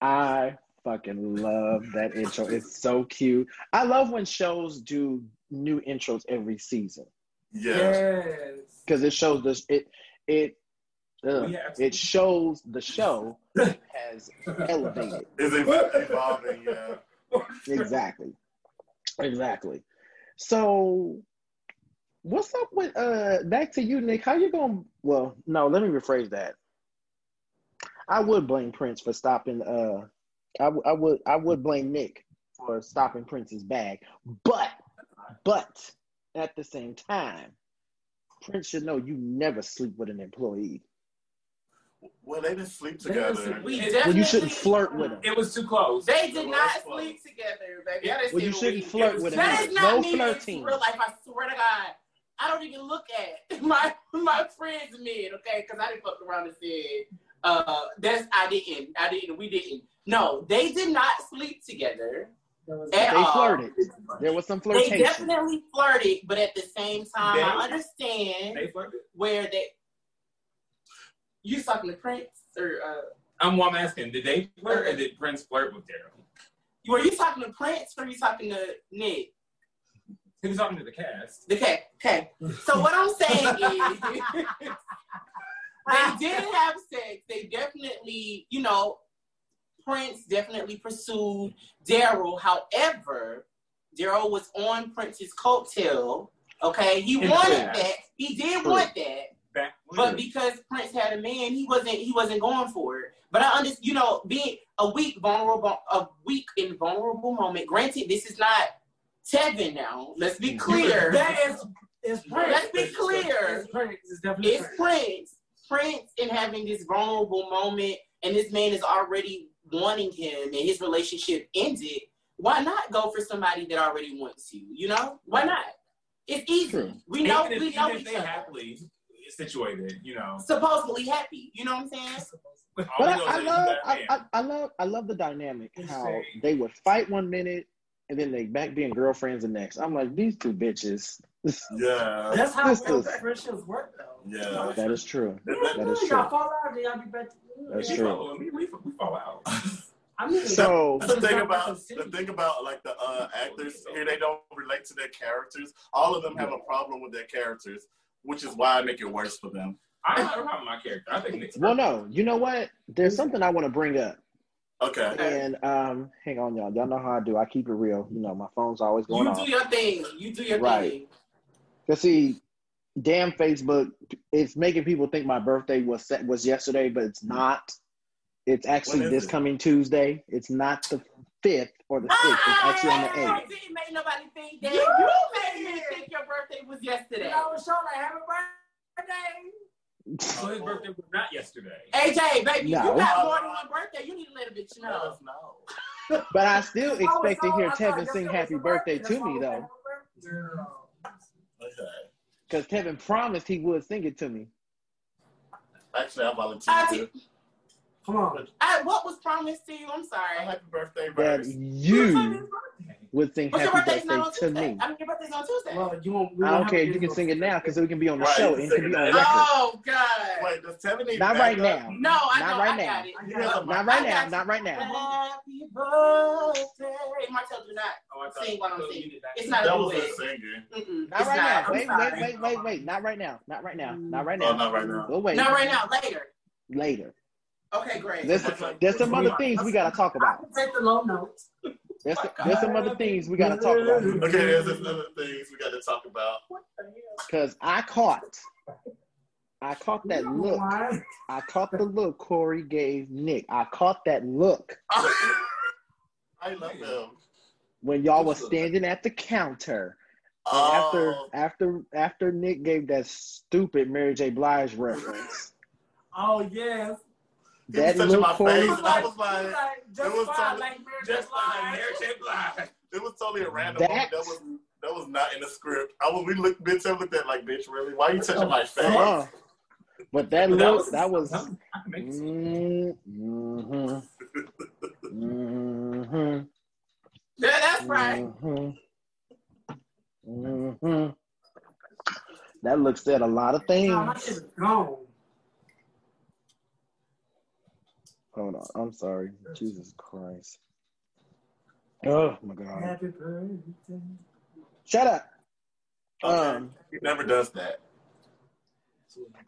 I fucking love that intro. It's so cute. I love when shows do new intros every season Yeah. Yes, because it shows this it it uh, We it shows the show has elevated. Is it evolving? Yeah. Exactly. Exactly. So what's up with uh back to you, Nick? How you gonna well, no, let me rephrase that. I would blame Prince for stopping uh I, w- I would I would blame Nick for stopping Prince's bag, but but at the same time, Prince should know you never sleep with an employee. Well, they didn't sleep They didn't together. sleep. We definitely, Well, you shouldn't flirt with him. It was too close. They did It not was sleep together, baby. That is Well, you shouldn't flirt with was- That him. is not No me in flirting. real life. I swear to God. I don't even look at my my friends men, okay? Because I didn't fuck around and said, uh, that's I didn't. I didn't. We didn't. No, they did not sleep together at They all. flirted. There was some flirtation. They definitely flirted, but at the same time, They- I understand They flirted. where they. You talking to Prince or uh, I'm, well, I'm asking, did they flirt or did Prince flirt with Daryl? were you talking to Prince or were you talking to Nick? He was talking to the cast. Okay, okay. So what I'm saying is, they did have sex. They definitely, you know, Prince definitely pursued Daryl. However, Daryl was on Prince's coattail. Okay, he In wanted fact. that. He did True. want that. Back But because Prince had a man, he wasn't he wasn't going for it. But I understand, you know, being a weak vulnerable, a weak and vulnerable moment. Granted, this is not Tevin now. Let's be clear. That is is Prince. Let's be clear. It's Prince. It's definitely It's Prince. Prince. Prince in having this vulnerable moment, and this man is already wanting him, and his relationship ended. Why not go for somebody that already wants you? You know, why not? It's easy. True. We know. even if, we even know if they other. happily situated, you know. Supposedly happy. You know what I'm saying? But I, I love, got a I, man. I, I love, I love the dynamic how they would fight one minute and then they back being girlfriends the next. I'm like, these two bitches. Yeah. That's how real is- friendships work, though. Yeah. that is true. That- That is y'all true. fall out, then y'all be back. That's We true. fall- We, we, we fall out. I mean, So the thing about the thing about like the uh, actors here, they don't relate to their characters. All of them have a problem with their characters, which is why I make it worse for them. I don't have a problem with my character. I think Nick's well, no, you know what? There's something I want to bring up, Okay. and um, hang on, y'all. Y'all know how I do. I keep it real. You know, my phone's always going You off. do your thing. You do your Right. thing. Cause see, damn Facebook, it's making people think my birthday was set, was yesterday, but it's not. It's actually this it? coming Tuesday. It's not the fifth or the sixth. It's actually on the I eighth. didn't make nobody think that. You You, made made me think your birthday was you yesterday. know, show like happy birthday. So his birthday was not yesterday. AJ, baby, No. you got more than one birthday. You need to let a bitch Let know. us know. But I still Oh, expect to hear I thought Tevin sing "Happy Birthday" birthday. to me though, all Girl. Okay. because Tevin promised he would sing it to me. Actually, I I volunteered. did- to. Come on. I, what was promised to you? I'm sorry. Happy birthday, That you would sing What's your "Happy birthday's not on Birthday" to Tuesday? me. I mean, your birthday's on Tuesday. Well, you won't. we I won't don't care. You can sing it now because we can be on the Right, show and it can be on now. record. oh God. Wait, does Tevin need Not right backup? now. No, I Not know. right I now. got it. He has a Not right now. Not right now. Happy birthday. Martell, do not. Oh, I Sing while I'm singing. It's not That a was a singer. Mm-mm, Not it's right not. now. Wait, wait, wait, wait, wait. Not right now. Not right now. Not right Oh, now. not right now. We'll wait. Not right now. Later. Later. Okay, great. There's, there's some other things we gotta talk I about. can take the low notes. There's, there's some other things we gotta talk about. Okay, there's another things we got to talk about. Cause I caught, I caught that look. Why? I caught the look Corey gave Nick. I caught that look I love them. when y'all was standing at the counter. And after Oh, after after Nick gave that stupid Mary J. Blige reference, Oh yes. He was that touching my Corey, face, and I was like, just it was fine, totally- like Mary Just J. like Mary J. Blige. it was totally a random That- That was that was not in the script. I was we looked bitch Tim looked at like bitch really. Why are you touching my face? uh-uh. but that But look that was. I can. Mm-hmm. Mm-hmm. Yeah, that's right. Mm-hmm. Mm-hmm. That looks said a lot of things. Nah, my shit is gone. Hold on. I'm sorry. Jesus Christ. Oh my God. Happy birthday. Shut up. Um, he never does that.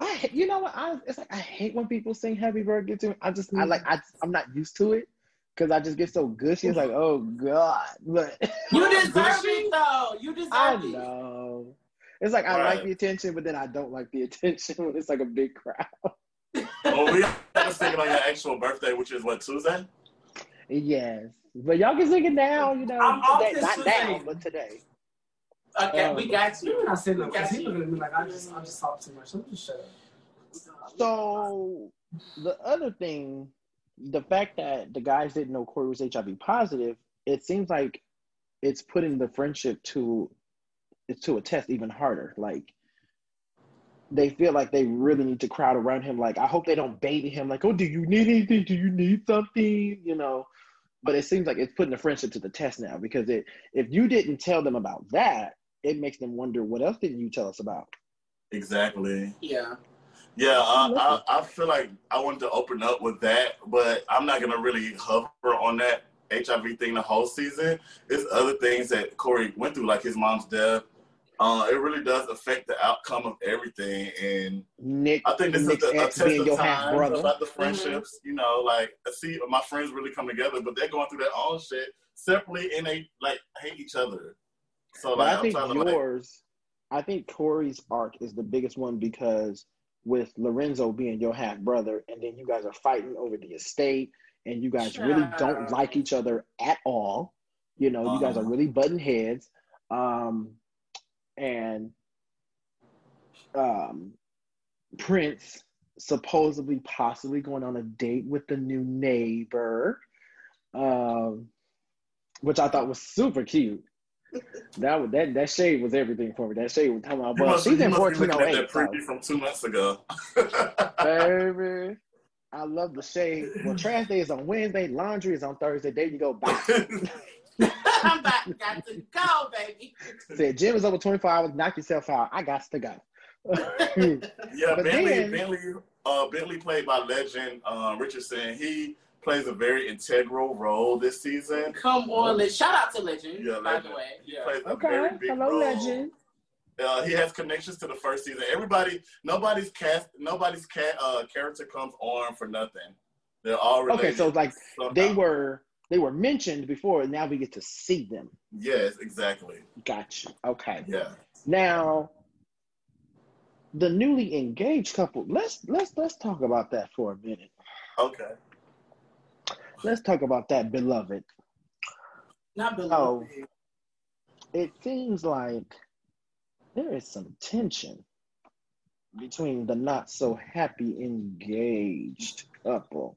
I you know what? I it's like I hate when people sing happy birthday to me. I just I like I I'm not used to it because I just get so gushy. It's like oh God, but You deserve it though. You deserve it. I it. know. It's like I like the attention, but then I don't like the attention when it's like a big crowd. Well, we got to sing it on your actual birthday, which is what Tuesday. Yes, but y'all can sing it now. You know, I'm today, this not now, but today. Okay, Um, we got you. You're not saying no We got because he's you. looking at me like I just I just talk too much. Let me just shut up. So the other thing, the fact that the guys didn't know Corey was HIV positive, it seems like it's putting the friendship to it's to a test even harder. Like they feel like they really need to crowd around him. Like I hope they don't baby him. Like, oh, do you need anything? Do you need something? You know. But it seems like it's putting the friendship to the test now because it if you didn't tell them about that, it makes them wonder what else didn't you tell us about? Exactly. Yeah. Yeah, I, I, I feel like I wanted to open up with that, but I'm not gonna really hover on that HIV thing the whole season. There's other things that Corey went through, like his mom's death. Uh, it really does affect the outcome of everything, and Nick, I think this Nick's is the, a test of your time brother. about the friendships. You know, like I see my friends really come together, but they're going through their own shit separately, and they like hate each other. So like, I I'm think trying to like, yours, I think Corey's arc is the biggest one because with Lorenzo being your half brother, and then you guys are fighting over the estate, and you guys really don't like each other at all. You know, you guys are Uh-huh. really butting heads, um, and um, Prince supposedly possibly going on a date with the new neighbor, um, which I thought was super cute. That was that that shade was everything for me. That shade was talking about. you Well, must, she's you in must be fourteen looking oh that preview from two months ago. Baby, I love the shade. Well, trash day is on Wednesday. Laundry is on Thursday. There you go. Bye. I'm about got to go, baby. Said gym is over twenty four hours. Knock yourself out. I got to go. Yeah, But Bentley, then- Bentley, uh, Bentley played by legend uh, Richardson. He plays a very integral role this season. Come on, let shout out to Legend, Yeah, by Legend. the way. He Yeah. plays a Okay. very big Hello, role. legend. Uh, he has connections to the first season. Everybody, nobody's cast, nobody's cat uh, character comes on for nothing. They're all related. Okay, so it's like somehow. they were they were mentioned before, and now we get to see them. Yes, exactly. Gotcha. Okay. Yeah. Now, the newly engaged couple. Let's let's let's talk about that for a minute. Okay. Let's talk about that, beloved. Not Oh, beloved. it seems like there is some tension between the not so happy engaged couple.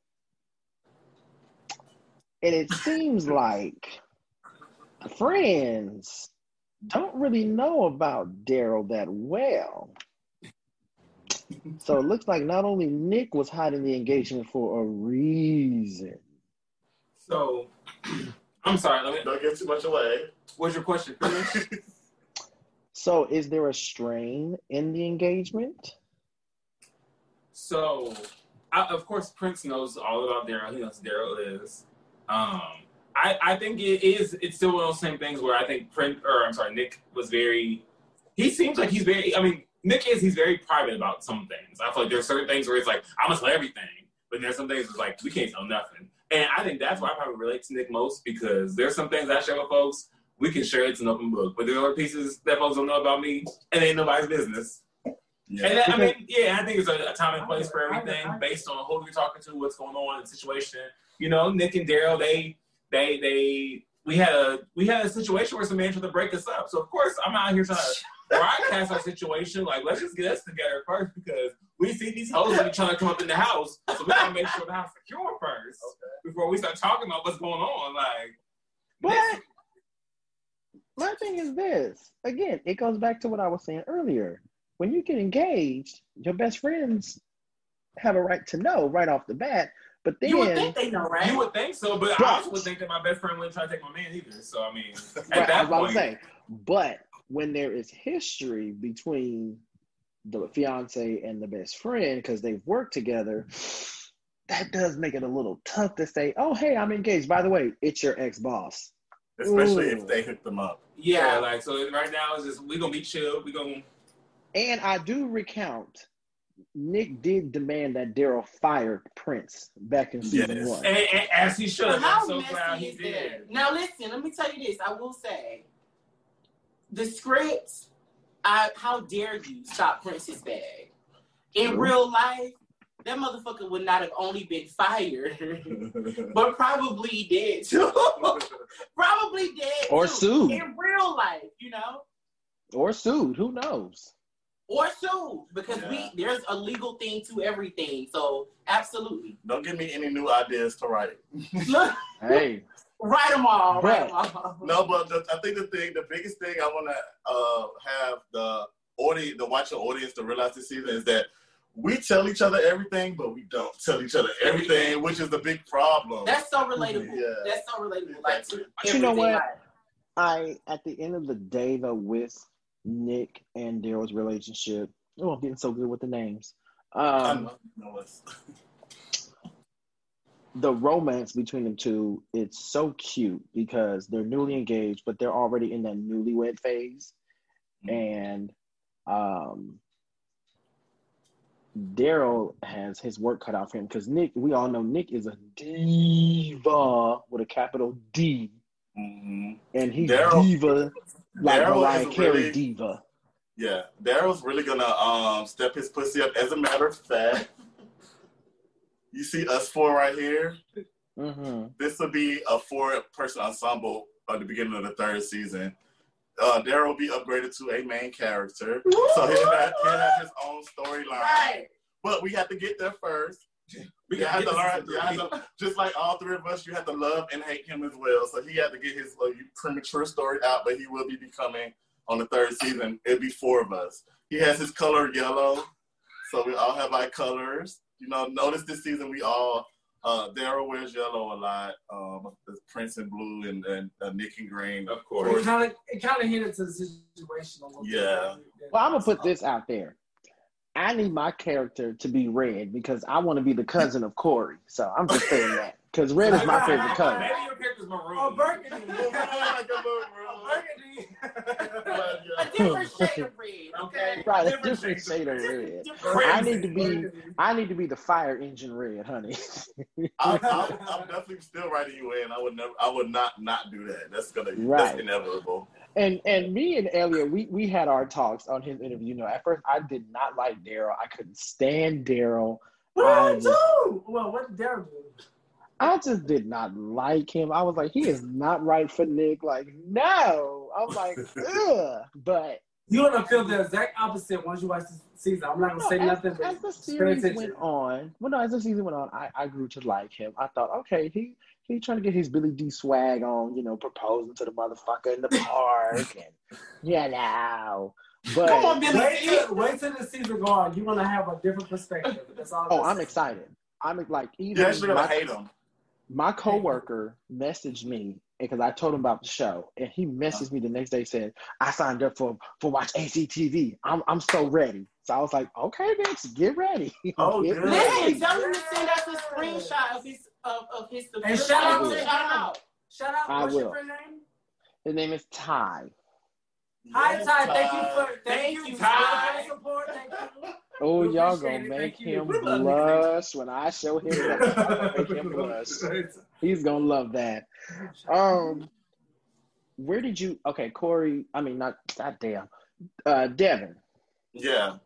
And it seems like friends don't really know about Daryl that well. So it looks like not only Nick was hiding the engagement for a reason. So, I'm sorry. Let me. Don't give too much away. What's your question? Finish. So is there a strain in the engagement? So, I, of course, Prince knows all about Daryl. He knows Daryl is. Um, I, I think it is. It's still one of those same things where I think Prince, or I'm sorry, Nick was very. He seems like he's very. I mean, Nick is. He's very private about some things. I feel like there's certain things where it's like I'm gonna tell everything, but there's some things it's like we can't tell nothing. And I think that's why I probably relate to Nick most because there's some things I share with folks. We can share it's an open book, but there are pieces that folks don't know about me, and ain't nobody's business. Yeah. And that, I mean, yeah, I think it's a, a time and place for everything based on who you're talking to, what's going on in the situation. You know, Nick and Daryl, they, they, they, we had a we had a situation where some man tried to break us up. So of course I'm out here trying to broadcast our situation. Like, let's just get us together first because we see these hoes that trying to come up in the house. So we gotta make sure the house secure first before we start talking about what's going on. Like, But my thing is this again, it goes back to what I was saying earlier. When you get engaged, your best friends have a right to know right off the bat. But then You would think they know, right? you would think so, but But- I also would think that my best friend wouldn't try to take my man either. So I mean, at Right, that I was point, saying. But when there is history between the fiance and the best friend because they've worked together, that does make it a little tough to say, "Oh, hey, I'm engaged." By the way, it's your ex boss. Especially Ooh. if they hook them up. yeah, yeah. like so right now it's just we're gonna be chill. We're gonna And I do recount, Nick did demand that Daryl fire Prince back in season Yes. one. and, and as he should. But I'm how so glad messy he is did. that? Now listen, let me tell you this. I will say, the script. I how dare you stop Prince's bag? In True. real life, that motherfucker would not have only been fired, but probably dead too. probably dead Or too. sued. in real life, you know, Or sued. Who knows? Or sued because Yeah. we there's a legal thing to everything. So absolutely, Don't give me any new ideas to write. look, Hey, write them all, write them all. No, but the, I think the thing, the biggest thing I want to uh, have the audience, the watching audience, to realize this season is that we tell each other everything, but we don't tell each other everything, which is the big problem. That's so relatable. Yeah. That's so relatable. Like to But you know what? life. I at the end of the day though, with Nick and Daryl's relationship, oh, I'm getting so good with the names. Um, know- know it's- the romance between them two, it's so cute because they're newly engaged, but they're already in that newlywed phase. And um Daryl has his work cut out for him because Nick, we all know Nick is a diva with a capital D, Mhm. and he's Daryl- diva like Daryl Mariah is Carey really- diva. Yeah, Daryl's really gonna um step his pussy up. As a matter of fact, you see us four right here. hmm This will be a four-person ensemble at the beginning of the third season. Uh, Daryl will be upgraded to a main character, so he'll have, he'll have his own storyline. Right. But we have to get there first. We You have gotta learn, this you have to, just like all three of us, you have to love and hate him as well. So he had to get his uh, premature story out, but he will be becoming on the third season. It'll be four of us. He has his color yellow, so we all have our colors. You know, notice this season we all uh Daryl wears yellow a lot. Um, Prince in blue and, and uh, Nick in green. Of It course. kind of it kind of hinted to the situation a little bit. Yeah. Well, I'm gonna put this out there. I need my character to be red because I want to be the cousin of Corey. So I'm just saying that because red is my favorite color. Maybe your character's maroon. Oh, burgundy. Like a Oh, burgundy. But, A different shade of red, okay? Right, a Different different shade of red. Different I need to be, I need to be the fire engine red, honey. I, I, I'm definitely still writing you in. I would never, I would not not do that. That's gonna, Right. that's inevitable. And and me and Elliot, we we had our talks on his interview. You know, at first I did not like Daryl. I couldn't stand Daryl. I What just, um, do? Well, what did Daryl do? I just did not like him. I was like, he is not right for Nick. Like, no. I'm like, ugh. But You're gonna feel the exact opposite once you watch this season. I'm not gonna say No, nothing. As, but as the series went on, well, no, as the season went on, I, I grew to like him. I thought, okay, he he trying to get his Billy Dee swag on, you know, proposing to the motherfucker in the park, and you know. But Come on, Billy. Wait till, wait till the season go on. You're gonna have a different perspective. That's all. oh, I'm say. excited. I'm like even You're actually gonna my, hate him. my coworker messaged me because I told him about the show, and he messaged me the next day said, "I signed up for for watch ACTV. I'm I'm so ready." So I was like, "Okay, bitch, get ready." Oh, Get good. Listen, tell him to send us a screenshot of his of, of his And shout out shout out. Shout out. I will. name? His name is Ty. Hi, Ty. Thank you for thank, Thank you you, for Ty. the support. Thank you. Oh, We y'all appreciate gonna it. make Thank you. him We love you. blush when I show him that. I'm make him blush. He's gonna love that. Um, where did you? Okay, Corey. I mean, not goddamn. Uh, Devin. Yeah.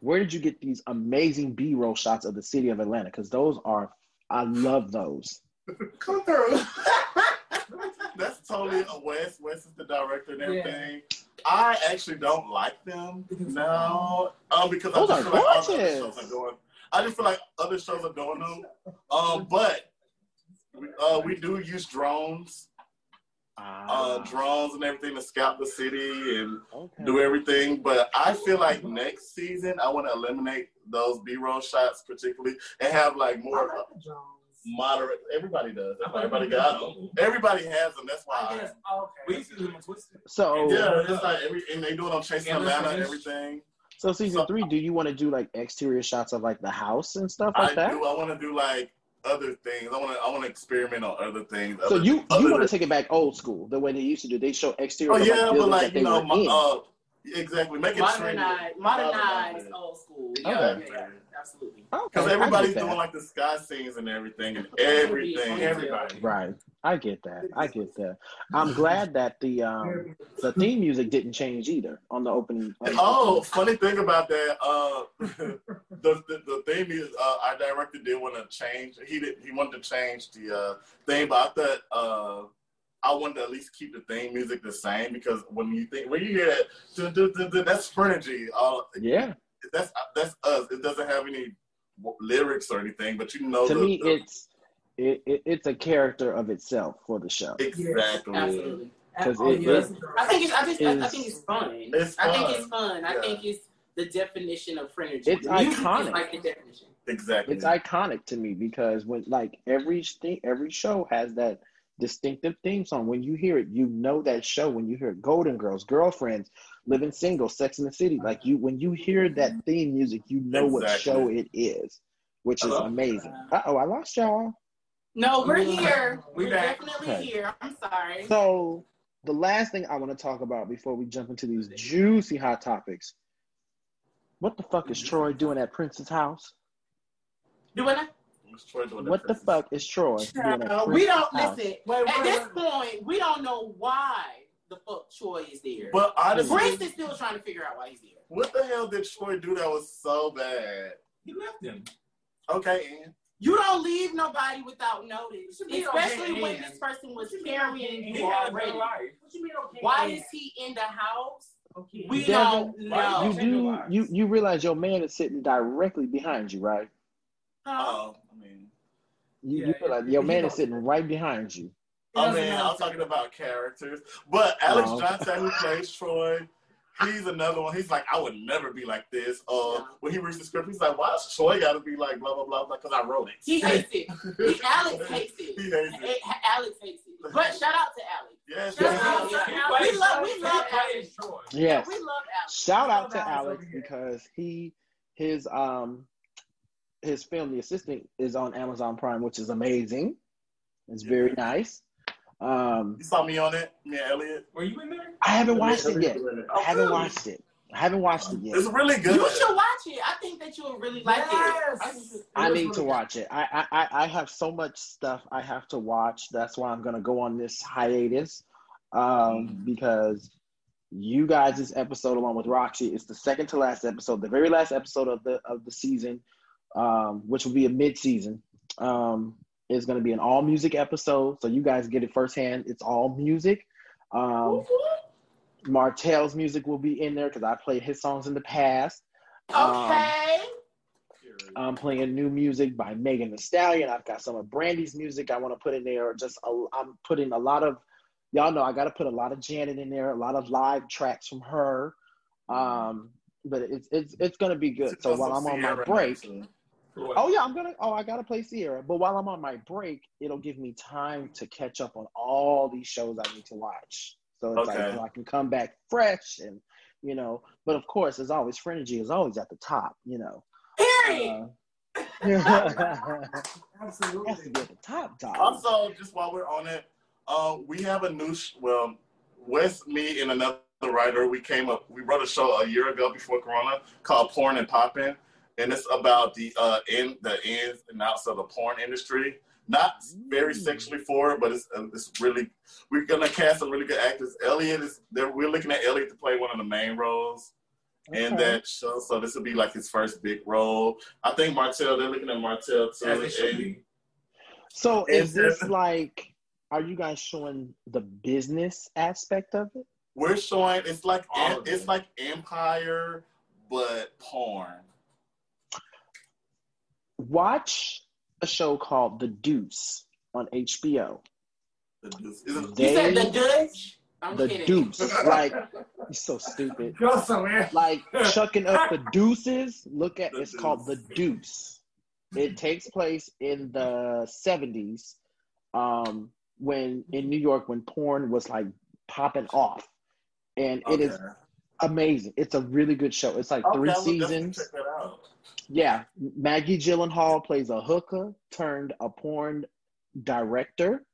Where did you get these amazing B-roll shots of the city of Atlanta? Because those are, I love those. Come through. That's totally a Wes. Wes is the director and everything. I actually don't like them. No. Um, because Those I are just feel like other shows are doing. I just feel like other shows are doing them. Um, but we, uh, we do use drones, uh, drones and everything to scout the city and okay. do everything. But I feel like next season I want to eliminate those B-roll shots particularly and have like I more like the Jones. Moderate. Everybody does. That's why everybody got them. Everybody has them. That's I why. guess. Okay. We used to do them Twisted. So, Yeah, it's like every and they do it on Chasing Yeah, Atlanta and everything. so season So- three, do you want to do like exterior shots of like the house and stuff like I that? do. I want to do like other things. I want to. I want to experiment on other things. So other- you other you want to take it back old school, the way they used to do. They show exterior. Oh of, yeah, but like you know, my, uh, exactly. Make it trendy. Modernize, modernize old school. Okay. yeah, absolutely. Okay, Because I everybody's doing like the sky scenes and everything and everything. Everybody. Right. I get that. I get that. I'm glad that the um the theme music didn't change either on the opening. on the Oh, opening. funny thing about that. Uh, the, the, the theme is uh, our director did want to change. He did. He wanted to change the uh, thing, but I thought uh, I wanted to at least keep the theme music the same because when you think when you hear that, that's Frenergy. Uh, Yeah. That's that's us. It doesn't have any lyrics or anything, but you know to the, me, the- it's it, it, it's a character of itself for the show. exactly. Absolutely. Because Oh, it, yes. I think it's I, just, I, I think it's fun. It's fun. I think it's fun. I think it's the definition of Frenergy. It's music iconic. Like the definition. Exactly. it's iconic to me because when like every thing, every show has that distinctive theme song. When you hear it, you know that show. When you hear Golden Girls, Girlfriends, Living Single, Sex in the City, like you when you hear that theme music, you know what show it is, which is amazing. Uh oh, I lost y'all. No, we're here. We We're back. definitely Okay. here. I'm sorry. So the last thing I want to talk about before we jump into these juicy hot topics. What the fuck is Troy doing at Prince's house? Doing it? Let's doing What the first. fuck is Troy doing we don't house? listen. Wait, At wait, this wait. point, we don't know why the fuck Troy is there. But honestly, Prince is still trying to figure out why he's there. what the hell did Troy do that was so bad? He left him. Okay, Ian. You don't leave nobody without notice, What you mean, especially when this person was What you mean, carrying you had a already. life. What you mean, okay? Why yeah. is he in the house? Okay. We Devin, don't why You do you you realize your man is sitting directly behind you, right? Oh, I mean, You, Yeah, you realize yeah, your man is sitting right behind you. I mean, I'm talking about characters. But Alex Oh. Johnson, who plays Troy, he's another one. He's like, I would never be like this. Uh, when he reads the script, he's like, Why does Troy got to be like blah blah blah? Because I wrote it. He hates it. He, Alex hates it. He hates it. Alex hates it. But shout out to Alex. Yes, Shout yes, out yes. to Alex. We love, we love Alex. Troy. Yes. We love Alex. Shout out to Alex Alex over here. because he his um his film The Assistant is on Amazon Prime, which is amazing. It's very nice. Um You saw me on it, yeah, Elliot. Were you in there? I haven't watched it yet. Oh, I haven't really? watched it. I haven't watched it yet. It's really good. You should watch it. I think that you'll really like Yes. it. I think you- I need really to good. watch it. I, I I- I have so much stuff I have to watch. That's why I'm gonna go on this hiatus. Um, because you guys' episode along with Roxy is the second to last episode, the very last episode of the of the season, um, which will be a mid season. Um, is gonna be an all music episode, so you guys get it firsthand. It's all music. Um, Martell's music will be in there because I played his songs in the past. Um, Okay. I'm playing new music by Megan Thee Stallion. I've got some of Brandy's music I want to put in there. Just a, I'm putting a lot of, y'all know I got to put a lot of Janet in there, a lot of live tracks from her. Um, but it's it's it's gonna be good. So while I'm on my break, oh yeah, I'm gonna oh I gotta play Ciara. But while I'm on my break, it'll give me time to catch up on all these shows I need to watch. So it's Okay. like I can come back fresh and you know. But of course, as always, Frenergy is always at the top. You know. Period. Uh, has Absolutely. to be at the top, dog. Also, just while we're on it, uh, we have a new, sh- well, Wes, me, and another writer, we came up, we wrote a show a year ago before Corona called Porn and Poppin'. And it's about the uh, in the ins and outs of the porn industry. Not very sexually forward, but it's uh, it's really we're gonna cast some really good actors. Elliot is there. We're looking at Elliot to play one of the main roles in that show. So this will be like his first big role. I think Martell. They're looking at Martell too. As it and- So is And- this like? Are you guys showing the business aspect of it? We're showing it's like All it's it. like Empire, but porn. Watch a show called The Deuce on HBO. The deuce. Is it- You said the Dutch? I'm the kidding. Deuce, like you're so stupid. Go somewhere. Like chucking up the deuces. Look at The it's called The Deuce. Deuce. It takes place in the seventies, um, when in New York when porn was like popping off, and it is Okay. amazing. It's a really good show. It's like Okay, three I will definitely seasons. Check that out. Yeah, Maggie Gyllenhaal plays a hooker turned a porn director.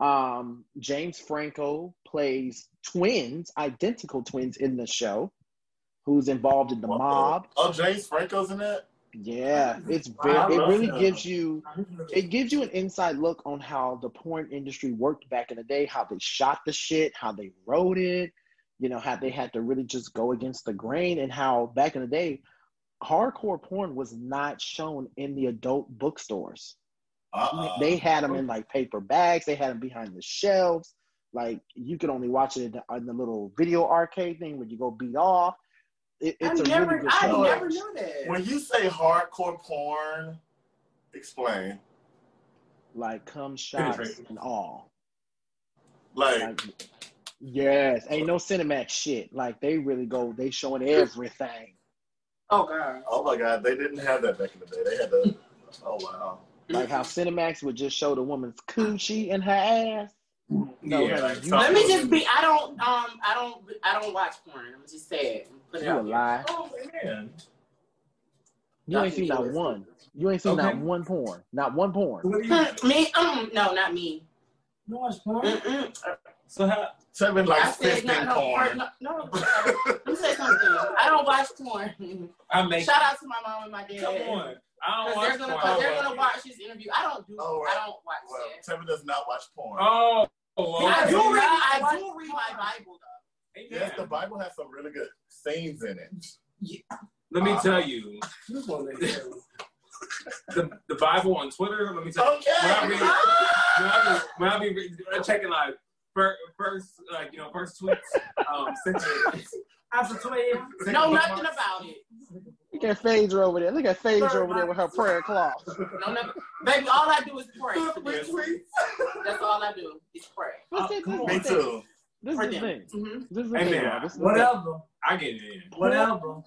Um, James Franco plays twins, identical twins in the show, who's involved in the What the- mob. Oh, James Franco's in it. Yeah, it's very. It really gives you. It gives you an inside look on how the porn industry worked back in the day, how they shot the shit, how they wrote it, you know, how they had to really just go against the grain, and how back in the day, hardcore porn was not shown in the adult bookstores. Uh-uh. They had them in like paper bags. They had them behind the shelves. Like you could only watch it in the, in the little video arcade thing where you go beat off. It, I it's a never, really good I show. never knew that. When you say hardcore porn, explain. Like come shots and all. Like, Like, yes, ain't no Cinemax shit. Like they really go. They showing everything. Oh god. oh my god, they didn't have that back in the day. They had the. Oh wow. Like how Cinemax would just show the woman's coochie and her ass. No, Yeah, like you, Let me just be. I don't. Um. I don't. I don't watch porn. I'm just saying. Put it you a out there. lie. Oh man. You ain't seen not one. You ain't seen not one porn. Not one porn. What do you, me? Um. No, not me. You watch porn? Mm-mm. So how? Seven I like said fifteen no, no, porn. no, no. Let me say something. I don't watch porn. I make. Shout out to my mom and my dad. Come on. I don't Because watch they're gonna, porn. they're gonna watch this interview. I don't do. Oh, I don't watch Well, that. Seven does not watch porn. Oh. oh, I do read. I I do read my Bible though. Yes, the Bible has some really good scenes in it. Yeah. Let me Uh, tell you, You want to hear? the, the Bible on Twitter. Let me tell you. Okay. When I be, when I be, when I be re- checking like first, first, like you know, first tweets, um, section, After 12, section Know bookmarks. nothing about it. Look at Phaedra over there. Look at Phaedra over there with her prayer cloth. Know nothing. Baby, all I do is pray. Retweets. That's all I do is pray. This, this, this. Me this, too. This is the them. thing. hmm This is the thing. This is the thing. whatever, I get it whatever.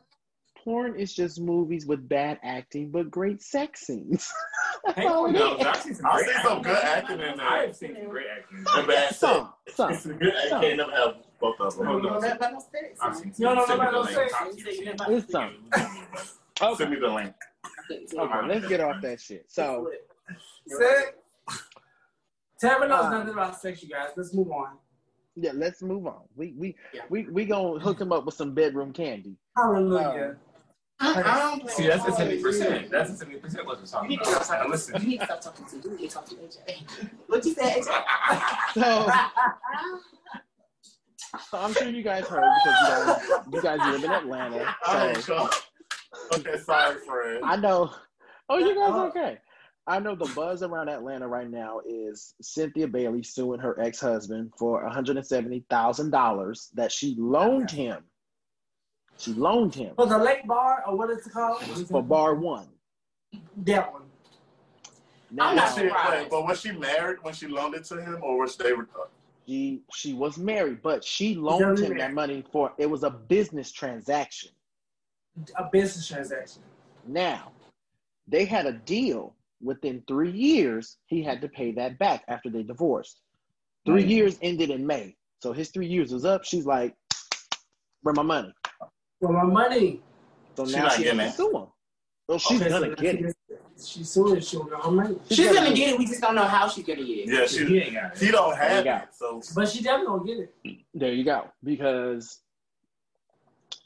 Porn is just movies with bad acting but great sex scenes. That's Hey, all it no, is. I've seen some great some good acting in there. I've seen some great acting. The bad sex. Some, some. Good. I can't never have both of them. No. Know nothing about no sex. I've seen You don't know some. about no Send me the sex? link. You say you never- It's some. Okay. Send me the link. Okay, let's get off that shit. So, Sex. Tara knows Uh, nothing about sex, you guys. Let's move on. yeah, let's move on. We we Yeah. we we gonna hook him up with some bedroom candy. Hallelujah. I don't play See, that's the with seventy toys. percent. That's the seventy percent what you're You talking need to stop about. Now talking. listen. You need to stop talking to. You need to talk to AJ. What you say, AJ? So, so I'm sure you guys heard because you guys you guys live in Atlanta. Oh, So God. Okay, sorry, Fred. I know. Oh, you guys uh-huh. okay? I know the buzz around Atlanta right now is Cynthia Bailey suing her ex-husband for $170,000 that she loaned oh, him. She loaned him For the late bar, or what is it called? for bar one. That one. Now, I'm not She, surprised. wait, but was she married when she loaned it to him, or was they? she she was married, but she loaned him that money for it was a business transaction. A business transaction. Now, they had a deal. Within three years, he had to pay that back after they divorced. Three Right. years ended in May. So his three years was up. She's like, where my money? For my money. So She now not she getting has it. to sue him. Well, she's Okay, gonna that's get it. it. She's suing, she'll get her money. She's gonna get it. We just don't know how she's gonna get it. Yeah, He she. ain't got it. He don't have it, so But she definitely gonna get it. There you go. Because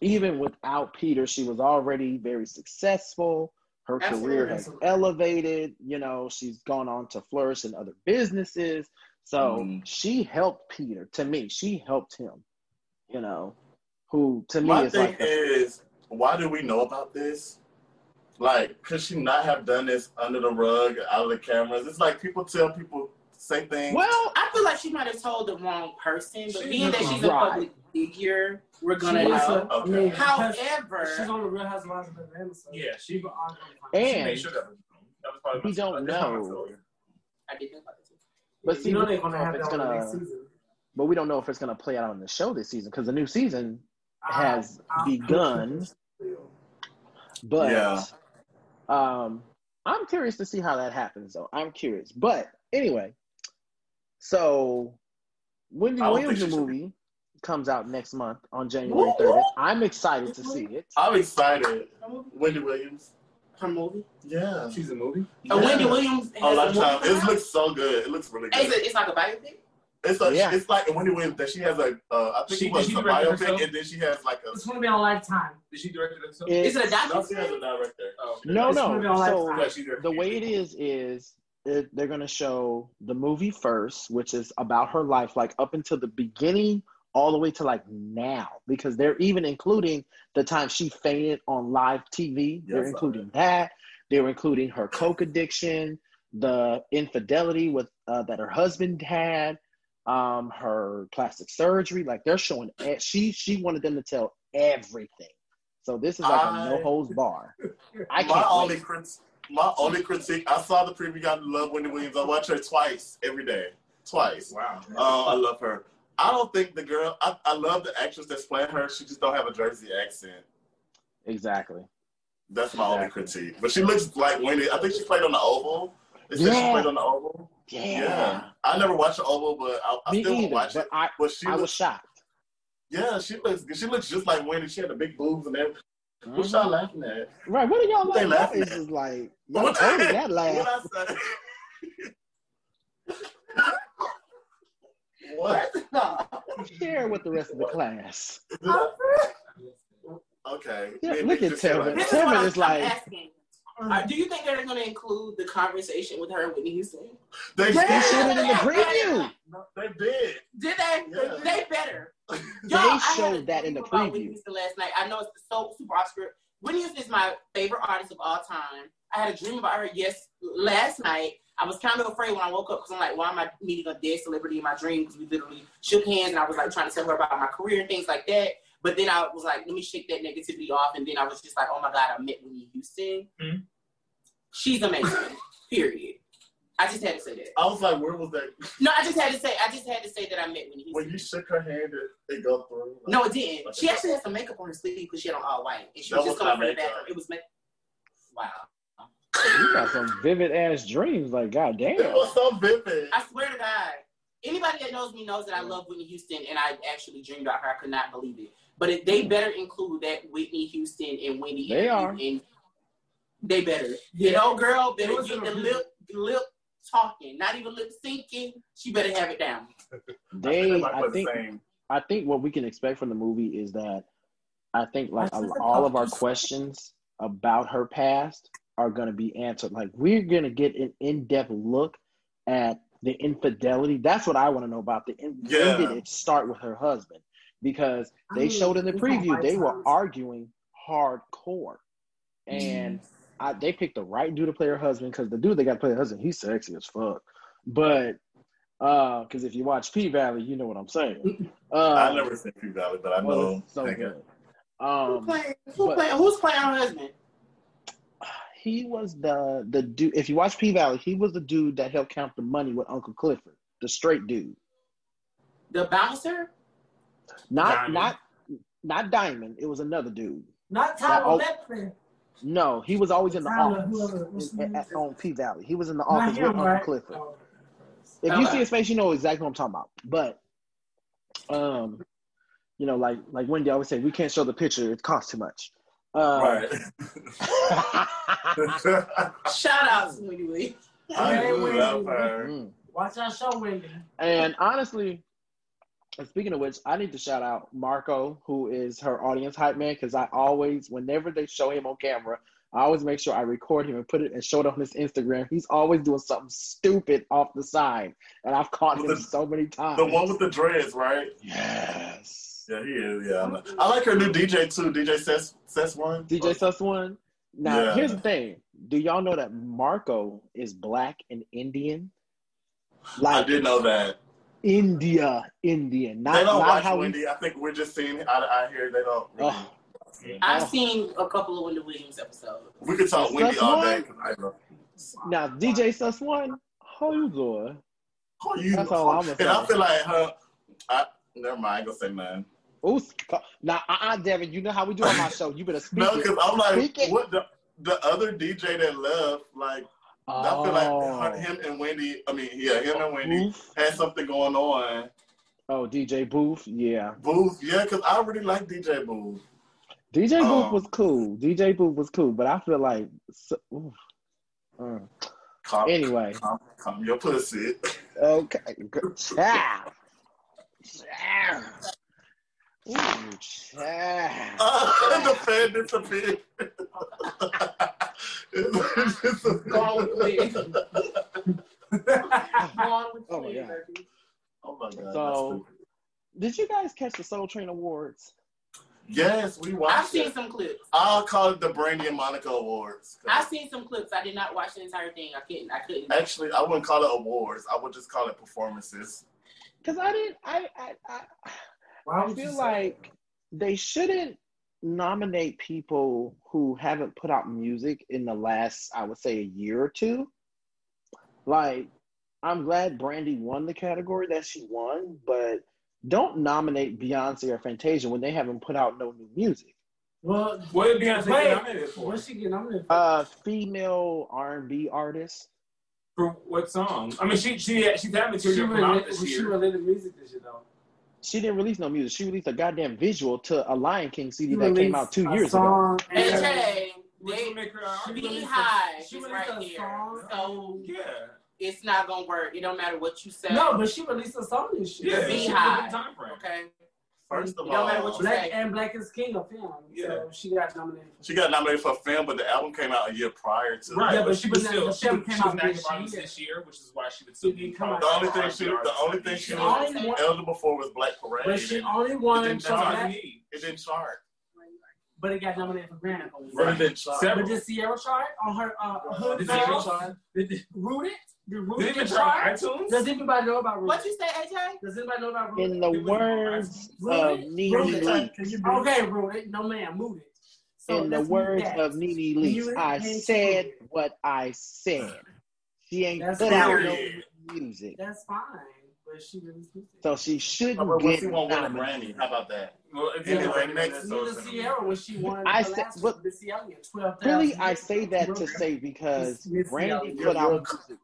even without Peter, she was already very successful. Her career Absolutely. has elevated. You know, she's gone on to flourish in other businesses. So Mhm. she helped Peter. To me, she helped him. You know, who to me my is thing like the, is, why do we know about this? Like, could she not have done this under the rug, out of the cameras? It's like people tell people say things. well. I feel like she might have told the wrong person, but She- being that she's a public figure, we're gonna She is know. a- I Okay. mean, because However, she's on the Real Housewives of Atlanta. So Yeah, she. she She And made sure that was. That was probably we don't that's not my know. I didn't know about it. But see, you know they're gonna have it's that on the next season. But we don't know if it's gonna play out on the show this season because the new season has I- I- begun. But Yeah. um, I'm curious to see how that happens, though. I'm curious. But anyway, so Wendy I Williams' think new she should movie comes out next month on January 30th. I'm excited to see it. I'm excited. Wendy Williams. Her movie. Yeah. She's a movie. Uh, Wendy Williams A has a lifetime. It looks so good. It looks really good. It's, a, it's like a biopic. It's a, Yeah. it's like a Wendy Williams that she has a, uh, I think She- it was a she direct it biopic, herself? and then she has like a. It's gonna be on Lifetime. Did she direct it herself? It- Is it a No, she has a director. Oh, no, It's gonna be on no. So Lifetime. Yeah, the way it is is it, they're going to show the movie first, which is about her life, like up until the beginning all the way to like now because they're even including the time she fainted on live TV. They're Yes, I including that. They're including her coke addiction, the infidelity with uh, that her husband had, um, her plastic surgery. Like they're showing. She she wanted them to tell everything. So this is like a I- no holds bar. I my can't only wait. crit- my only critique. I saw the preview. I love Wendy Williams. I watch her twice every day. Twice. Wow. Uh, I love her. I don't think the girl. I, I love the actress that's playing her. She just don't have a Jersey accent. Exactly. That's my only critique. But she looks like Wendy. I think she played on the Oval. They said she Yeah. played on the Oval. Yeah. yeah. I never watched the Oval, but I, I Me still either. watch But it. I But she I was shocked. yeah, she looks she looks just like Wendy. She had the big boobs and everything. What Mhm. y'all laughing at? Right. What are y'all What laughing at? laughing It's at? just like y'all What that laugh. What I say? what? Share with the rest of the class. Okay. Yeah, look at just said Tevin. is Tevin is like- asking. Uh, do you think they're going to include the conversation with her and Whitney Houston? They They showed it in the preview. They did. Did they? Yeah. They better. They Y'all, I had showed a that in the dream about Whitney preview. Houston last night. I know it's so super Oscar. Whitney Houston is my favorite artist of all time. I had a dream about her yes last night. I was kind of afraid when I woke up because I'm like, why am I meeting a dead celebrity in my dream? Because we literally shook hands and I was like trying to tell her about my career and things like that. But then I was like, let me shake that negativity off. And then I was just like, oh my God, I met Whitney Houston. Mhm. She's amazing. Period. I just had to say that. I was like, where was that? No, I just had to say. I just had to say that I met Whitney Houston. When you shook her hand, it, it go through. Like, No, it didn't. Okay. She actually had some makeup on her sleeve because she had on all white, and she That was just was coming not from the bathroom. It was make. Wow. You got some vivid ass dreams. Like, god It damn. was so vivid. I swear to God, anybody that knows me knows that I love Whitney Houston, and I actually dreamed about her. I could not believe it. But if they better include that Whitney Houston and Wendy. They interview, are. And they better. You know, girl, better It was get the a- lip lip talking, not even lip syncing. She better have it down. They, I was the think. I think what we can expect from the movie is that I think like I all of our questions about her past are going to be answered. Like we're going to get an in-depth look at the infidelity. That's what I want to know about. The in- Yeah. when did it start with her husband? Because they mean, showed in the preview they were Lifetimes. arguing hardcore, and I, they picked the right dude to play her husband because the dude they got to play her husband he's sexy as fuck. But because if you watch P Valley, you know what I'm saying. Uh, I never seen P Valley, but I know. it's so Thank good. Who Um, playing? Who but- playing? Who's playing her husband? he was the the dude. If you watch P Valley, he was the dude that helped count the money with Uncle Clifford, the straight dude. The bouncer? Not Diamond. not not Diamond. It was another dude. Not That- Tyler oh, Lepley. No, he was always in the Tyler, office whoever- in- name? at- on P Valley. He was in the Not office with him, Uncle right? Clifford. Oh, If you Okay. see his face, you know exactly what I'm talking about. But um, you know, like like Wendy always say, we can't show the picture; it costs too much. Uh, Right. Shout out to Wendy Williams. I Hey, Wendy. love her. mm. Watch our show, Wendy. And honestly, and speaking of which, I need to shout out Marco, who is her audience hype man, because I always, whenever they show him on camera, I always make sure I record him and put it and show it on his Instagram. He's always doing something stupid off the side, and I've caught him The- so many times. The one with the dreads, right? yes, Yeah, he is. Yeah, I. I like her new DJ too. DJ Suss Suss one. DJ Suss one. Now Yeah. here's the thing: Do y'all know that Marco is black and Indian? I Like did know that. India, Indian, not they don't not watch how we. Wendy. I think we're just seeing. I, I hear they don't. Really. Oh. I've Oh. seen a couple of Wendy Williams episodes. We could talk Sus Wendy all day. I love. Now, DJ Suss One, how you doing? Oh, you That's all I'm gonna And I feel like her. I never mind. I ain't gonna say man. Ooh, sc- now, uh-uh, Devin, you know how we do on my show. You better speak No, because I'm like, Speak what the the other DJ that left? Like, I feel like Oh. him and Wendy. I mean, yeah, him and Wendy Boof. had something going on. Oh, DJ Boof, yeah. Boof, yeah, because I really like DJ Boof. DJ Boof Oh. was cool. DJ Boof was cool, but I feel like, so. Mm. Calm, anyway, calm, calm your pussy. okay, child. Child. Ooh, child. the fan disappeared. It's- it's a- Gone with the wind. Gone with the Oh my God. oh my god. So- Did you guys catch the Soul Train Awards? Yes, we watched I've seen it. some clips. I'll call it the Brandy and Monica Awards. I've seen some clips. I did not watch the entire thing. I couldn't. I couldn't. Actually, I wouldn't call it awards. I would just call it performances. Because I didn't. I I I, I feel say like they shouldn't nominate people who haven't put out music in the last, I would say, a year or two. Like, I'm glad Brandy won the category that she won, but don't nominate Beyonce or Fantasia when they haven't put out no new music. Well, What did Beyonce wait, get nominated for? What's she get nominated for? Uh, female R&B artist. For what song? I mean, she she she's had material she come really, out this she year. related music this year though. She didn't release no music. She released a goddamn visual to a Lion King CD that came out two a years ago. song and- AJ, Which they would make She released a- Beehive is right here. song. So Yeah. it's not gonna work. It don't matter what you say. No, but she released a song this year. Yeah. Beehive. she was a time frame. Okay. First of It don't matter all, what you Black say. and Black is King of Film. Yeah. So she got nominated. For she got nominated for film, but the album came out a year prior to. Right, Yeah, but, but she she was was still not- she the was, film she came was out this year. this year, which is why she would still be Come on. The only thing she, the only thing she She was only won- eligible for was Black Parade. But she only won didn't for That's all chart. you Black, need. It didn't chart. but it got nominated for Grammy. But it didn't chart. Several. But did Ciara chart on her uh, Hood Did Girls? it? Did it Rooted? Did did Rooted it even get chart on chart? iTunes? Does anybody know about Rooted? What you say, AJ? Does anybody know about Rooted? In the It was on words of Nene Rooted. Leakes, Okay, Rooted. No, ma'am, Rooted. So in the words of Nene Leakes, Music I said what I said. She ain't That's put out no music, That's fine, but she released music. so she shouldn't How about when get she won't win a nominated. Grammy? How about that? Well, it's Anyway, anyway, next next Neither Ciara when she won I the said- last but- one, Missy Elliott, twelve Really. I say that to say because Miss Brandy put out music.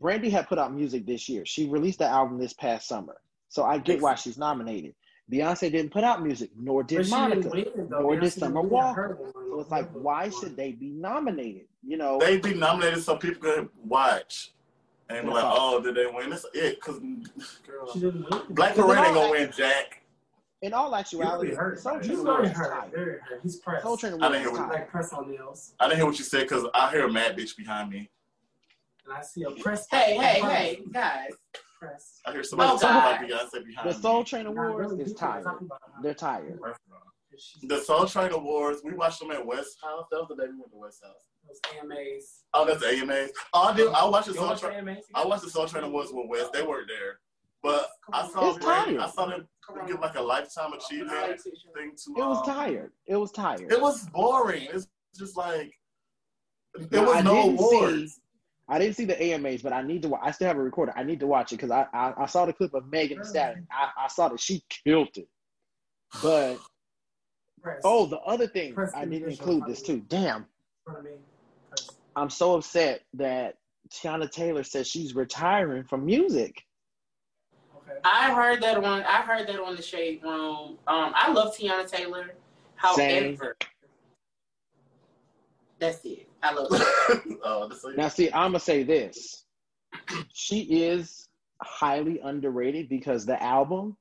Brandy had put out music this year. She released the album this past summer, so I get why she's nominated. Beyonce didn't put out music, nor did Monica, didn't win, nor Beyonce did Summer Walker. So it's like, why should they be nominated? You know, They be nominated so people can watch and be like, oh, did they win? That's it. Because She didn't win. Black Because Parade ain't gonna win Jack. in all actuality, Really hurt. Soul He's Train very Awards hurt. hurt. He's pressed. Soul Train I Awards didn't hear what- tired. like press on nails. I didn't hear what you said because I hear a mad bitch behind me. And I see a press. Hey, hey, hey, guys. Press. I hear somebody Oh, talking about God. Beyonce behind The. Soul Train Awards really is tired. talking about her. They're tired. The Soul Train Awards, we watched them at West House. That was the day we went to West House. Those AMAs. Oh, that's the AMAs. Oh, I did. I watched the You Soul watch Train. AMAs? I watched the Soul Train Awards with West. They weren't there, but I saw It's Brandy. tired. I saw them give like a lifetime achievement thing to. It was um, tired. It was tired. It was boring. It's just like there was I no awards. see. I didn't see the AMAs, but I need to. I still have a recorder. I need to watch it because I, I I saw the clip of Megan Thee Stallion. I, I saw that she killed it. But Press. oh, the other thing Press I need to include this too. Damn, In front of me. Press. I'm so upset that Teyana Taylor says she's retiring from music. Okay. I heard that on I heard that on the Shade Room. Um, I love Teyana Taylor. Same. However, that's it. I love her. oh, Now, see, I'm gonna say this: she is highly underrated because the album,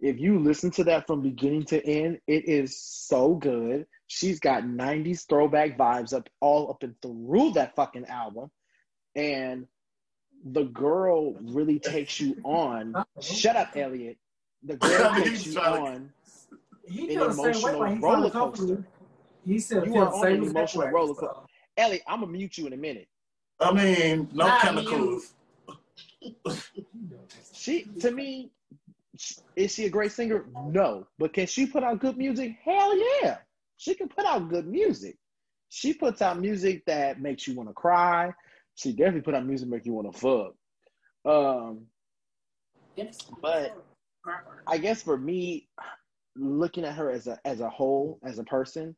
if you listen to that from beginning to end, it is so good. She's got '90s throwback vibes up all up and through that fucking album, and the girl really takes you on. Shut up, Elliot. The girl takes you trying to- on. He An feel the same way, emotional roller roller coaster. He said you are the on same an emotional roller coaster. Elliot, I'm gonna mute you in a minute. I mean, no Not chemicals. She to me, is she a great singer? No, but can she put out good music? Hell yeah, she can put out good music. She puts out music that makes you want to cry. She definitely put out music make you want to fuck. Um, But- I guess for me, looking at her as a as a whole, as a person,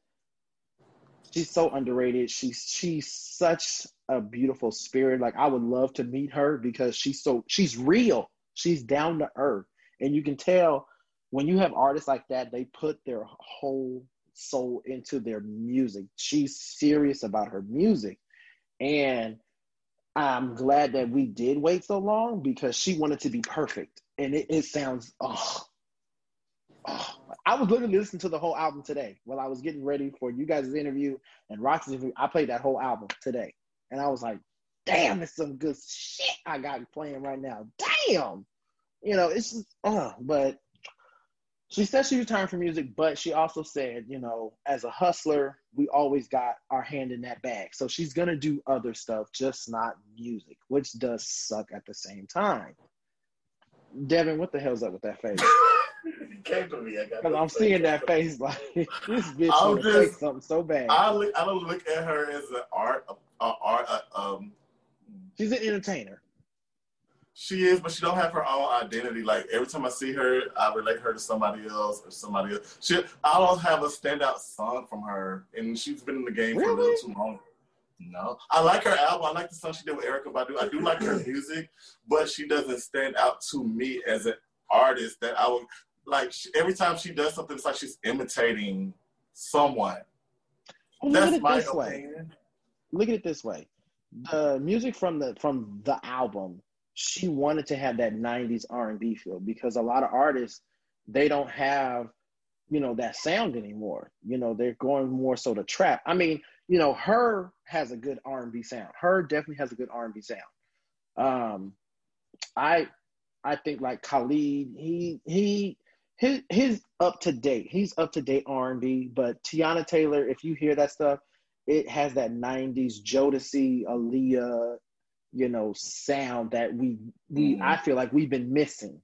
she's so underrated. She's she's such a beautiful spirit. Like I would love to meet her because she's so she's real. She's down to earth, and you can tell when you have artists like that, they put their whole soul into their music. She's serious about her music, and I'm glad that we did wait so long because she wanted to be perfect, and it, it sounds oh, oh. I was literally listening to the whole album today while I was getting ready for you guys' interview and Roxy's interview. I played that whole album today, and I was like, "Damn, it's some good shit I got playing right now." Damn, you know, it's just, uh, but she said she retired from music, but she also said, you know, as a hustler, we always got our hand in that bag. So she's gonna do other stuff, just not music, which does suck at the same time. Devin, what the hell's up with that face? He came to me. I got Because I'm seeing that face like this bitch I'm to just- something so bad. I look, I don't look at her as an art, a, a art, a, um. She's an entertainer. She is, but she don't have her own identity. Like every time I see her, I relate her to somebody else or somebody else. She, I don't have a standout song from her, and she's been in the game for a little too long. No, I like her album. I like the song she did with Erykah Badu. I do like her music, but she doesn't stand out to me as an artist. That I would like. She, every time she does something, it's like she's imitating someone. Well, look at it my this way. Look at it this way. The music from the from the album, she wanted to have that 90s R&B feel because a lot of artists they don't have you know that sound anymore. You know, they're going more so to trap. I mean, you know, her has a good R&B sound. Her definitely has a good R&B sound. Um I I think like Khalid, he he his his up to date. He's up to date R&B, but Teyana Taylor, if you hear that stuff, it has that 90s Jodeci, Aaliyah, you know, sound that we we Mhm. I feel like we've been missing,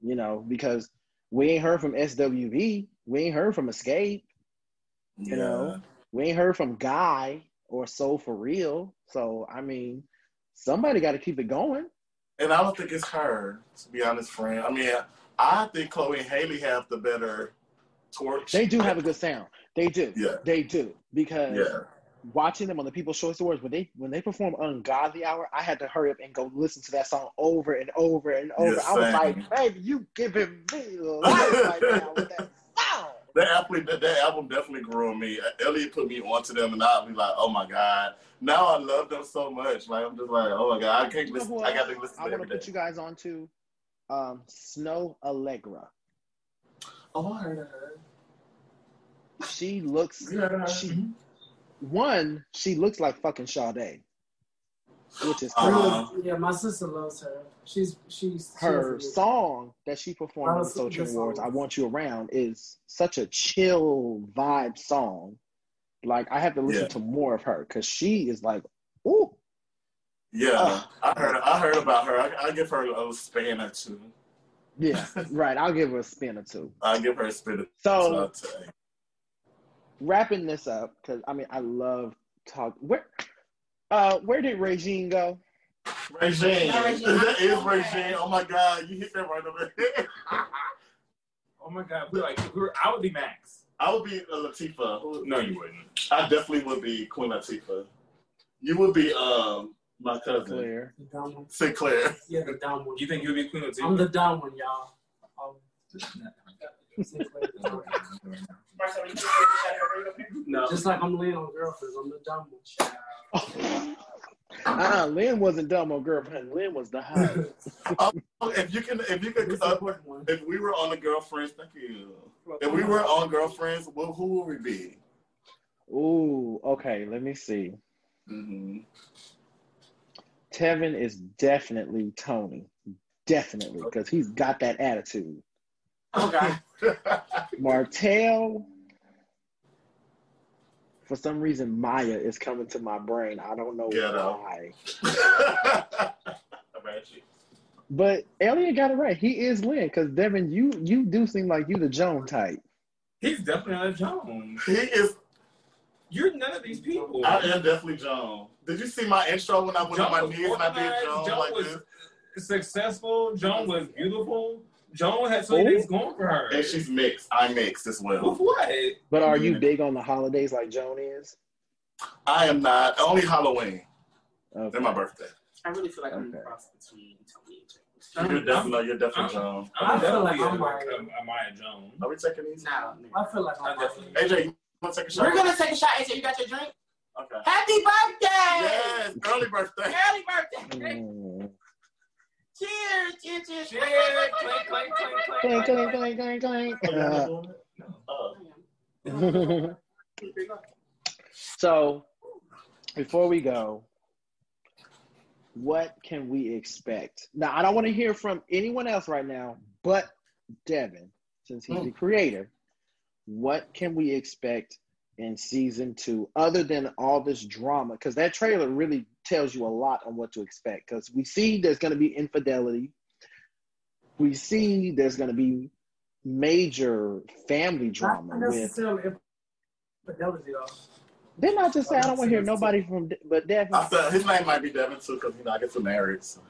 you know, because we ain't heard from SWV, we ain't heard from Xscape, you know, we ain't heard from Guy or Soul for Real. So I mean, somebody got to keep it going. And I don't think it's her, to be honest, friend. I mean, I think Chloe and Halle have the better torch. They do have a good sound. They do. Yeah. They do because Yeah. watching them on the People's Choice Awards when they when they perform Ungodly Hour, I had to hurry up and go listen to that song over and over and over. Yeah, I was like, baby, you giving me life right now with that sound. That album, that, that album definitely grew on me. Elliot put me onto them, and I'll be like, "Oh my god!" Now I love them so much. Like I'm just like, "Oh my god!" I can't You know listen. I got to listen I to want to put you guys on to um, Snoh Aalegra. Oh, I heard of her. She looks You heard of her? she one, she looks like fucking Sade. Which is Uh-huh. Uh, Yeah, my sister loves her. She's she's her has a- song that she performed on the Honestly, Social Awards, "I Want You Around," is such a chill vibe song. Like I have to listen Yeah. to more of her because she is like, ooh, Yeah, Oh. I heard. I heard about her. I, I give her a span or two. yeah, right. I'll give her a spin or two. I'll give her a spin. Or So two. wrapping this up because I mean I love talk. Where, uh, where did Regine go? Regine. Yeah, Regine. That is Regine. Oh my god, you hit that right over there. Oh my god, we like we were, I would be Max. I would be a Latifah. No, you wouldn't. I definitely would be Queen Latifah. You would be um my cousin Claire. the dumb one. Sinclair. Yeah, the dumb one. You think you'll be Queen Latifah? I'm the dumb one, y'all. Um, no. just like I'm laying on girlfriends, I'm the dumb one. Uh, Lynn wasn't dumb on girlfriend. Lynn was the high. Oh, if you can, if you could, uh, if we were on the girlfriends, thank you. If we were on girlfriends, well, who would we be? Ooh, okay. Let me see. hmm Tevin is definitely Toni. Definitely, because he's got that attitude. Okay. Martell, for some reason, Maya is coming to my brain. I don't know Ghetto. why. But Elliot got it right. He is Lynn, because Devin, you you do seem like you the Joan type. He's definitely not a Joan. He is. You're none of these people. I am definitely Joan. Did you see my intro when I went on my was knees and I did organized, John Joan like was this? successful. Joan was beautiful. Joan had so many things going for her. And she's mixed. I mixed as With well. what? But are you mm. big on the holidays like Joan is? I am not. Only Halloween. Okay. And my birthday. I really feel like I'm Okay. a cross between Toni and James. You're definitely, no, you're definitely I'm- John. I'm I feel like definitely I'm a, like- a, a Maya Jones. Are we taking these? Now, I feel like I I'm definitely. AJ, you want to take a shot? we're gonna take a shot. AJ, you got your drink? Okay. Happy birthday! Yes, early birthday. Early birthday! Mm. Cheers! Cheers! Cheers! Cheers! Clink, clink, clink, Clink, clink, clink, clink, clink, Oh, you're not clink. doing it? Oh. so, before we go, what can we expect? Now, I don't want to hear from anyone else right now, but Devin. since he's Hmm. the creator, what can we expect in season two other than all this drama? Because that trailer really tells you a lot on what to expect. Because we see there's going to be infidelity, we see there's going to be major family drama Not with. infidelity though. Didn't I just say I don't want to hear nobody from but Devin? I said his name might be Devin too, because you know I get so married. So.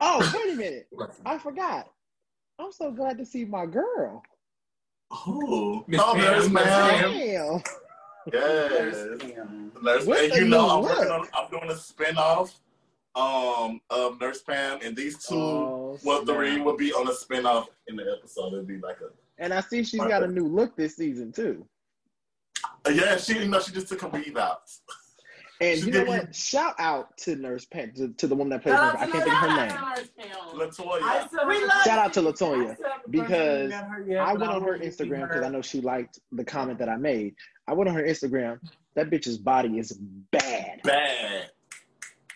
Oh, wait a minute. I forgot. I'm so glad to see my girl. Oh, Miss oh, Pam, there's Miss ma'am. Damn. Yes. Nurse Pam. the You know, I'm working on. I'm doing a spinoff um of Nurse Pam, and these two, Oh, well, three will be on a spinoff in the episode. It'll be like a. And I see she's got a new look this season too. Uh, yeah, she you know she just took a weave out. And you know what? Shout out to Nurse Pam, to, to the woman that plays Shout her. I can't think of her Shout name. out to Latoya. I still We haven't- love Shout out to Latoya still haven't personally because met her yet, I went on her want to see Instagram because I know she liked the comment that I made. I went on her Instagram. That bitch's body is bad. Bad,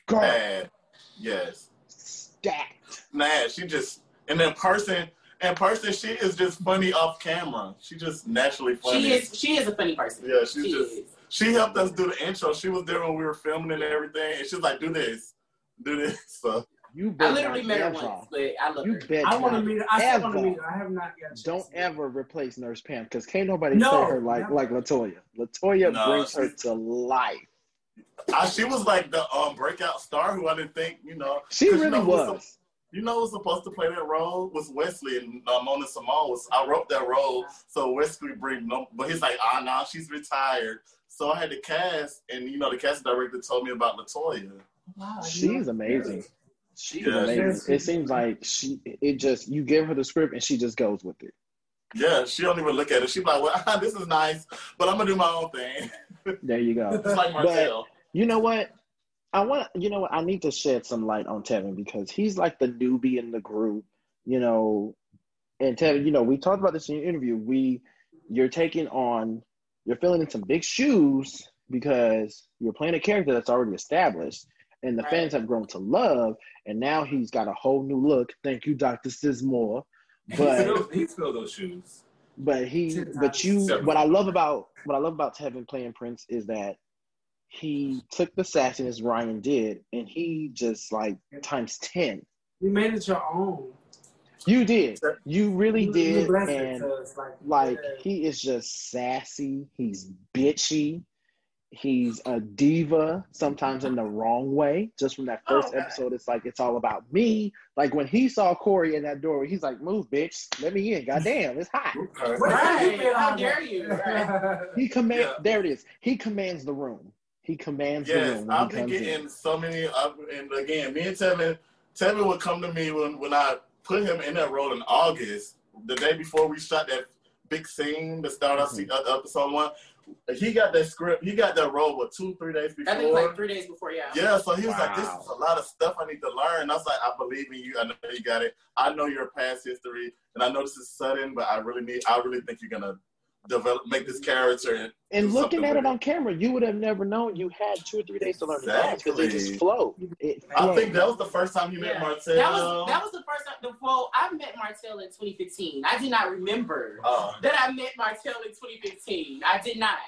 Girl, bad. Yes. stacked. Nah, she just and in person, in person, she is just funny off camera. She just naturally funny. She is she is a funny person. Yeah, she's She just. is. She helped us do the intro. She was there when we were filming and everything, and she's like, "Do this, do this." So You I literally not met her once, but I love You her. bet I want to meet her. I still want to meet her. I have not yet. Don't to ever replace Nurse Pam because can't nobody No, play her like never. like Latoya. Latoya No, brings her to life. I, she was like the um, breakout star who I didn't think, you know. She 'cause you really know who was. You know who's supposed to play that role was Wesley and uh, Mona Simone. Was, I wrote that role, so Wesley bring no, but he's like, ah, nah, she's retired. So I had to cast, and you know, the casting director told me about Latoya. Wow, She's amazing. She's Yeah, amazing. It seems like she it just you give her the script and she just goes with it. Yeah, she don't even look at it. She's like, well, this is nice, but I'm gonna do my own thing. There you go. It's like But Marcel. you know what? I want you know what? I need to shed some light on Tevin because he's like the newbie in the group, you know. And Tevin, you know, we talked about this in your interview. We you're taking on you're filling in some big shoes because you're playing a character that's already established and the Right. fans have grown to love and now he's got a whole new look. Thank you, Dr. Sizmore. He But he filled those shoes. but he but you what I love about what I love about Tevin playing Prince is that he took the sassiness Ryan did and he just like times ten. You made it your own. You did. You really You- you did. blessed it And like, like yeah. he is just sassy, he's bitchy, he's a diva, sometimes in the wrong way. Just from that first oh, Okay. episode, it's like it's all about me. Like when he saw Corey in that doorway, he's like, Move, bitch, let me in. Goddamn, it's hot. Okay. Wait, how you Right. How dare you? Right. He command. Yeah. There it is. He commands the room. He commands the Yes, room I've been getting in. so many. I've, and again, me and Tevin, Tevin would come to me when when I put him in that role in August, the day before we shot that big scene that started off Mhm. uh, episode one. He got that script. He got that role what two, three days before. I think like three days before, yeah. Yeah, so he was like, "This is a lot of stuff I need to learn." I was like, "I believe in you. I know you got it. I know your past history, and I know this is sudden, but I really need. I really think you're gonna develop, make this character." And, And looking at it on camera, you would have never known you had two or three days to learn the dance because it Exactly. just flowed. It I flowed. think that was the first time you met Yeah. Martell. That was that was the first time. The, well, I met Martell in 2015. I do not remember Oh. that I met Martell in 2015. I did not.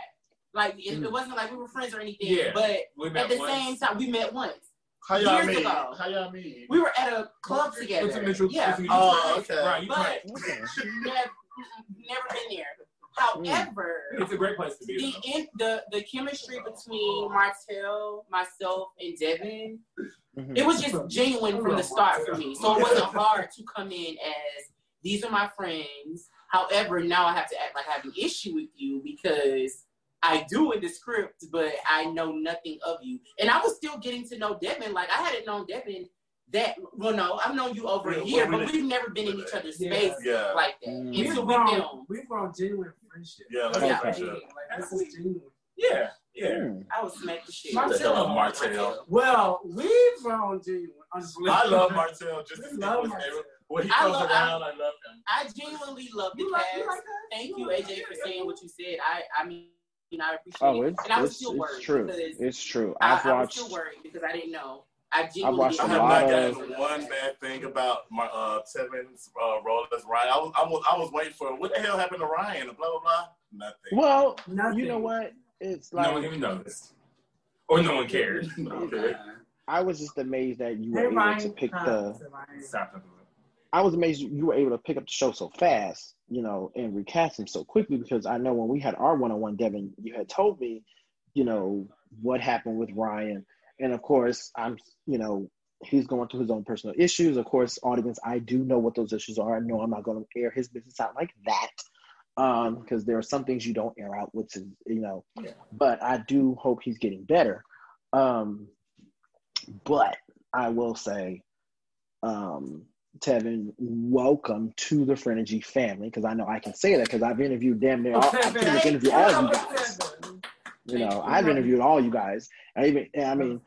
Like it, Mm. it wasn't like we were friends or anything. Yeah. But at the once. same time, we met once. How y'all Years meet? ago. How y'all meet? We were at a club together. It's a mutual- yeah. it's a mutual Oh, okay. Right, But can't. Okay. never, never been there. However, It's a great place to be. the though. in, the the chemistry between Martell, myself, and Devin, Mhm. it was just genuine from the start for me. So it wasn't hard to come in as these are my friends. However, now I have to act like I have an issue with you because I do in the script, but I know nothing of you. And I was still getting to know Devin. Like I hadn't known Devin that well no, I've known you over a year, well, but we we've never been in each other's Yeah. space Yeah. like that. Mm. We've Until we grown, filmed. we've grown genuine friendship. Yeah, like what I friendship. Like, this is genuine. Yeah, yeah. Hmm. I would smack the shit. Martell. The hell of Martell. Well, we've grown genuine. I'm I love Martell. Just We love was Martell. when he I comes love- around, I, love him. I genuinely love the You like, cast. you like? Thank You you, AJ, for saying what you said. I, I mean, I appreciate Oh, it. it's, and I was it's, still it's true. It's true. I, I've I was still worried because I didn't know. I I watched I a didn't have lot not of- gotten one bad thing about my uh Tevin's uh, role as Ryan. I was, I was I was waiting for what the hell happened to Ryan? Blah blah blah. Nothing. Well, Nothing. you know what? It's like no one like even noticed, or no one cared. Okay. I was just amazed that you were Hey, able Ryan. to pick Hi, the. Ryan. Stop talking about I was amazed you were able to pick up the show so fast, you know, and recast him so quickly because I know when we had our one-on-one, Devin, you had told me, you know, what happened with Ryan, and of course, I'm, you know, he's going through his own personal issues. Of course, audience, I do know what those issues are. I know I'm not going to air his business out like that, um, because there are some things you don't air out, which is, you know, but I do hope he's getting better. Um, but I will say, um, Tevin, welcome to the Frenergy family because I know I can say that because I've interviewed damn near all, I've pretty man. much interviewed all of you guys. You know, I've interviewed all you guys. I even, I mean,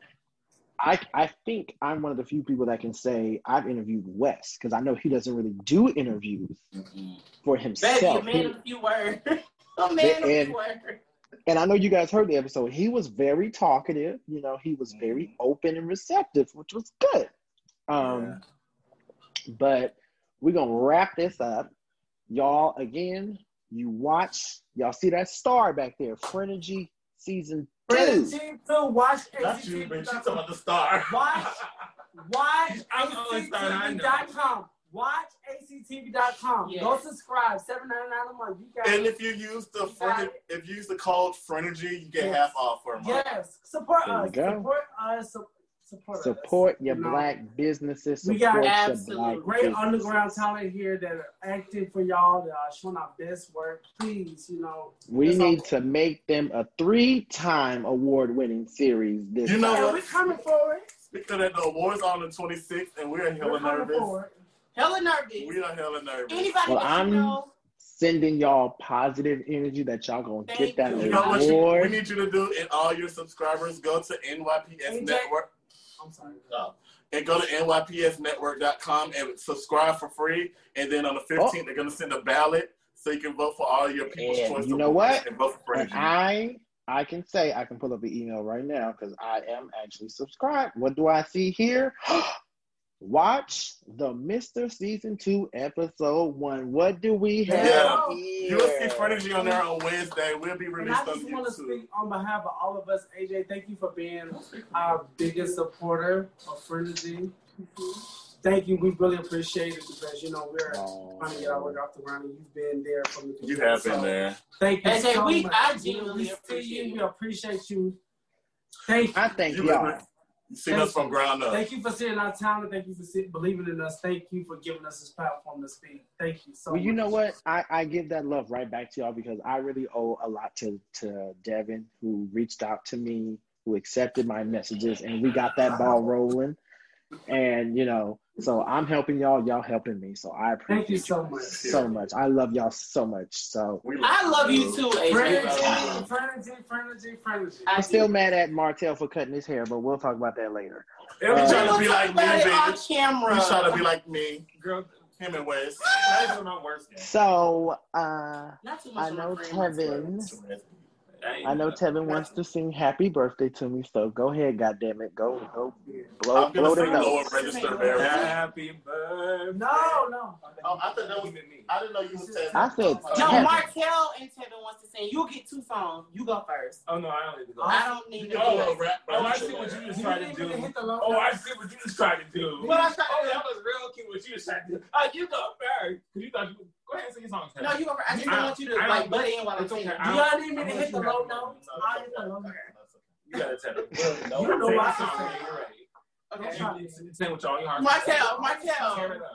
I I think I'm one of the few people that can say I've interviewed Wes because I know he doesn't really do interviews for Baby, a himself. man of few words. a man of And- few words. and I know you guys heard the episode. He was very talkative. You know, he was very open and receptive, which was good. Um, but we're gonna wrap this up, y'all. Again, you watch, y'all see that star back there, Frenergy season two. Frenergy to watch Not you, bitch. You talking about the star. Watch, watch I'm the only star I know. actv.com. Watch actv.com. Yes. Go subscribe. Seven ninety nine a month. You got And it. if you use the You got Fren- it. if you use the code Frenergy, you get Yes. half off for a month. Yes. Support There you us. Support us. Su- Support, Support your You know, black businesses. We Support got your absolute black Great businesses. underground talent here that are acting for y'all, that are showing our best work. Please, you know. We that's all- need to make them a three-time award-winning series. This You know time. And we're coming for it. Speaking of the awards on the 26th, and we're hella We're coming nervous. for it. Hella nervous. We are hella nervous. Anybody Well, that I'm- know, sending y'all positive energy that y'all gonna Thank get that you. You know what you, we need you to do, and all your subscribers go to NYPS AJ. Network I'm sorry. uh, and go to NYPSNetwork.com and subscribe for free. And then on the 15th, they're gonna send a ballot so you can vote for all your people's And choice. you know what? And vote for And I I can say I can pull up the email right now because I am actually subscribed. What do I see here? Watch the Mister Season Two Episode One. What do we have Yeah. here? You will see Frenergy on there on Wednesday. We'll be And released I on just want to speak on behalf of all of us. AJ, thank you for being our biggest supporter of Frenergy. Thank you. We really appreciate it because, you know, we're trying to get our work off the ground and you've been there from the beginning. You have been So, there. Thank you AJ, so we- much. I genuinely we appreciate you. We appreciate you. Thank you. I thank You y'all. You seen us from ground up. Thank you for seeing our talent. Thank you for see, believing in us. Thank you for giving us this platform to speak. Thank you so Well, you know what? I, I give that love right back to y'all because I really owe a lot to, to Devin, who reached out to me, who accepted my messages, and we got that ball rolling. And, you know, so I'm helping y'all, y'all helping me. So I appreciate Thank you so much. so much. I love y'all so much. So I love you too, AJ. Frenergy, Frenergy, Frenergy, Frenergy. I'm still mad at Martell for cutting his hair, but we'll talk about that later. He'll be Uh, trying to be like me, About it on camera. He's trying to be like me. Girl, Him and Wes. that is my worst. So uh, Not too much I on my know friend. Tevin. ain't I know know. Tevin wants to sing "Happy Birthday" to me, so go ahead, goddammit, go go blow I'm gonna blow the sing lower notes. register very Happy birthday. No, no. Oh, I thought that was me. I didn't know you was Tevin. I said No, Tevin. And Tevin wants to sing. You'll get two songs. You go first. Oh no, I don't need to go. I don't need to Oh, do rap, oh, I oh, see what you just tried to do. hit the low Oh, I see what you just tried to do. What I tried- Oh, that was real cute. What you just tried to do. Oh, you go first. Cause you thought you. Go ahead and sing your song. Tevin. No, you go first. I just I- don't want you to I like butt in while I'm it's okay. singing. Do y'all need me to hit the let you low have it. notes? I'll hit the low notes. You gotta tell them. You know Sing what the I song said. you're ready. Okay. You can Sing with all your heart. Martell, Martell. Tear it up.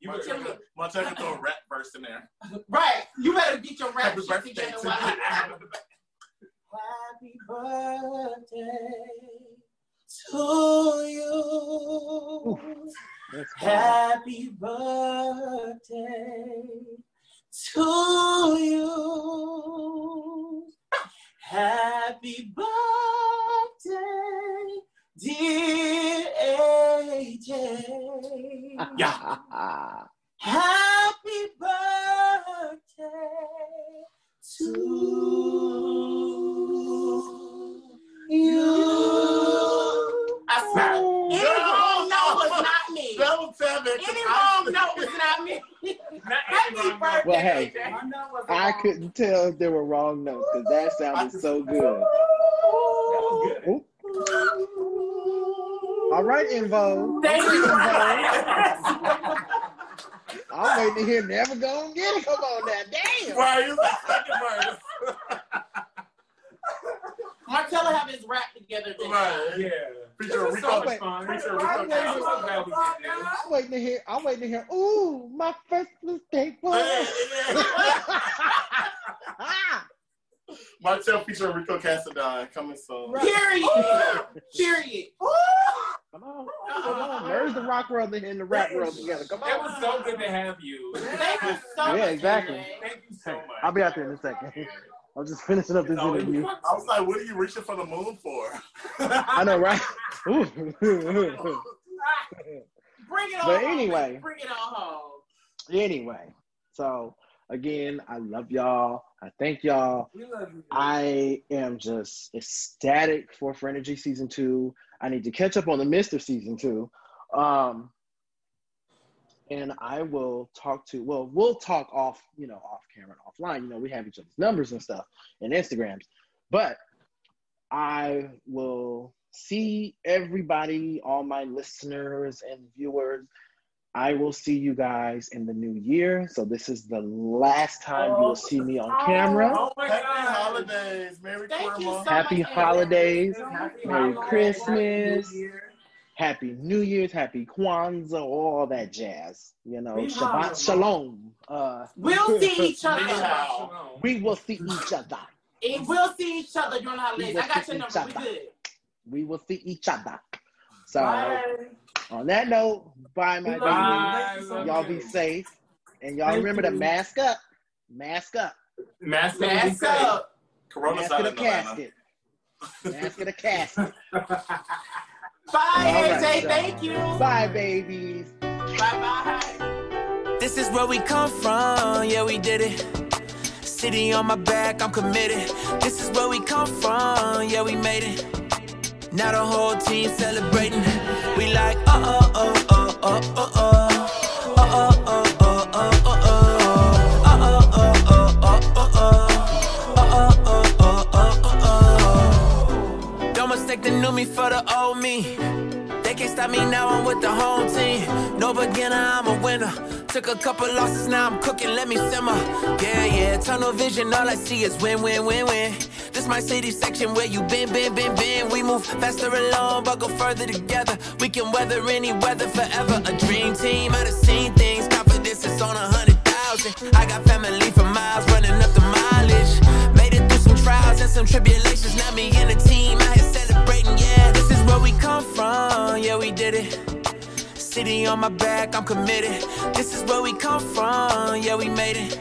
You Martell better- could- Martell could throw a rap verse in there. Right. You better get your rap Happy shit together. to while Happy birthday to you. Happy birthday to you. Happy birthday, dear AJ. Yeah. Happy birthday to you. good. Any wrong note was not me. not birthday, well, hey, I couldn't tell if there were wrong notes because that sounded so good. good. All right, Invo. Thank you. Invo. I'm waiting to hear never gonna get it. Come on now, damn. Why are you second verse? Martella have his rap together. this Right. time. Yeah. Feature It was so Rico. much. Feature I'm Rico. waiting, I'm so glad we did this. I'm waiting to hear. I'm waiting to hear. Ooh, my first mistake was. Martell featuring Rico Cassadine coming soon. Period. Period. Come on, come on. Uh-uh. Where's the rock world and the rap world together? Come on. It was so good to have you. Thank you so much. Yeah, exactly. AJ. Thank you so much. I'll be out there in a second. I'm just finishing up this interview. I was like, what are you reaching for the moon for? I know, right? Bring it on. But home. anyway. Bring it on home. anyway, so again, I love y'all. I thank y'all. We love you. I am just ecstatic for Frenergy season two. I need to catch up on the Mister season two. Um, and I will talk to, well, we'll talk off, you know, off camera and offline. You know, we have each other's numbers and stuff and Instagrams. But I will see everybody, all my listeners and viewers. I will see you guys in the new year. So this is the last time you will oh, see me on oh, camera. Oh my Happy God. holidays. Merry Thank you Christmas. so Happy much, holidays. Happy Merry holidays. Christmas. Happy New Year. Happy New Year's, Happy Kwanzaa, all that jazz. You know, Be Shabbat. Shalom. Uh, We'll see each other. Anyhow. we will see each other. And we'll see each other during the holidays. will I got see your number. We good. We will see each other. So, Bye. on that note, bye, my We love you. Thank you so Y'all be safe. And y'all Thank remember to mask up. Mask up. Mask up. Mask up. Corona's Mask out of in the Atlanta. casket. Mask of the casket. Bye, All right, AJ. y'all. Thank you. Bye, babies. Bye bye. This is where we come from, yeah, we did it. City on my back, I'm committed. This is where we come from, yeah, we made it. Now the whole team celebrating. We like, uh uh-oh, uh-oh, uh uh. Mistake the new me for the old me. They can't stop me now, I'm with the home team. No beginner, I'm a winner. Took a couple losses, now I'm cooking, let me simmer. Yeah, yeah, tunnel vision, all I see is win, win, win, win. This my city section where you been, been, been, been. We move faster alone, but go further together. We can weather any weather forever. A dream team, I done seen things. Confidence is on a hundred thousand. I got family for miles, running up the mileage. Made it through some trials and some tribulations. Now me and the team out celebrating, yeah. This is where we come from, yeah, we did it. City on my back, I'm committed. This is where we come from, yeah, we made it.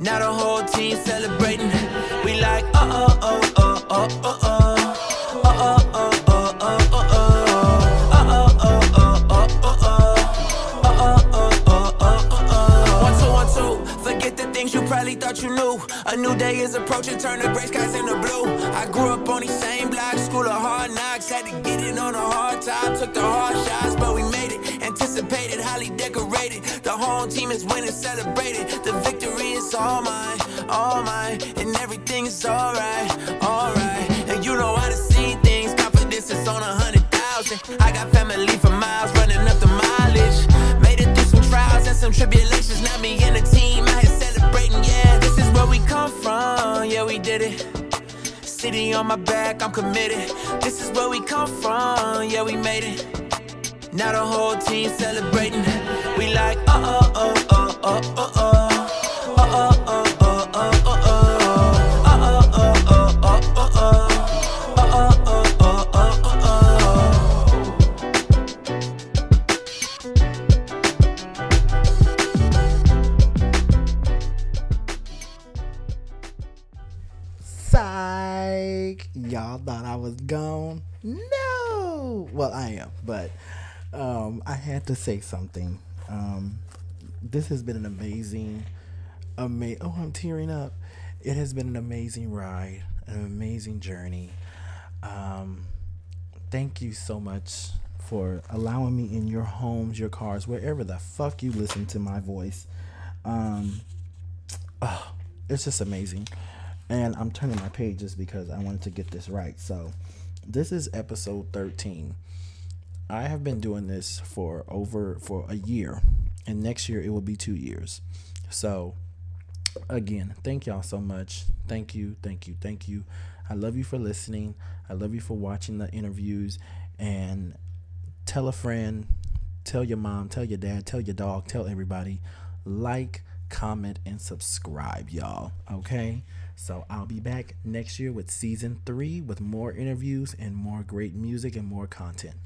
Now the whole team celebrating. We like, uh uh uh uh uh uh uh. Uh uh thought you knew. A new day is approaching, turn the gray skies into blue. I grew up on these same blocks, school of hard knocks. Had to get it on a hard time, took the hard shots, but we made it. Anticipated, highly decorated. The home team is winning, celebrated. The victory is all mine, all mine, and everything is alright, alright. And you know I done seen things, confidence is on a hundred thousand. I got family for miles, running up the mileage. Made it through some trials and some tribulations. Now me and the team yeah. This is where we come from, yeah, we did it. City on my back, I'm committed. This is where we come from, yeah, we made it. Now the whole team celebrating. We like, uh uh uh uh uh uh uh. Y'all thought I was gone? No. Well, I am, but um, I had to say something. Um, this has been an amazing, ama- Oh, I'm tearing up. It has been an amazing ride, an amazing journey. Um, thank you so much for allowing me in your homes, your cars, wherever the fuck you listen to my voice. Um, it's just amazing. And I'm turning my pages because I wanted to get this right. So, this is episode 13. I have been doing this for over for a year, and next year it will be two years. So, again, thank y'all so much. Thank you, thank you, thank you. I love you for listening. I love you for watching the interviews, and tell a friend, tell your mom, tell your dad, tell your dog, tell everybody. Like, comment, and subscribe, y'all. Okay? So I'll be back next year with season three with more interviews and more great music and more content.